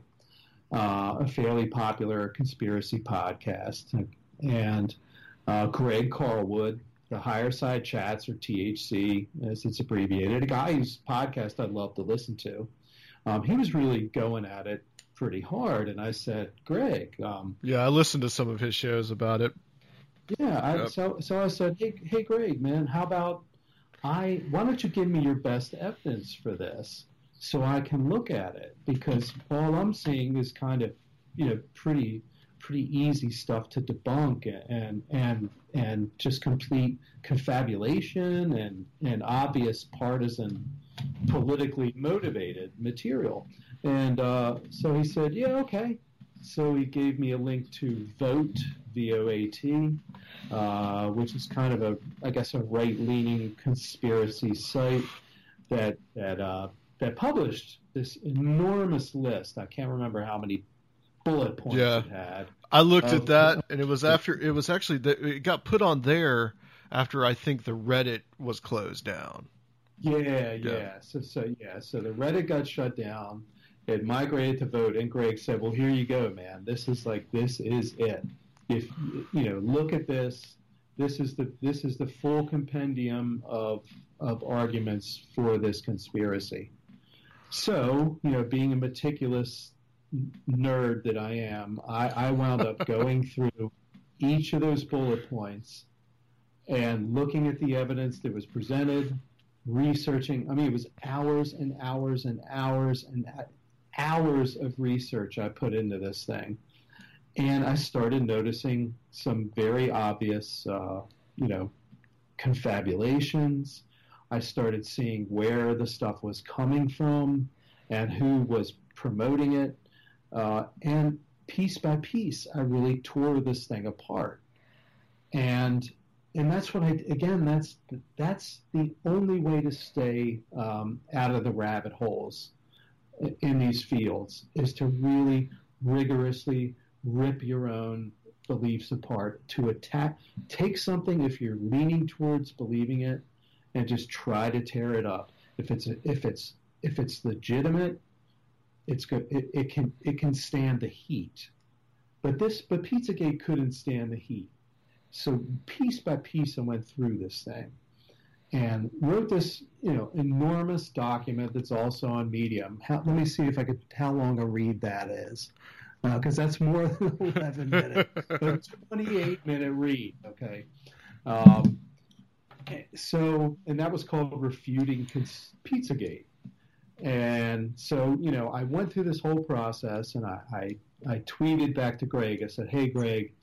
uh, a fairly popular conspiracy podcast. And uh, Greg Carlwood, the Higher Side Chats, or THC as it's abbreviated, a guy whose podcast I'd love to listen to. Um, he was really going at it pretty hard. And I said, Greg, um, Yeah, I listened to some of his shows about it. yeah. I, Yep. So so I said, hey hey Greg, man, how about I? Why don't you give me your best evidence for this so I can look at it because all I'm seeing is kind of you know pretty pretty easy stuff to debunk and and and just complete confabulation and and obvious partisan politically motivated material. And uh, so he said yeah okay. So he gave me a link to Voat v-o-a-t uh, which is kind of a i guess a right-leaning conspiracy site that that uh, that published this enormous list. I can't remember how many bullet points Yeah. it had I looked of- at um, that, and it was after it was actually the, it got put on there after I think the Reddit was closed down. Yeah, yeah. So, so yeah. So the Reddit got shut down. It migrated to Voat, and Greg said, "Well, here you go, man. This is like this is it. If you know, look at this. This is the this is the full compendium of of arguments for this conspiracy." So, you know, being a meticulous nerd that I am, I, I wound up [laughs] going through each of those bullet points and looking at the evidence that was presented, researching. I mean, it was hours and hours and hours and hours of research I put into this thing. And I started noticing some very obvious, uh, you know, confabulations. I started seeing where the stuff was coming from and who was promoting it. Uh, and piece by piece, I really tore this thing apart. And and that's what I again. That's that's the only way to stay um, out of the rabbit holes in these fields is to really rigorously rip your own beliefs apart. To attack, take something if you're leaning towards believing it, and just try to tear it up. If it's if it's if it's legitimate, it's good. It, it can it can stand the heat. But this but Pizzagate couldn't stand the heat. So piece by piece, I went through this thing and wrote this, you know, enormous document that's also on Medium. How, let me see if I could how long a read that is, because that's more than [laughs] eleven minutes. a Twenty-eight minute read. Okay. Um, so, and that was called refuting Cons- Pizzagate. And so, you know, I went through this whole process, and I, I I tweeted back to Greg. I said, "Hey, Greg,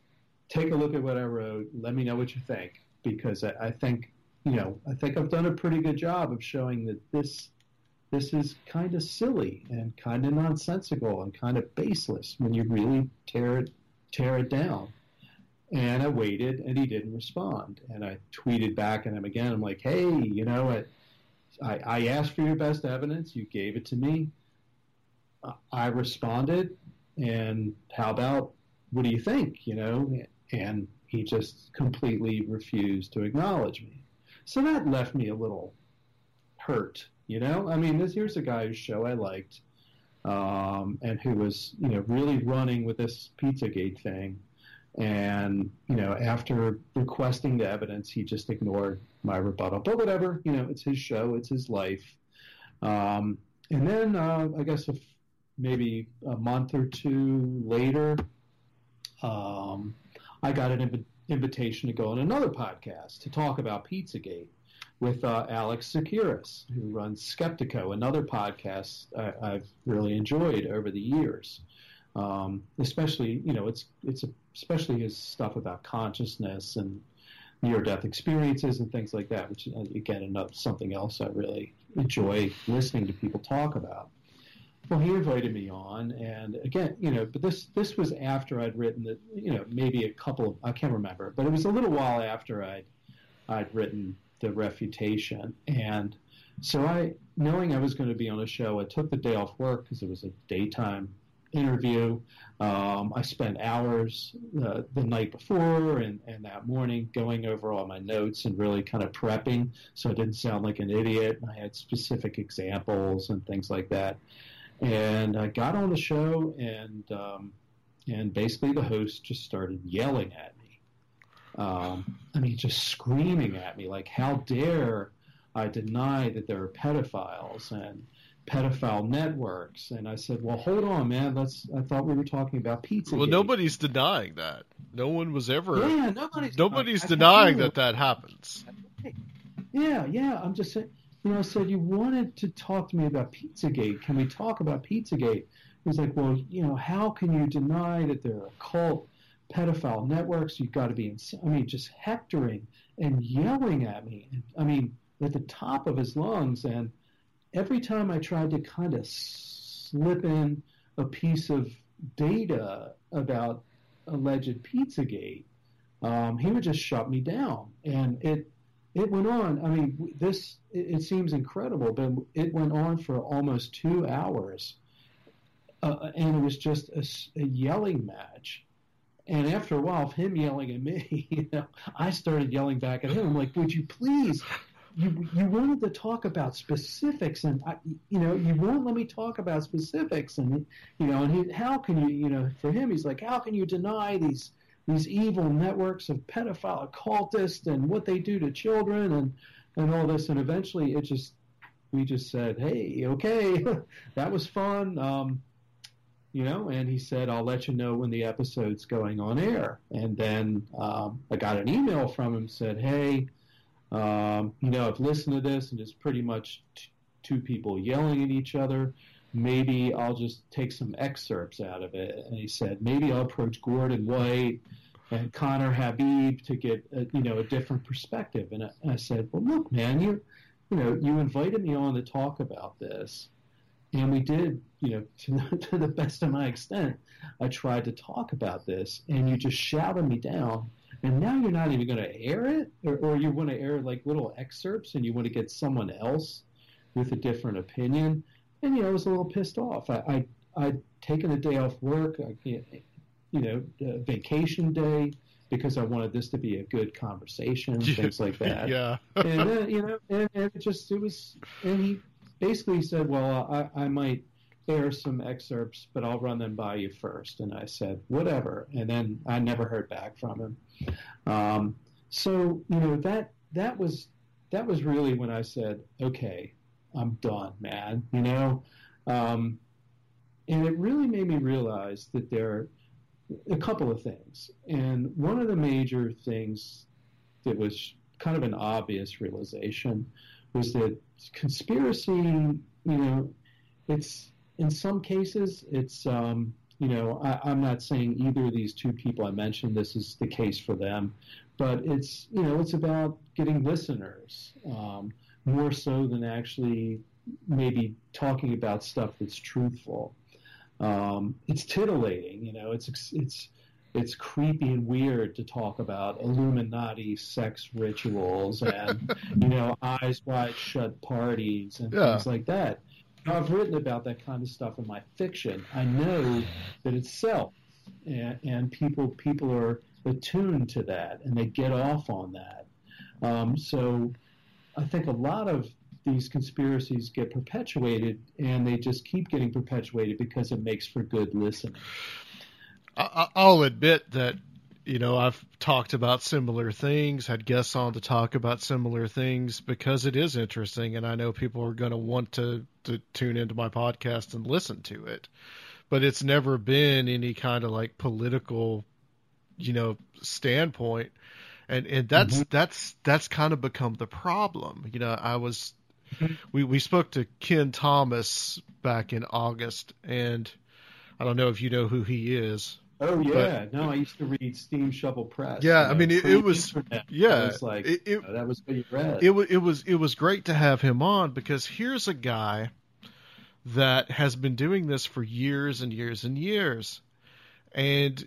take a look at what I wrote. Let me know what you think, because I, I think, you know, I think I've done a pretty good job of showing that this this is kind of silly and kind of nonsensical and kind of baseless when you really tear it tear it down." And I waited, and he didn't respond. And I tweeted back at him again. I'm like, "Hey, you know what? I, I asked for your best evidence. You gave it to me. I- responded, and how about what do you think? You know, and he just completely refused to acknowledge me. So that left me a little hurt. You know, I mean, this here's a guy whose show I liked, um, and who was you know really running with this PizzaGate thing. And you know, after requesting the evidence, he just ignored my rebuttal. But whatever, you know, it's his show, it's his life. Um, and then uh, I guess maybe a month or two later, um, I got an inv- invitation to go on another podcast to talk about Pizzagate with uh, Alex Tsakiris, who runs Skeptico, another podcast I, I've really enjoyed over the years. Um, especially, you know, it's it's especially his stuff about consciousness and near-death experiences and things like that, which uh, again, another something else I really enjoy listening to people talk about. Well, he invited me on, and again, you know, but this this was after I'd written the, you know, maybe a couple of I can't remember, but it was a little while after I'd I'd written the refutation, and so I, knowing I was going to be on a show, I took the day off work because it was a daytime interview. Um, I spent hours uh, the night before and, and that morning going over all my notes and really kind of prepping so I didn't sound like an idiot. I had specific examples and things like that. And I got on the show and um, and basically the host just started yelling at me. Um, I mean, just screaming at me like, "How dare I deny that there are pedophiles?" and pedophile networks. And I said, well, hold on, man. Let's. I thought we were talking about pizza. Well, nobody's denying that. No one was ever. Yeah, nobody's. Nobody's denying that that happens. Yeah, yeah. I'm just saying. You know, I said you wanted to talk to me about Pizzagate. Can we talk about Pizzagate? He's like, well, you know, how can you deny that there are cult pedophile networks? You've got to be, ins- I mean, just hectoring and yelling at me. I mean, at the top of his lungs. And every time I tried to kind of slip in a piece of data about alleged Pizzagate, um, he would just shut me down. And it it went on. I mean, this it, it seems incredible, but it went on for almost two hours, uh, and it was just a yelling match. And after a while of him yelling at me, [laughs] you know, I started yelling back at him. I'm like, "Would you please?" You you wanted to talk about specifics, and I, you know, you won't let me talk about specifics, and you know, and he, how can you, you know, for him, he's like, how can you deny these these evil networks of pedophile occultists and what they do to children and and all this? And eventually it just we just said hey okay [laughs] that was fun um you know and he said i'll let you know when the episode's going on air. And then um, i got an email from him said hey um, you know i've listened to this and it's pretty much t- two people yelling at each other maybe I'll just take some excerpts out of it. And he said, maybe I'll approach Gordon White and Conner Habib to get a, you know a different perspective. And I, I said, well, look, man, you you know you invited me on to talk about this, and we did you know [laughs] to, to the best of my extent. I tried to talk about this, and you just shouted me down. And now you're not even going to air it, or, or you want to air like little excerpts, and you want to get someone else with a different opinion. And you know, I was a little pissed off. I, I I'd taken a day off work, I, you know, a vacation day because I wanted this to be a good conversation, [laughs] things like that. Yeah. and then, you know, and, and it just it was, and he basically said, "Well, I, I might air some excerpts, but I'll run them by you first. And I said, "Whatever." And then I never heard back from him. Um, so you know that that was that was really when I said, "Okay, I'm done, man." You know, um, and it really made me realize that there are a couple of things. And one of the major things that was kind of an obvious realization was that conspiracy, you know, it's in some cases it's um, you know I, I'm not saying either of these two people I mentioned this is the case for them, but it's you know it's about getting listeners um, more so than actually maybe talking about stuff that's truthful. Um, it's titillating, you know. It's it's it's creepy and weird to talk about Illuminati sex rituals and [laughs] you know eyes wide shut parties and Yeah. things like that. I've written about that kind of stuff in my fiction. I know that it sells, and, and people people are attuned to that, and they get off on that. Um, so I think a lot of these conspiracies get perpetuated, and they just keep getting perpetuated because it makes for good listening. I'll admit that you know I've talked about similar things, had guests on to talk about similar things because it is interesting, and I know people are going to want to to tune into my podcast and listen to it. But it's never been any kind of like political, you know, standpoint, and and that's mm-hmm. that's that's kind of become the problem. You know, I was mm-hmm. we we spoke to Kenn Thomas back in August, and I don't know if you know who he is. Oh but- yeah, no, I used to read Steamshovel Press. Yeah, you I mean, it- it was- pre-internet. yeah, it was like it- you oh, know, that was what you read. it was it was it was great to have him on because here's a guy that has been doing this for years and years and years and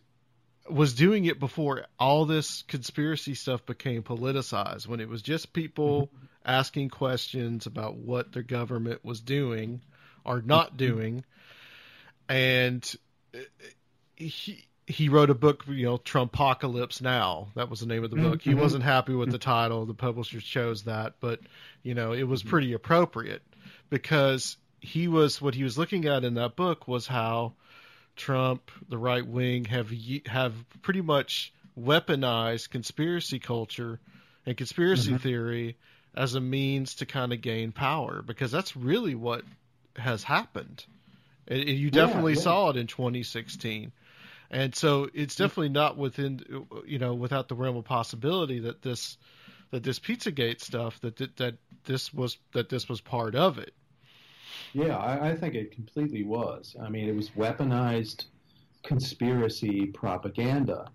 was doing it before all this conspiracy stuff became politicized when it was just people mm-hmm. asking questions about what their government was doing or not mm-hmm. doing and he he wrote a book, you know, Trumpocalypse Now. That was the name of the book. He Mhm. wasn't happy with the title. The publishers chose that, but you know, it was pretty appropriate because he was what he was looking at in that book was how Trump, the right wing, have have pretty much weaponized conspiracy culture and conspiracy Mhm. theory as a means to kind of gain power because that's really what has happened. And, you Yeah, definitely yeah. saw it in 2016. And so it's mm. definitely not within, you know, without the realm of possibility that this, that this PizzaGate stuff, that that, that this was that this was part of it. Yeah, I, I think it completely was. I mean, it was weaponized conspiracy propaganda,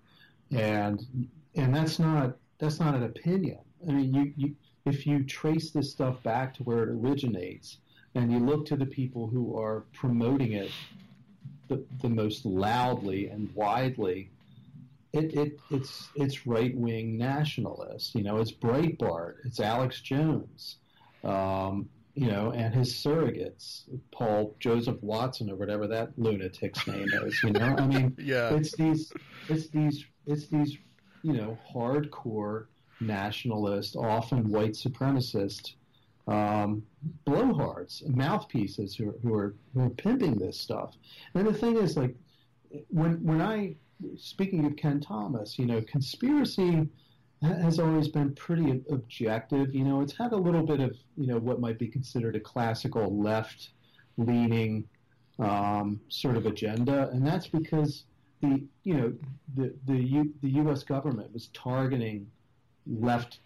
and and that's not that's not an opinion. I mean, you, you if you trace this stuff back to where it originates, and you look to the people who are promoting it the, the most loudly and widely, it, it it's it's right wing nationalists. You know, it's Breitbart, it's Alex Jones, um, you know, and his surrogates, Paul Joseph Watson or whatever that lunatic's name is. You know, I mean, [laughs] Yeah. it's these it's these it's these you know hardcore nationalist, often white supremacist um, blowhards, mouthpieces who, who are who are pimping this stuff. And the thing is, like, when when I speaking of Kenn Thomas, you know, conspiracy has always been pretty objective. You know, it's had a little bit of you know what might be considered a classical left leaning um, sort of agenda, and that's because the you know the the U, the U.S. government was targeting left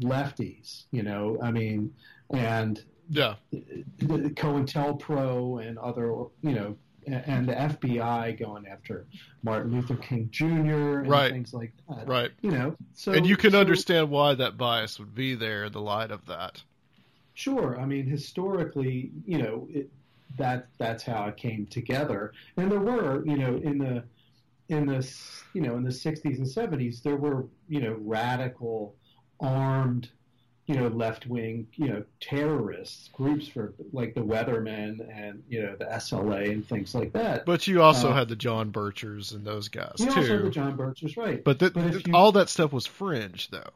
lefties. You know, I mean, and Yeah. the COINTELPRO and other, you know, and the FBI going after Martin Luther King Jr. and Right. things like that. Right. You know, so and you can so- understand why that bias would be there in the light of that. Sure. I mean, historically, you know, it, that that's how it came together. And there were, you know, in the in the you know in the 60s and 70s, there were you know radical, armed, you know, left wing, you know, terrorists groups for like the Weathermen and you know the SLA and things like that. But you also Uh, had the John Birchers and those guys you too. also had the John Birchers, right? but th- But you- all that stuff was fringe, though.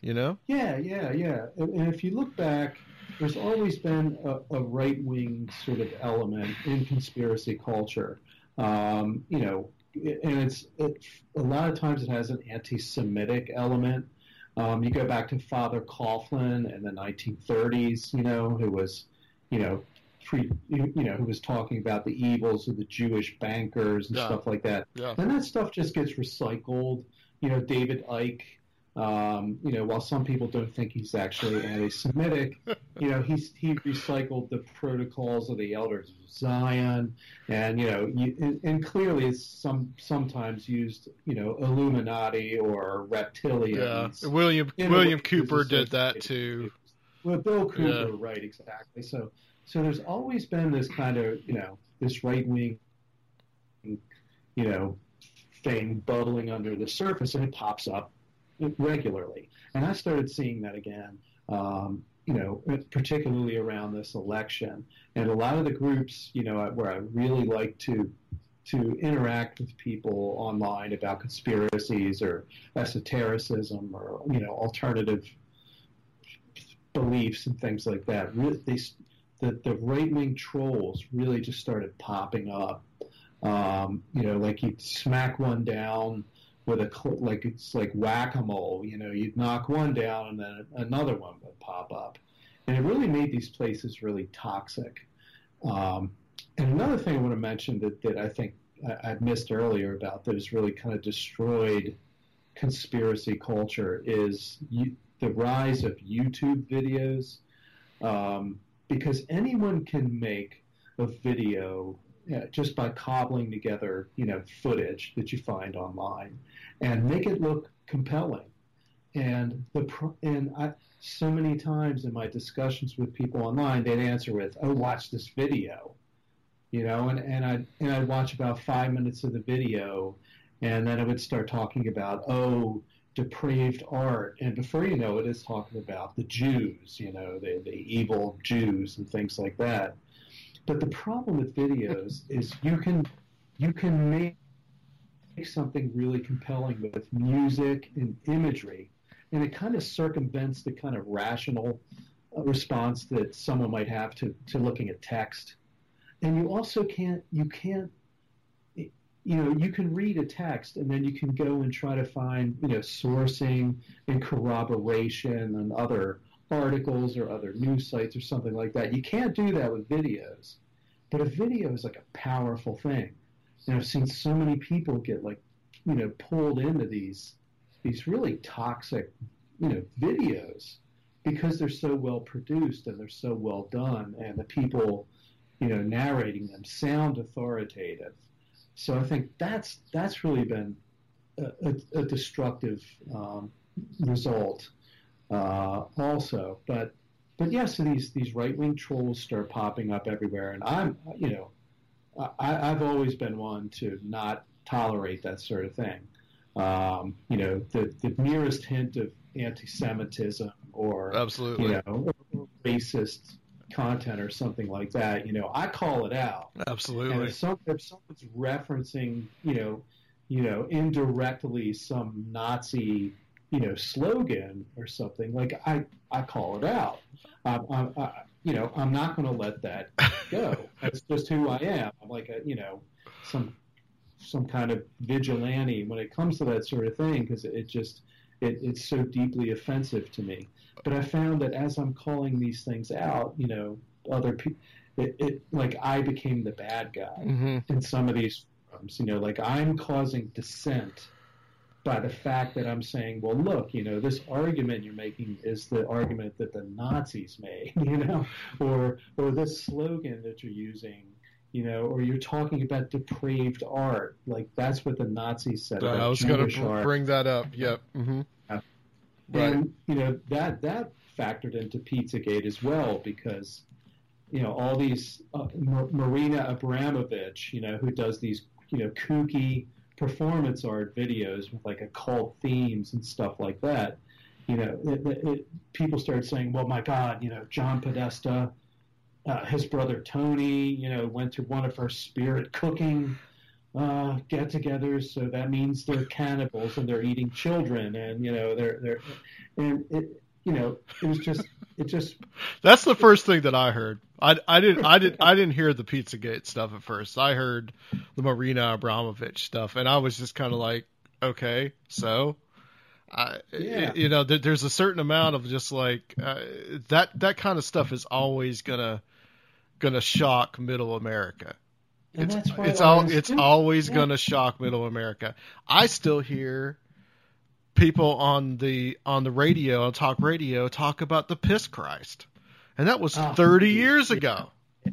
You know? Yeah, yeah, yeah. And, and if you look back, there's always been a, a right wing sort of element in conspiracy culture. Um, you know, and it's it, a lot of times it has an anti-Semitic element. Um, you go back to Father Coughlin in the 1930s, you know, who was, you know, pre, you know, who was talking about the evils of the Jewish bankers and Yeah. stuff like that. Yeah. And that stuff just gets recycled. You know, David Icke, um, you know, while some people don't think he's actually anti-Semitic, [laughs] you know, he's he recycled the protocols of the elders of Zion, and you know, you, and, clearly it's some sometimes used, you know, Illuminati or Yeah. reptilians. William in a William Cooper did that too. Well, Bill Cooper, Yeah. right? Exactly. So, so there's always been this kind of, you know, this right wing, you know, thing bubbling under the surface, and it pops up regularly. And I started seeing that again, um, you know, particularly around this election. And a lot of the groups, you know, where I really like to to interact with people online about conspiracies or esotericism or you know alternative beliefs and things like that. They, the the right wing trolls really just started popping up. Um, you know, like you'd smack one down with a cl- like it's like whack a mole. You know, you'd knock one down and then another one would pop up, and it really made these places really toxic. Um, and another thing I want to mention that, that I think I, I missed earlier about that has really kind of destroyed conspiracy culture is you, the rise of YouTube videos. Um, because anyone can make a video uh, just by cobbling together, you know, footage that you find online and make it look compelling. And the and I so many times in my discussions with people online, they'd answer with, "Oh, watch this video," you know, and and I and I'd watch about five minutes of the video, and then I would start talking about, "Oh, depraved art," and before you know it, it's talking about the Jews, you know, the the evil Jews and things like that. But the problem with videos is you can you can make something really compelling with music and imagery, and it kind of circumvents the kind of rational uh, response that someone might have to, to looking at text. And you also can't you can't you know you can read a text and then you can go and try to find you know sourcing and corroboration and other articles or other news sites or something like that. You can't do that with videos. But a video is like a powerful thing. And I've seen so many people get like, you know, pulled into these these really toxic, you know, videos because they're so well produced and they're so well done and the people, you know, narrating them sound authoritative. So I think that's that's really been a, a, a destructive um, result uh, also. But but yes, yeah, so these these right wing trolls start popping up everywhere, and I'm you know I, I've always been one to not tolerate that sort of thing. Um, you know, the the merest hint of anti-Semitism or absolutely you know racist content or something like that, you know, I call it out. Absolutely. And if, some, if someone's referencing, you know, you know, indirectly some Nazi, you know, slogan or something, like I, I call it out. Um, I, I, you know, I'm not going to let that go. [laughs] That's just who I am. I'm like a, you know, some, some kind of vigilante when it comes to that sort of thing because it just, it, it's so deeply offensive to me. But I found that as I'm calling these things out, you know, other people, it, it, like I became the bad guy mm-hmm. in some of these. You know, like I'm causing dissent by the fact that I'm saying, well, look, you know, this argument you're making is the argument that the Nazis made, [laughs] you know, or or this slogan that you're using, you know, or you're talking about depraved art, like that's what the Nazis said. I was going to bring that up. Yep. Mm-hmm. Right. And you know that that factored into Pizzagate as well because you know all these uh, Marina Abramovich, you know, who does these you know kooky performance art videos with like occult themes and stuff like that. You know, it, it, people started saying, "Well, my God, you know, John Podesta, uh, his brother Tony, you know, went to one of her spirit cooking." uh, get-togethers, so that means they're cannibals and they're eating children, and you know they're they're, and it you know it was just it just. That's the first thing that I heard. I, I didn't I didn't I didn't hear the PizzaGate stuff at first. I heard the Marina Abramovich stuff, and I was just kind of like, okay, so. I, yeah. you know, there's a certain amount of just like uh, that. That kind of stuff is always gonna gonna shock Middle America and it's, it's all it's yeah. always yeah. going to shock middle America. I still hear people on the on the radio on talk radio talk about the piss Christ, and that was oh, 30 years ago. [laughs]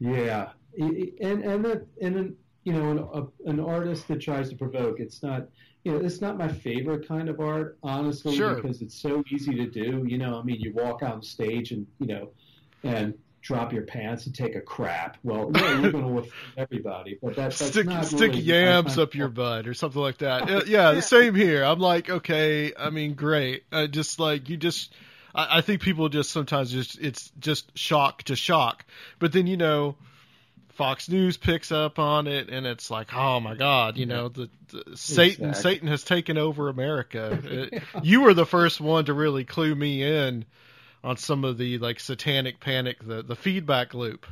Yeah, yeah, and and that and you know an, an artist that tries to provoke. It's not you know it's not my favorite kind of art, honestly, sure. because it's so easy to do. You know, I mean, you walk on stage and you know, and drop your pants and take a crap. Well, yeah, you're going to offend everybody, but that, that's stick not stick really yams up your butt or something like that. [laughs] yeah, yeah, the same here. I'm like, okay, I mean, great. Uh, just like you just, I, I think people just sometimes just it's just shock to shock, but then you know. Fox News picks up on it, and it's like, oh my God, you know, the, the Satan, Exactly. Satan has taken over America. It- you were the first one to really clue me in on some of the like satanic panic, the the feedback loop,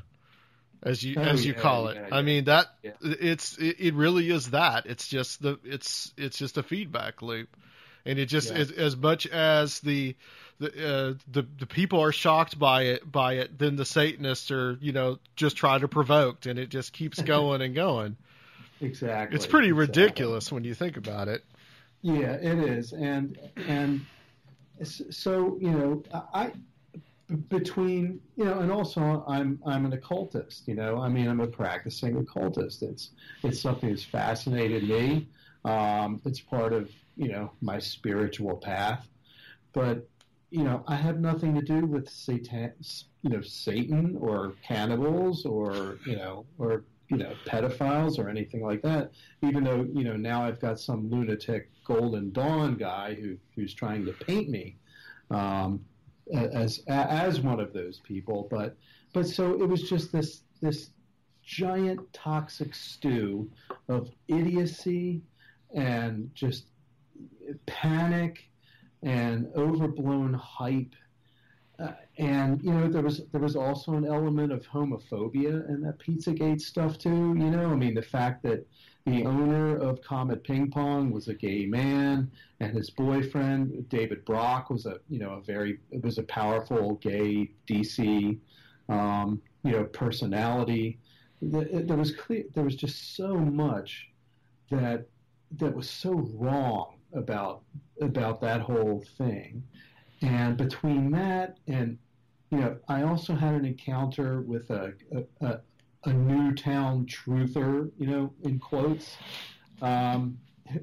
as you Oh, as you yeah, call it. yeah, I mean that Yeah. it's it, it really is that. It's just the it's it's just a feedback loop, and it just Yeah. as, as much as the the, uh, the the people are shocked by it by it, then the Satanists are you know just try to provoke, and it just keeps [laughs] going and going. exactly. It's pretty exactly. ridiculous when you think about it. Yeah, it is, and and so you know, I between you know, and also I'm I'm an occultist. You know, I mean, I'm a practicing occultist. It's it's something that's fascinated me. Um, it's part of you know my spiritual path, but you know, I have nothing to do with Satan, you know, Satan or cannibals or you know or you know pedophiles or anything like that. Even though you know now I've got some lunatic Golden Dawn guy who who's trying to paint me um, as as one of those people, but but so it was just this this giant toxic stew of idiocy and just panic and overblown hype. Uh, and you know there was there was also an element of homophobia in that Pizzagate stuff too. You know, I mean the fact that the owner of Comet Ping Pong was a gay man, and his boyfriend David Brock was a you know a very was a powerful gay DC um, you know personality. There was clear, there was just so much that that was so wrong about about that whole thing, and between that and you know, I also had an encounter with a, a, a, a Newtown truther, you know, in quotes, um,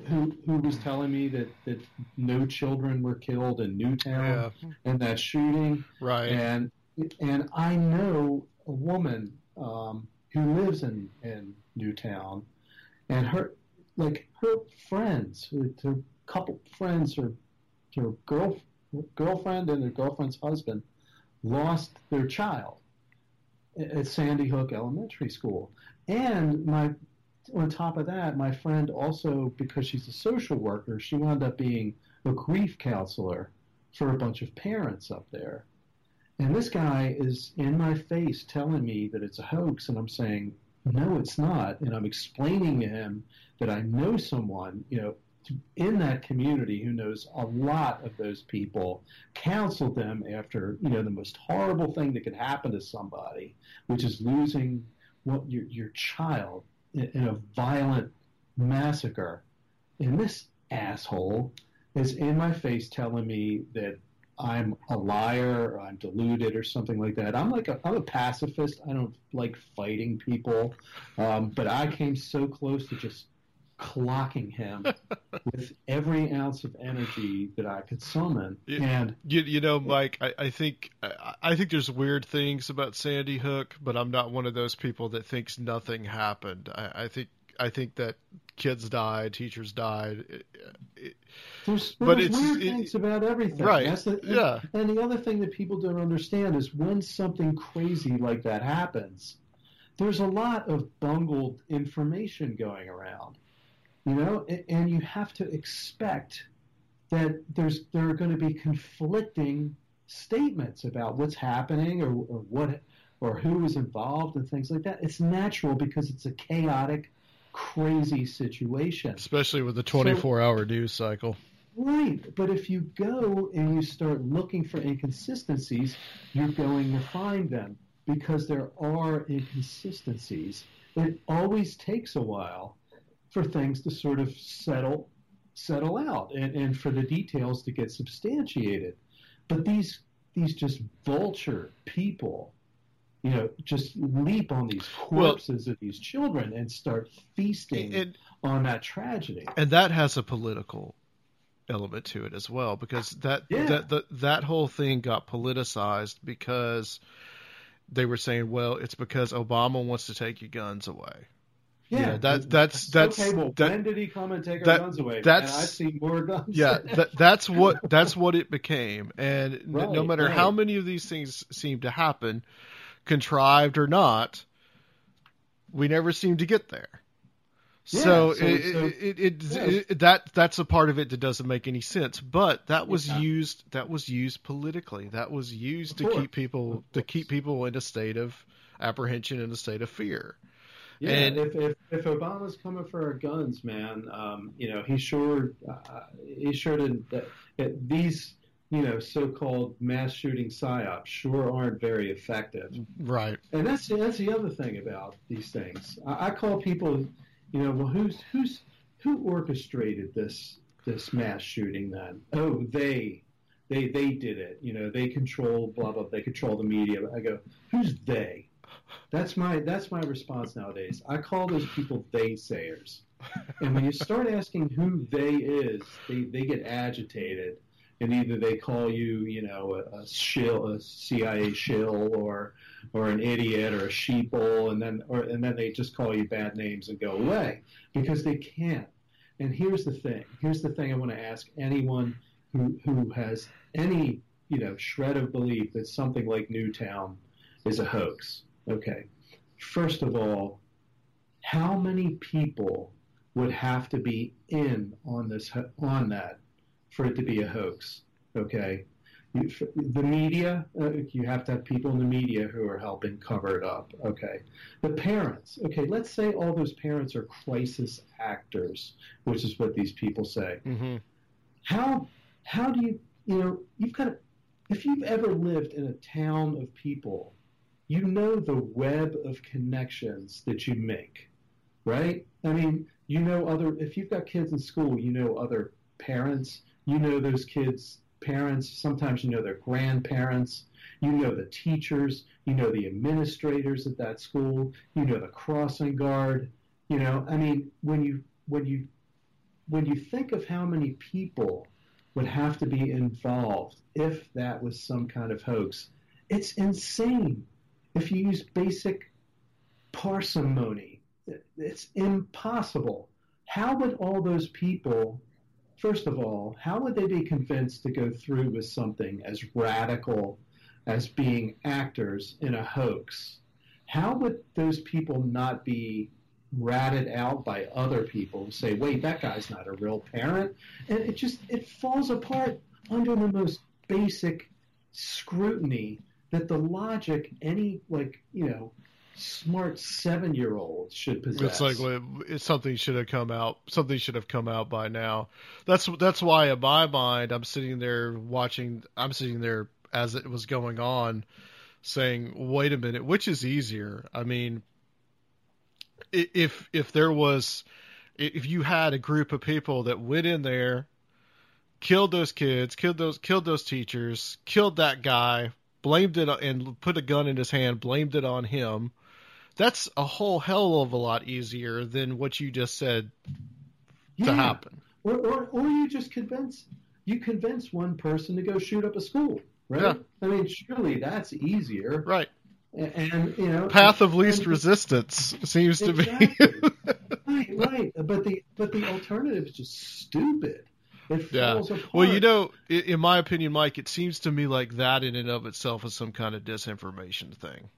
who who was telling me that, that no children were killed in Newtown Yeah. in that shooting. Right. And and I know a woman um, who lives in, in Newtown, and her like her friends, her, couple friends, or her girl girlfriend and their girlfriend's husband lost their child at Sandy Hook Elementary School. And my on top of that, my friend also, because she's a social worker, she wound up being a grief counselor for a bunch of parents up there. And this guy is in my face telling me that it's a hoax, and I'm saying, no, it's not. And I'm explaining to him that I know someone, you know, in that community who knows a lot of those people, counseled them after, you know, the most horrible thing that could happen to somebody, which is losing what your your child in, in a violent massacre. And this asshole is in my face telling me that I'm a liar or I'm deluded or something like that. I'm like a, I'm a pacifist. I don't like fighting people, um, but I came so close to just clocking him [laughs] with every ounce of energy that I could summon. And You, you know, Mike, I, I think I, I think there's weird things about Sandy Hook, but I'm not one of those people that thinks nothing happened. I, I think I think that kids died, teachers died. It- it- There's, but there's it's weird it- things about everything. right, the, yeah. And the other thing that people don't understand is when something crazy like that happens, there's a lot of bungled information going around. You know, and, you have to expect that there's there are going to be conflicting statements about what's happening or, or what or who is involved and things like that. It's natural because it's a chaotic, crazy situation. especially with the 24 hour news cycle. Right, but if you go and you start looking for inconsistencies, you're going to find them because there are inconsistencies. It always takes a while for things to sort of settle settle out and, and for the details to get substantiated. But these these just vulture people, you know, just leap on these Well- corpses of these children and start feasting on that tragedy. and that has a political element to it as well because that Yeah. that that that whole thing got politicized because they were saying, well, it's because Obama wants to take your guns away. You know, that that's that's okay. Well, that, when did he come and take that- our guns away? that's- and I've seen more guns. yeah, that, that's [laughs] what that's what it became, and n- no Right, matter how many of these things seem to happen, contrived or not, we never seem to get there. Yeah, so, so- it, so- it, it, yeah. it- that that's a part of it that doesn't make any sense. But that was Yeah. used that was used politically. That was used Of to course. keep people to keep people in a state of apprehension and a state of fear. Yeah, And- if, if if Obama's coming for our guns, man, um, you know he sure uh, he sure didn't. These you know so-called mass shooting psyops sure aren't very effective. Right. And that's that's the other thing about these things. I, I call people, you know, well, who's who's who orchestrated this this mass shooting? Then oh, they they they did it. You know, they control blah blah. They control the media. I go, who's they? That's my that's my response nowadays. I call those people they sayers. And when you start asking who they is, they, they get agitated, and either they call you, you know, a, a shill, a CIA shill, or or an idiot, or a sheeple, and then or and then they just call you bad names and go away because they can't. And here's the thing. Here's the thing I want to ask anyone who who has any you know shred of belief that something like Newtown is a hoax. Okay, first of all, how many people would have to be in on this on that for it to be a hoax? Okay, You, the media, uh, you have to have people in the media who are helping cover it up. Okay. The parents, okay, let's say all those parents are crisis actors, which is what these people say. Mm-hmm. How, how do you, you know, you've got to, if you've ever lived in a town of people, you know the web of connections that you make, right? I mean, you know other, if you've got kids in school, you know other parents, you know those kids' parents, sometimes you know their grandparents, you know the teachers, you know the administrators at that school, you know the crossing guard, you know, I mean, when you, when you, when you think of how many people would have to be involved if that was some kind of hoax, it's insane. If you use basic parsimony, it's impossible. How would all those people, first of all, how would they be convinced to go through with something as radical as being actors in a hoax? How would those people not be ratted out by other people who say, wait, that guy's not a real parent? And it just, it falls apart under the most basic scrutiny that the logic any, like, you know, smart seven year old should possess. It's like it's something should have come out. Something should have come out by now. That's that's why in my mind I'm sitting there watching. I'm sitting there as it was going on, saying, "Wait a minute, which is easier?" I mean, if if there was, if you had a group of people that went in there, killed those kids, killed those killed those teachers, killed that guy, blamed it and put a gun in his hand, blamed it on him that's a whole hell of a lot easier than what you just said yeah. to happen. Or, or, or you just convince you convince one person to go shoot up a school, right? Yeah. I mean, surely that's easier, right? And, and you know, path of least and, resistance seems exactly. to be [laughs] right, right. But the but the alternative is just stupid. It yeah. Well, you know, in my opinion, Mike, it seems to me like that in and of itself is some kind of disinformation thing.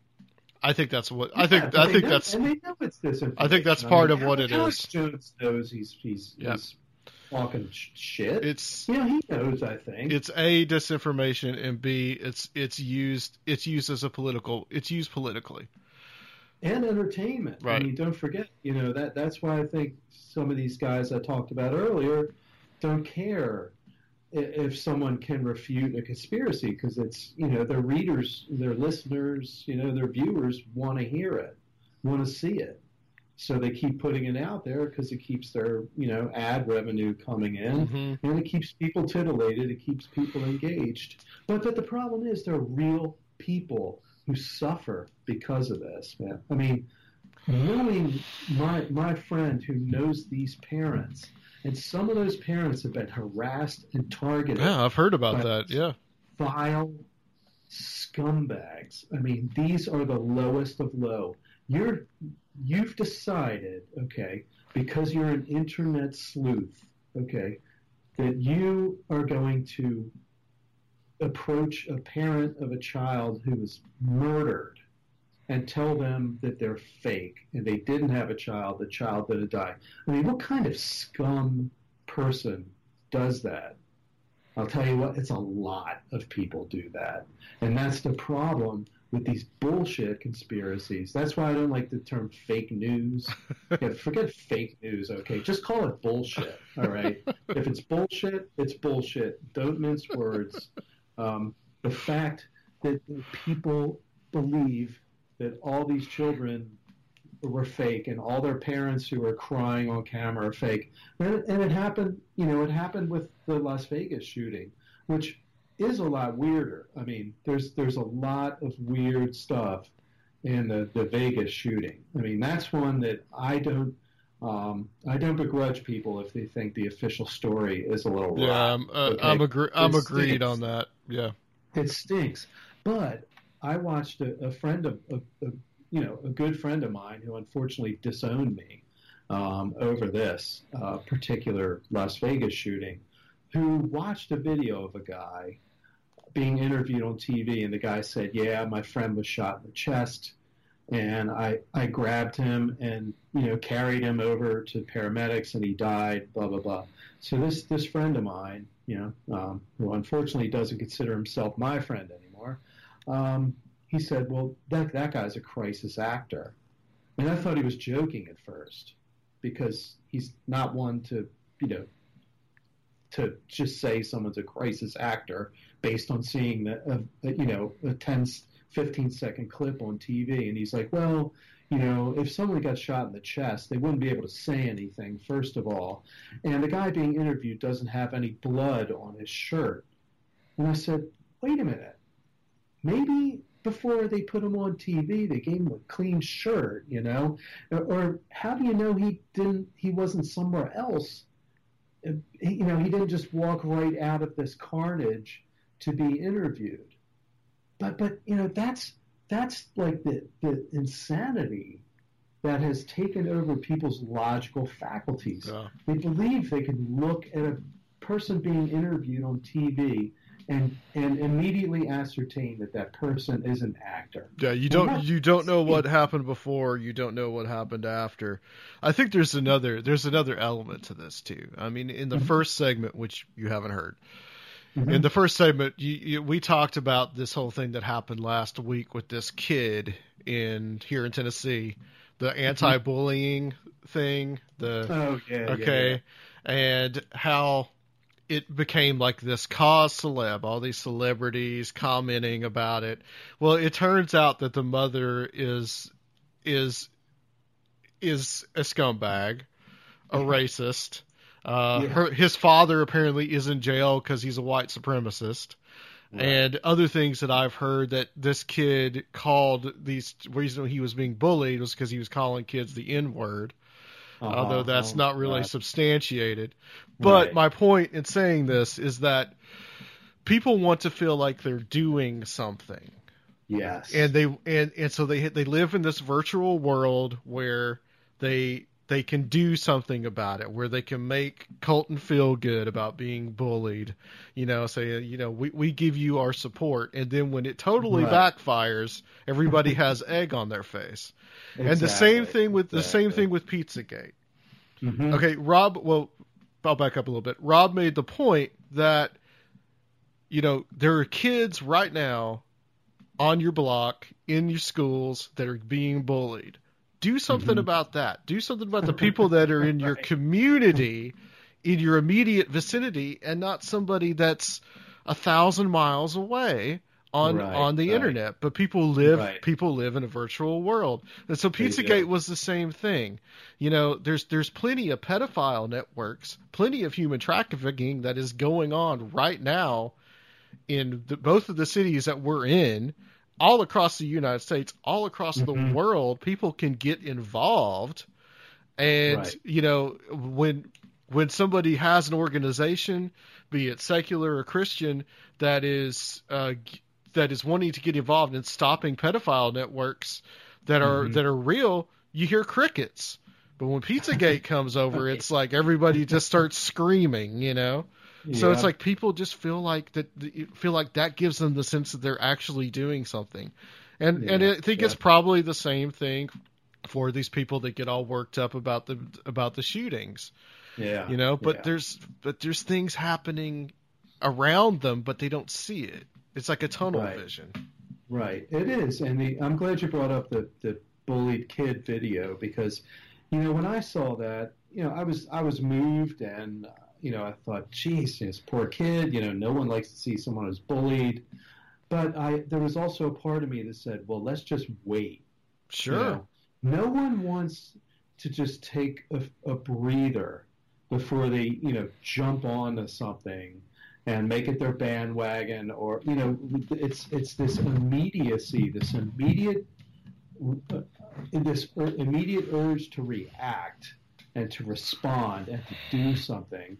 I think that's what yeah, I think. I think know, that's. And they know it's disinformation. I think that's part I mean, of what it Alex is. Jones knows he's he's, Yeah. he's talking shit. It's yeah, he knows. I think it's a disinformation and b it's it's used it's used as a political it's used politically. and entertainment. Right. I mean, don't forget, you know that that's why I think some of these guys I talked about earlier don't care if someone can refute a conspiracy because it's you know their readers, their listeners, you know their viewers want to hear it, want to see it. So they keep putting it out there because it keeps their, you know, ad revenue coming in, Mhm. and it keeps people titillated. It keeps people engaged. But but the problem is there are real people who suffer because of this, man. I mean, knowing my my friend who knows these parents, and some of those parents have been harassed and targeted. Yeah, I've heard about that. Yeah. Vile scumbags. I mean, these are the lowest of low. You're you've decided, okay, because you're an internet sleuth, okay, that you are going to approach a parent of a child who was murdered and tell them that they're fake and they didn't have a child, the child didn't die. I mean, what kind of scum person does that? I'll tell you what, it's a lot of people do that. And that's the problem with these bullshit conspiracies. That's why I don't like the term fake news. [laughs] yeah, forget fake news, okay? Just call it bullshit, all right? [laughs] if it's bullshit, it's bullshit. Don't mince words. Um, the fact that people believe that all these children were fake and all their parents who were crying on camera are fake. And it, and it happened, you know, it happened with the Las Vegas shooting, which is a lot weirder. I mean, there's there's a lot of weird stuff in the, the Vegas shooting. I mean, that's one that I don't um, I don't begrudge people if they think the official story is a little Yeah, I'm, uh, okay? I'm agree. I'm agreed stinks. on that. Yeah. It stinks. But I watched a, a friend of, a, a, you know, a good friend of mine who unfortunately disowned me um, over this uh, particular Las Vegas shooting, who watched a video of a guy being interviewed on TV, and the guy said, "Yeah, my friend was shot in the chest. and I I grabbed him and you know carried him over to paramedics, and he died. Blah blah blah. So this this friend of mine, you know, um, who unfortunately doesn't consider himself my friend anymore, um, he said, "Well, that that guy's a crisis actor," and I thought he was joking at first because he's not one to you know to just say someone's a crisis actor based on seeing the, uh, you know a 10 15 second clip on TV and he's like well you know if someone got shot in the chest they wouldn't be able to say anything first of all. And the guy being interviewed doesn't have any blood on his shirt. And I said wait a minute maybe before they put him on TV, they gave him a clean shirt, you know, or, how do you know he didn't? He wasn't somewhere else you know, he didn't just walk right out of this carnage to be interviewed. But but you know, that's that's like the, the insanity that has taken over people's logical faculties. Yeah. They believe they can look at a person being interviewed on TV and and immediately ascertain that that person is an actor. Yeah, you don't not- you don't know what happened before, you don't know what happened after. I think there's another there's another element to this too. I mean, in the Mhm. first segment, which you haven't heard, Mhm. in the first segment, you, you, we talked about this whole thing that happened last week with this kid in here in Tennessee, the anti-bullying thing. The Oh, yeah, yeah, okay, and how it became like this cause celeb, all these celebrities commenting about it. Well, it turns out that the mother is is is a scumbag, a racist. Uh, Yeah. her, his father apparently is in jail because he's a white supremacist. And other things that I've heard that this kid called these reason he was being bullied was because he was calling kids the N word Uh-huh. although that's Oh, not really right. substantiated. But Right. my point in saying this is that people want to feel like they're doing something. Yes. And they and, and so they they live in this virtual world where they they can do something about it, where they can make Colton feel good about being bullied. You know, say you know we we give you our support, and then when it totally Right. backfires, everybody has [laughs] egg on their face. And the same thing with the same thing with Pizzagate. Mhm. Okay, Rob. Well, I'll back up a little bit. Rob made the point that you know there are kids right now on your block in your schools that are being bullied. Do something about that. Do something about the [laughs] people that are in your community, in your immediate vicinity, and not somebody that's a thousand miles away on Right, on the right. internet. But people live people live in a virtual world, and so Pizzagate was the same thing. You know, there's there's plenty of pedophile networks, plenty of human trafficking that is going on right now in the, both of the cities that we're in, all across the United States, all across Mhm. the world. People can get involved, and Right. you know when when somebody has an organization, be it secular or Christian, that is uh, that is wanting to get involved in stopping pedophile networks that are Mhm. that are real, you hear crickets. But when Pizzagate [laughs] comes over, it's like everybody just starts screaming, you know. So it's like people just feel like that feel like that gives them the sense that they're actually doing something, and and I think it's probably the same thing for these people that get all worked up about the about the shootings, Yeah. you know. But yeah. there's but there's things happening around them, but they don't see it. It's like a tunnel Right. vision. Right, it is, and the, I'm glad you brought up the the bullied kid video because, you know, when I saw that, you know, I was I was moved, and you know, I thought, geez, this poor kid, you know, no one likes to see someone who's bullied, but I there was also a part of me that said, well, let's just wait. Sure. You know, no one wants to just take a, a breather before they, you know, jump onto something and make it their bandwagon or you know it's it's this immediacy this immediate uh, this immediate urge to react and to respond and to do something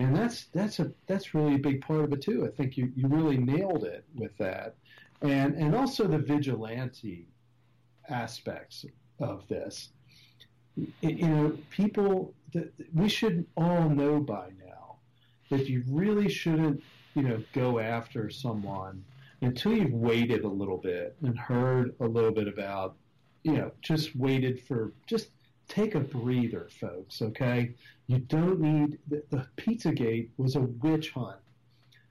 and that's that's a that's really a big part of it too. I think you you really nailed it with that. And and also the vigilante aspects of this. You know people that we should all know by now that you really shouldn't, you know, go after someone until you've waited a little bit and heard a little bit about you know, just waited for just take a breather, folks. Okay, you don't need the, the PizzaGate was a witch hunt.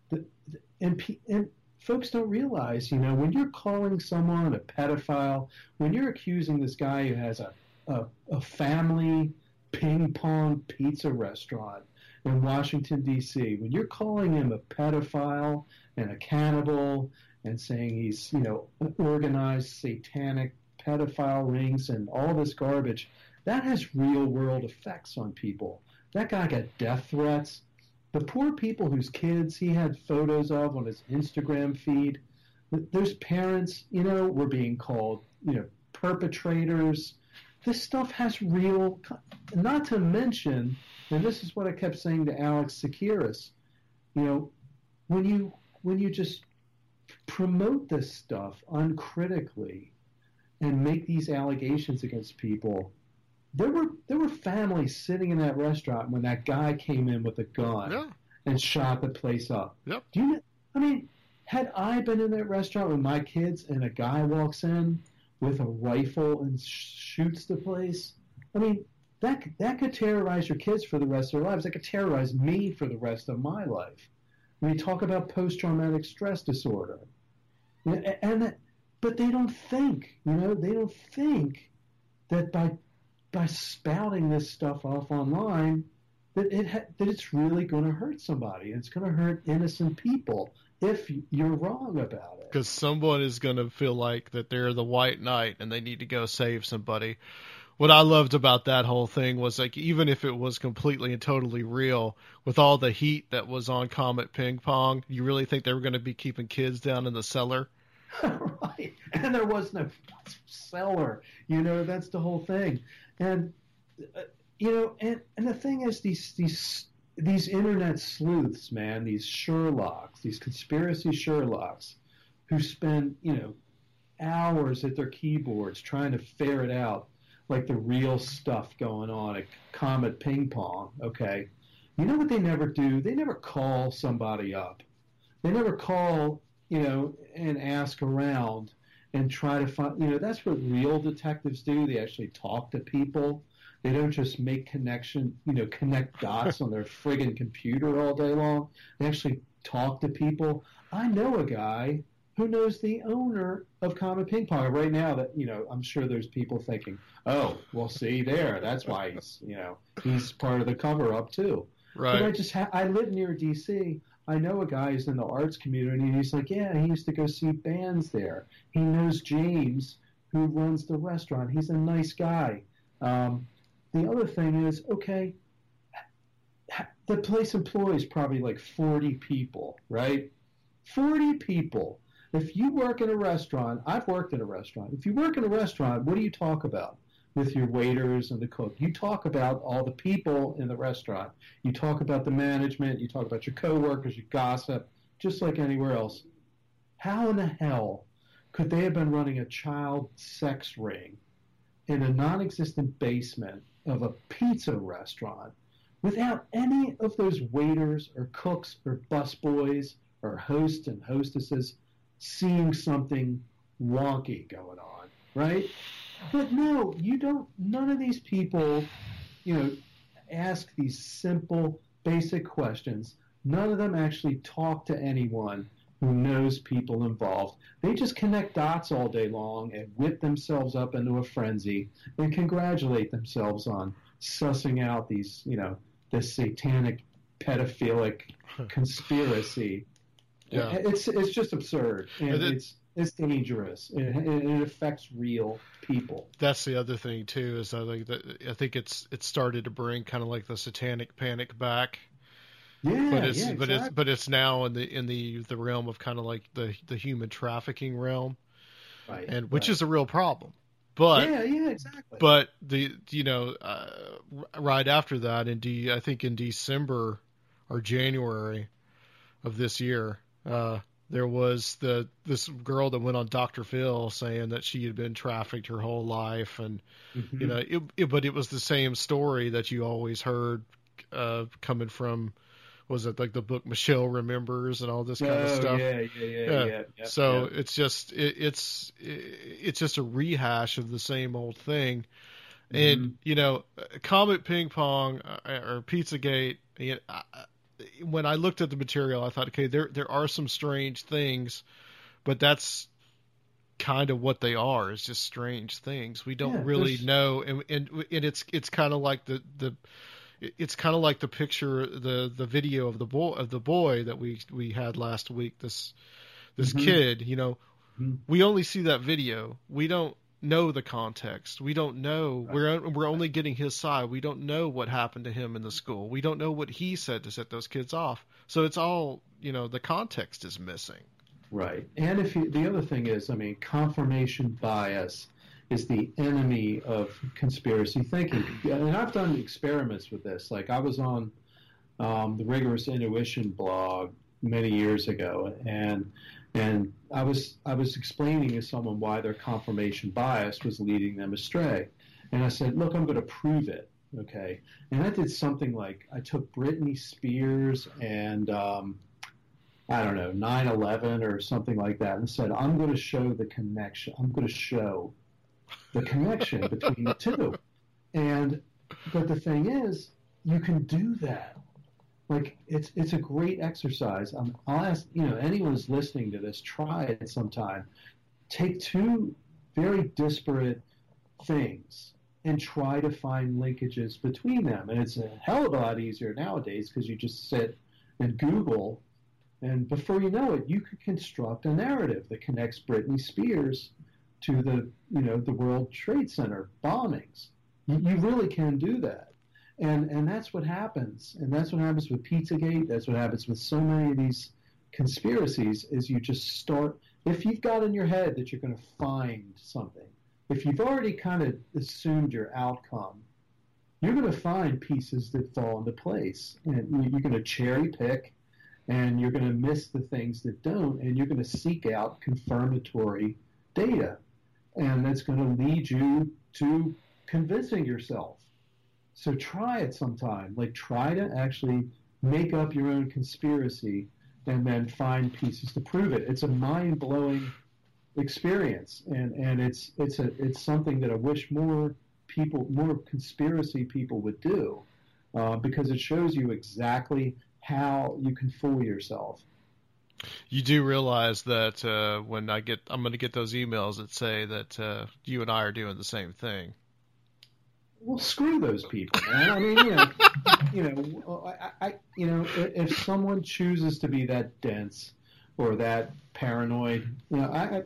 The, the, and, and folks don't realize, you know, when you're calling someone a pedophile, when you're accusing this guy who has a, a, a family ping pong pizza restaurant in Washington, D.C., when you're calling him a pedophile and a cannibal and saying he's, you know, organized satanic pedophile rings and all this garbage, that has real world effects on people. That guy got death threats. The poor people whose kids he had photos of on his Instagram feed, those parents, you know, were being called, you know, perpetrators. This stuff has real, not to mention, and this is what I kept saying to Alex Tsakiris, you know, when you when you just promote this stuff uncritically and make these allegations against people, there were there were families sitting in that restaurant when that guy came in with a gun Yeah. and shot the place up. Yep. Do you? I mean, had I been in that restaurant with my kids and a guy walks in with a rifle and sh- shoots the place, I mean, that could- that could terrorize your kids for the rest of their lives. That could terrorize me for the rest of my life. We talk about post-traumatic stress disorder, and, and that, but they don't think. You know, they don't think that by by spouting this stuff off online that it ha- that it's really going to hurt somebody. It's going to hurt innocent people if you're wrong about it. because someone is going to feel like that they're the white knight and they need to go save somebody. What I loved about that whole thing was like even if it was completely and totally real, with all the heat that was on Comet Ping Pong, you really think they were going to be keeping kids down in the cellar? [laughs] right. And there was no seller. You know, that's the whole thing. And uh, you know, and and the thing is, these these these internet sleuths, man, these Sherlocks, these conspiracy Sherlocks, who spend you know hours at their keyboards trying to ferret out like the real stuff going on at Comet Ping Pong. Okay, you know what they never do? They never call somebody up. They never call, you know, and ask around and try to find. You know, that's what real detectives do. They actually talk to people. They don't just make connection, you know, connect [laughs] dots on their friggin' computer all day long. They actually talk to people. I know a guy who knows the owner of Comet Ping Pong. Right now, that you know, I'm sure there's people thinking, "Oh, well, see there, that's why he's, you know, he's part of the cover up too." Right. But I just ha- I live near DC. I know a guy who's in the arts community, and he's like, "Yeah, he used to go see bands there. He knows James, who runs the restaurant. He's a nice guy." Um, the other thing is, okay, the place employs probably like 40 people, right? 40 people. If you work in a restaurant, I've worked in a restaurant. If you work in a restaurant, what do you talk about with your waiters and the cook? You talk about all the people in the restaurant. You talk about the management. You talk about your coworkers. You gossip, just like anywhere else. How in the hell could they have been running a child sex ring in a non-existent basement of a pizza restaurant without any of those waiters or cooks or busboys or hosts and hostesses seeing something wonky going on, right? But no, you don't. None of these people, you know, ask these simple, basic questions. None of them actually talk to anyone who knows people involved. They just connect dots all day long and whip themselves up into a frenzy and congratulate themselves on sussing out these, you know, this satanic, pedophilic [laughs] conspiracy. Yeah. It's it's just absurd and it- it's it's dangerous. It, it, affects real people. That's the other thing too is I think that I think it's it started to bring kind of like the satanic panic back. Yeah, but it's yeah, but it's but it's now in the in the the realm of kind of like the the human trafficking realm, Right, and which right. is a real problem. But yeah, yeah, exactly. but the you know uh, right after that in D I think in December or January of this year uh, there was the this girl that went on Dr. Phil saying that she had been trafficked her whole life and Mhm. you know it, it, but it was the same story that you always heard uh, coming from was it like the book Michelle remembers and all this kind of Oh, stuff. yeah, yeah, yeah, yeah, yeah, so yeah. it's just it, it's it's just a rehash of the same old thing. Mm-hmm. And you know, Comet Ping Pong uh, or Pizzagate. You know, I- when I looked at the material, I thought, okay, there there are some strange things, but that's kind of what they are. It's just strange things. We don't Yeah, really there's- know, and and and it's it's kind of like the the it's kind of like the picture the the video of the boy of the boy that we we had last week. This this Mhm. kid, you know, Mhm. we only see that video. We don't know the context. We don't know. We're we're only getting his side. We don't know what happened to him in the school. We don't know what he said to set those kids off. So it's all you know. The context is missing. Right. And if you, the other thing is, I mean, confirmation bias is the enemy of conspiracy thinking. And I've done experiments with this. Like I was on um, the Rigorous Intuition blog many years ago, and and I was I was explaining to someone why their confirmation bias was leading them astray. And I said, look, I'm going to prove it. Okay. And I did something like I took Britney Spears and um, I don't know, 9 11 or something like that, and said, I'm going to show the connection. I'm going to show the connection between the two. And, but the thing is, you can do that. Like, it's, it's a great exercise. Um, I'll ask, you know, anyone who's listening to this, try it sometime. Take two very disparate things and try to find linkages between them. And it's a hell of a lot easier nowadays because you just sit and Google and before you know it, you could construct a narrative that connects Britney Spears to the, you know, the World Trade Center bombings. You, you really can do that, and and that's what happens. And that's what happens with Pizzagate. That's what happens with so many of these conspiracies. Is you just start if you've got in your head that you're going to find something. If you've already kind of assumed your outcome, you're going to find pieces that fall into place, and you- you're going to cherry pick and you're going to miss the things that don't, and you're going to seek out confirmatory data, and that's going to lead you to convincing yourself. So try it sometime. Like try to actually make up your own conspiracy and then find pieces to prove it. It's a mind blowing experience, and and it's it's a it's something that I wish more people, more conspiracy people would do, uh, because it shows you exactly how you can fool yourself. You do realize that uh, when I get, I'm going to get those emails that say that uh, you and I are doing the same thing. Well, screw those people, man. I mean, you know, [laughs] you know, I, I, you know, if, someone chooses to be that dense or that paranoid, you know, I, I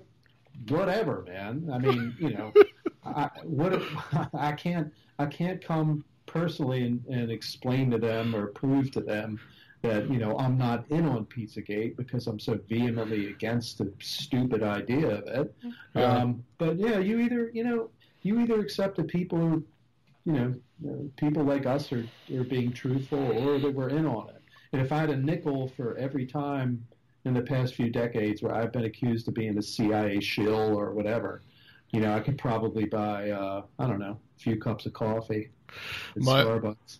whatever, man. I mean, you know, [laughs] I, what if, [laughs] I can't, I can't come personally and, and explain to them or prove to them that you know I'm not in on Pizzagate because I'm so vehemently against the stupid idea of it. Yeah. Um, but yeah, you either you know you either accept that people are you know uh, people like us are are being truthful or that we're in on it. And if I had a nickel for every time in the past few decades where I've been accused of being a CIA shill or whatever, you know, I could probably buy uh, I don't know a few cups of coffee at My- Starbucks.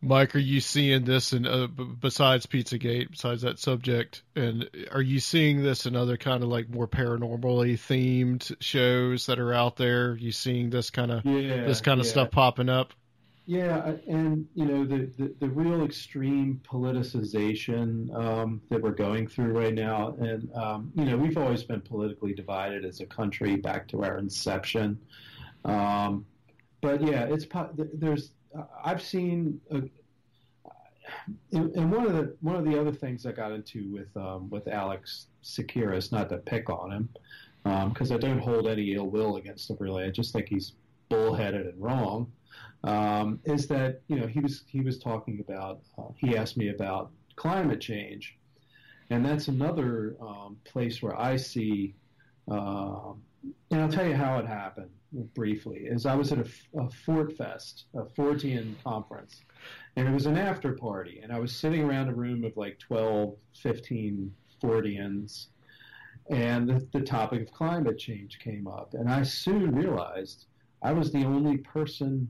Mike, are you seeing this in uh, b- besides Pizzagate, besides that subject, and are you seeing this in other kind of like more paranormally themed shows that are out there? You seeing this kind of Yeah, this kind of yeah. stuff popping up? Yeah, and you know the, the, the real extreme politicization um, that we're going through right now, and um, you know we've always been politically divided as a country back to our inception. Um, but yeah, it's there's I've seen, a, and one of the one of the other things I got into with um, with Alex Tsakiris, not to pick on him, because I don't hold any ill will against him really. I just think he's bullheaded and wrong um, is that you know he was he was talking about uh, he asked me about climate change, and that's another um, place where I see, uh, and I'll tell you how it happened briefly. Is I was at a, a Fort Fest, a Fortean conference, and it was an after party, and I was sitting around a room of like 12, 15 Forteans, and the, the topic of climate change came up, and I soon realized I was the only person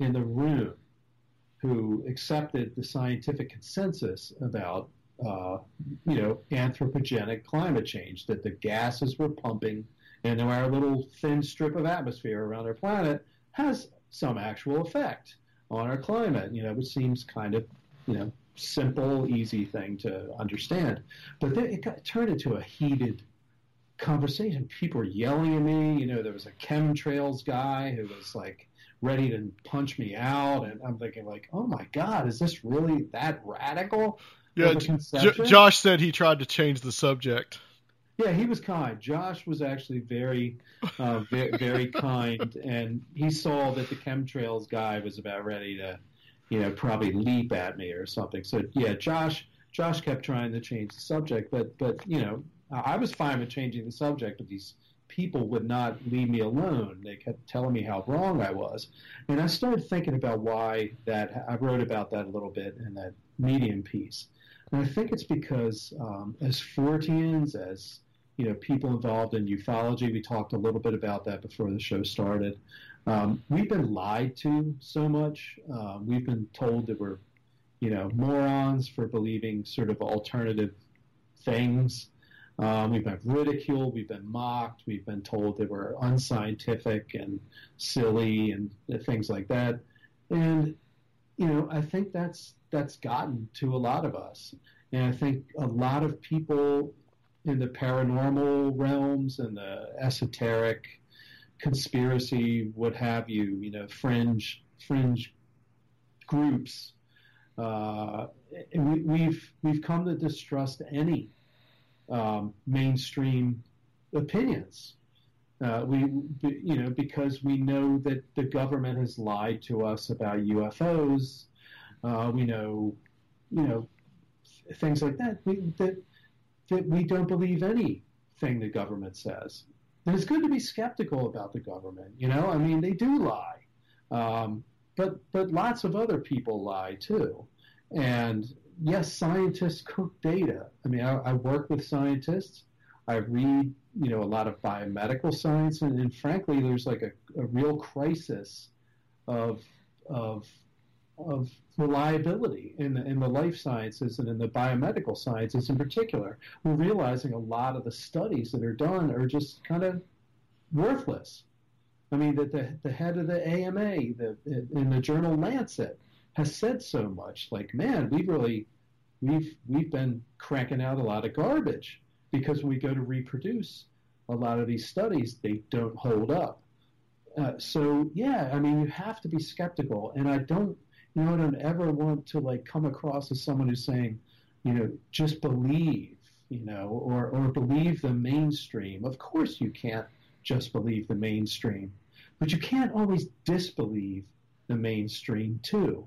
in the room who accepted the scientific consensus about uh, you know anthropogenic climate change that the gases we're pumping into our little thin strip of atmosphere around our planet has some actual effect on our climate. You know, which seems kind of you know simple, easy thing to understand, but then it got turned into a heated conversation. People were yelling at me. You know, there was a chemtrails guy who was like ready to punch me out, and I'm thinking like, oh my god, is this really that radical? Yeah, J-? Josh said he tried to change the subject. Yeah, he was kind. Josh was actually very, uh, very, very kind, and he saw that the chemtrails guy was about ready to, you know, probably leap at me or something. So yeah, Josh, Josh kept trying to change the subject, but but you know, I I was fine with changing the subject, but these people would not leave me alone. They kept telling me how wrong I was, and I started thinking about why that. I wrote about that a little bit in that Medium piece. And I think it's because um, as Forteans, as you know, people involved in ufology, we talked a little bit about that before the show started. Um, we've been lied to so much. Uh, we've been told that we're, you know, morons for believing sort of alternative things. Um, we've been ridiculed. We've been mocked. We've been told that we're unscientific and silly and things like that. And you know, I think that's that's gotten to a lot of us, and I think a lot of people in the paranormal realms and the esoteric, conspiracy, what have you, you know, fringe fringe groups. Uh, we, we've we've come to distrust any um, mainstream opinions. Uh, we, you know, because we know that the government has lied to us about UFOs. Uh, we know, you know, things like that. We, that that we don't believe anything the government says. And it's good to be skeptical about the government. You know, I mean, they do lie, um, but but lots of other people lie too. And yes, scientists cook data. I mean, I, I work with scientists. I read, you know, a lot of biomedical science, and, and frankly, there's like a, a real crisis of of of reliability in the, in the life sciences and in the biomedical sciences in particular. We're realizing a lot of the studies that are done are just kind of worthless. I mean, that the, the head of the AMA the, in the journal Lancet has said so much. Like, man, we've really we've we've been cranking out a lot of garbage because we go to reproduce a lot of these studies, they don't hold up. Uh, so yeah, I mean, you have to be skeptical, and I don't, you know, I don't ever want to like come across as someone who's saying, you know, just believe, you know, or or believe the mainstream. Of course, you can't just believe the mainstream, but you can't always disbelieve the mainstream too.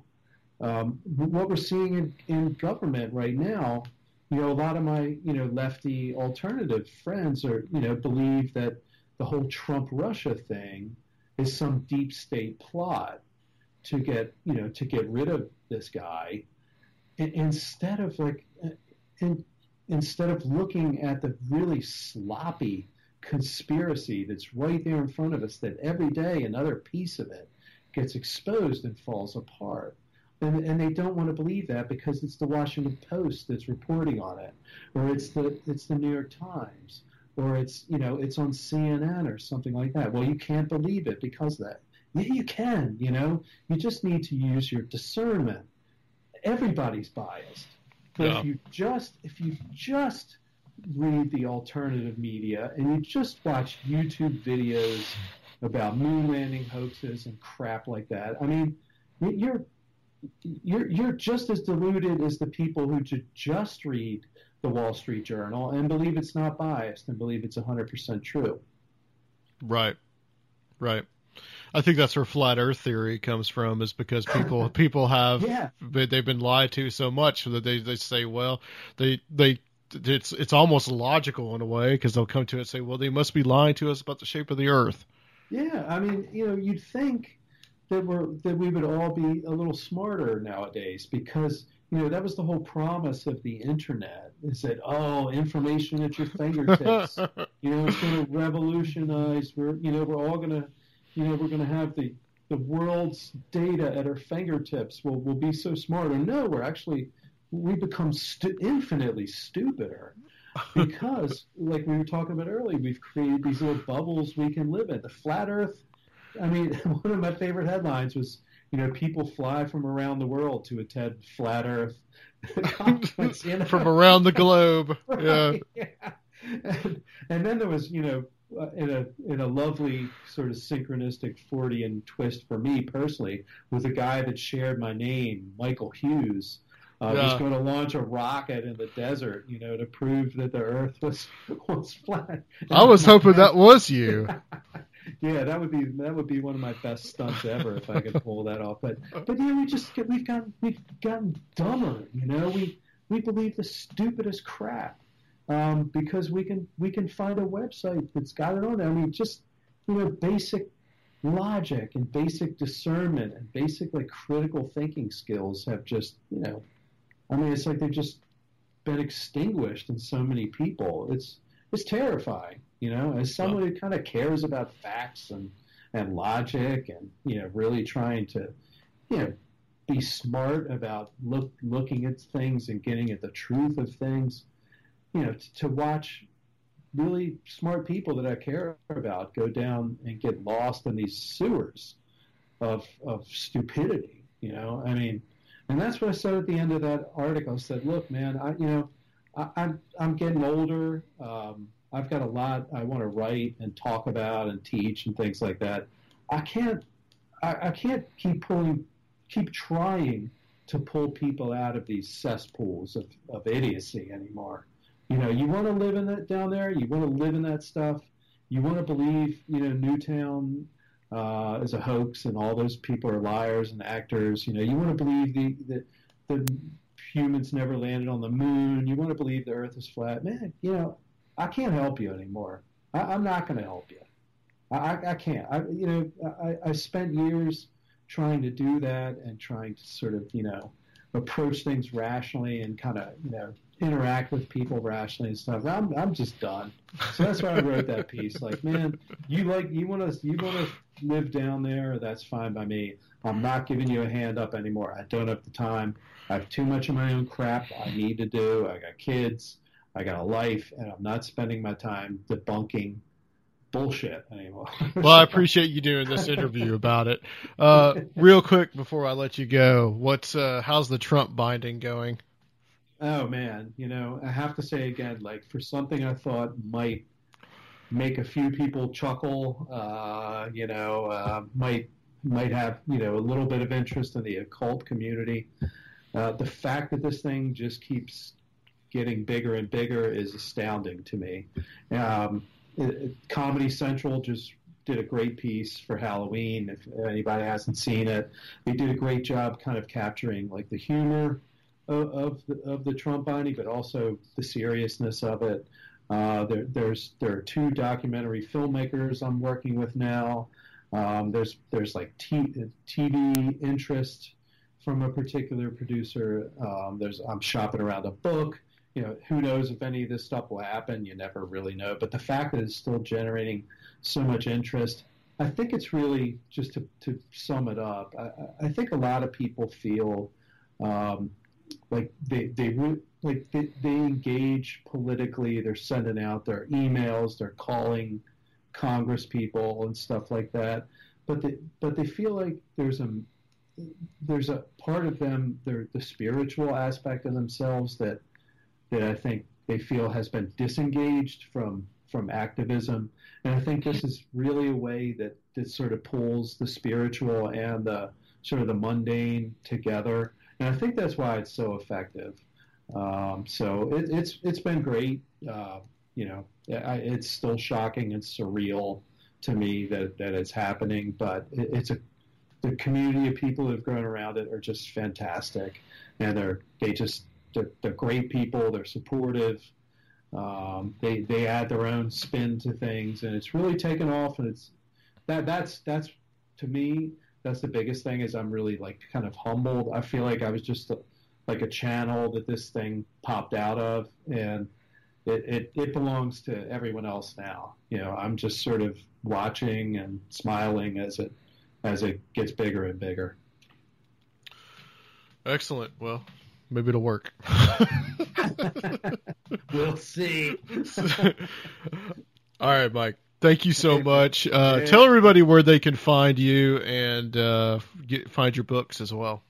Um, what we're seeing in, in government right now, you know, a lot of my, you know, lefty alternative friends are, you know, believe that the whole Trump Russia thing is some deep state plot to get, you know, to get rid of this guy, instead of like, and instead of looking at the really sloppy conspiracy that's right there in front of us, that every day another piece of it gets exposed and falls apart. And, and they don't want to believe that because it's the Washington Post that's reporting on it, or it's the it's the New York Times, or it's you know it's on CNN or something like that. Well, you can't believe it because of that. Yeah, you can. You know, you just need to use your discernment. Everybody's biased, but Yeah. if you just if you just read the alternative media and you just watch YouTube videos about moon landing hoaxes and crap like that, I mean, you're you're you're just as deluded as the people who just read the Wall Street Journal and believe it's not biased and believe it's 100% true. Right. Right. I think that's where flat Earth theory comes from, is because people [laughs] people have Yeah. they've been lied to so much that they they say, well, they they it's it's almost logical in a way because they'll come to it and say, well, they must be lying to us about the shape of the Earth. Yeah, I mean, you know, you'd think that we're that we would all be a little smarter nowadays because you know that was the whole promise of the internet is that oh information at your fingertips [laughs] you know it's going to revolutionize we're you know we're all going to you know we're going to have the the world's data at our fingertips will will be so smart. Or no, we're actually we become stu- infinitely stupider [laughs] because, like we were talking about earlier, we've created these little bubbles we can live in. The flat Earth. I mean, [laughs] one of my favorite headlines was, you know, people fly from around the world to attend flat Earth conference you [laughs] know? from around the globe. [laughs] Right, Yeah. yeah. And, and then there was, you know, uh, in a in a lovely sort of synchronistic Fortean twist for me personally, was a guy that shared my name, Michael Hughes. Uh, was going to launch a rocket in the desert, you know, to prove that the Earth was was flat. I was hoping that was you. Yeah, that would be that would be one of my best stunts ever if I could pull that off. But [laughs] but yeah, we just we've gotten we've gotten dumber. You know, we we believe the stupidest crap um, because we can we can find a website that's got it on there. I mean, just you know, basic logic and basic discernment and basic like critical thinking skills have just you know, I mean, it's like they've just been extinguished in so many people. It's it's terrifying, you know, as someone who kind of cares about facts and and logic and you know really trying to you know be smart about look looking at things and getting at the truth of things. You know, to, to watch really smart people that I care about go down and get lost in these sewers of of stupidity. You know, I mean, and that's what I said at the end of that article. I said, look, man, I you know, I'm I'm getting older. Um, I've got a lot I want to write and talk about and teach and things like that. I can't I, I can't keep pulling keep trying to pull people out of these cesspools of, of idiocy anymore. You know, you want to live in that down there. You want to live in that stuff. You want to believe, you know, Newtown uh, is a hoax and all those people are liars and actors. You know, you want to believe the, the the humans never landed on the moon. You want to believe the Earth is flat. Man, you know, I can't help you anymore. I, I'm not going to help you. I, I, I can't. I, you know, I, I spent years trying to do that and trying to sort of, you know, approach things rationally and kind of, you know, interact with people rationally and stuff. I'm, I'm just done. So that's why I wrote that piece. Like, man, you like, you want to, you want to live down there? That's fine by me. I'm not giving you a hand up anymore. I don't have the time. I have too much of my own crap I need to do. I got kids. I got a life, and I'm not spending my time debunking bullshit anymore. [laughs] Well, I appreciate you doing this interview about it. Uh, real quick before I let you go, what's uh, how's the Trump binding going? Oh man, you know, I have to say again, like for something I thought might make a few people chuckle, uh, you know, uh, might might have you know a little bit of interest in the occult community. Uh, the fact that this thing just keeps getting bigger and bigger is astounding to me. Um, it, Comedy Central just did a great piece for Halloween. If anybody hasn't seen it, they did a great job kind of capturing like the humor of, of the, of the Trump binding, but also the seriousness of it. Uh, there, there's there are two documentary filmmakers I'm working with now. Um, there's there's like t- TV interest from a particular producer. Um, there's I'm shopping around a book. You know, who knows if any of this stuff will happen? You never really know. But the fact that it's still generating so much interest, I think it's really just to, to sum it up. I, I- think a lot of people feel um, like they they like they, they engage politically. They're sending out their emails. They're calling Congress people and stuff like that. But they but they feel like there's a there's a part of them, the spiritual aspect of themselves that that I think they feel has been disengaged from from activism. And I think this is really a way that that sort of pulls the spiritual and the sort of the mundane together. And I think that's why it's so effective. Um, so it, it's it's been great. Uh, you know, it's still shocking and surreal to me that that it's happening, but it, it's a the community of people who've grown around it are just fantastic, and they're they just they're, they're great people. They're supportive. Um, they they add their own spin to things, and it's really taken off. And it's that that's that's to me that's the biggest thing is I'm really like kind of humbled. I feel like I was just a, like a channel that this thing popped out of, and it, it it belongs to everyone else now. You know, I'm just sort of watching and smiling as it as it gets bigger and bigger. Excellent. Well, maybe it'll work. [laughs] we'll see. [laughs] All right, Mike. Thank you so much. Uh, Yeah. Tell everybody where they can find you and uh, get, find your books as well.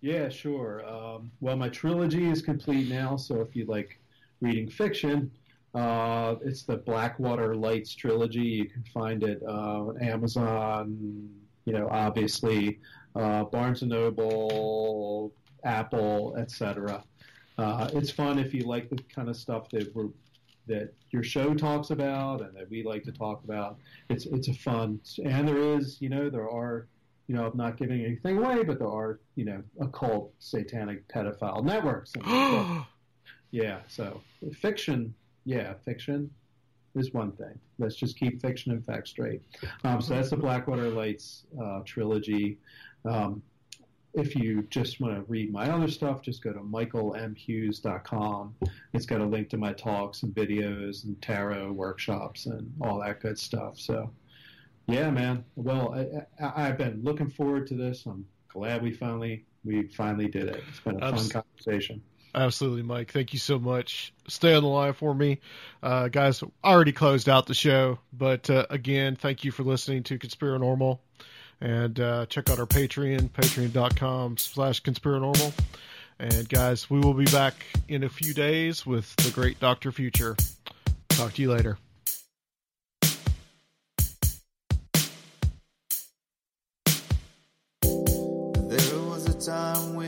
Yeah, sure. Um, well, my trilogy is complete now, so if you like reading fiction, uh, it's the Blackwater Lights trilogy. You can find it uh, on Amazon, you know, obviously, uh, Barnes and Noble, Apple, etc. Uh, it's fun if you like the kind of stuff that we're that your show talks about and that we like to talk about. It's it's a fun and there is you know there are you know I'm not giving anything away, but there are you know occult satanic pedophile networks. [gasps] Yeah, so fiction, yeah, fiction is one thing. Let's just keep fiction and fact straight. Um, so that's the Blackwater Lights uh, trilogy. Um, if you just want to read my other stuff, just go to michaelmhughes.com. It's got a link to my talks and videos and tarot workshops and all that good stuff. So, yeah, man. Well, I, I, I've been looking forward to this. I'm glad we finally we finally did it. It's been a fun conversation. Absolutely, Mike. Thank you so much. Stay on the line for me. Uh, guys, I already closed out the show, but uh, again, thank you for listening to Conspiranormal. And uh, check out our Patreon, patreon.com slash conspiranormal. And guys, we will be back in a few days with the great Dr. Future. Talk to you later. There was a time when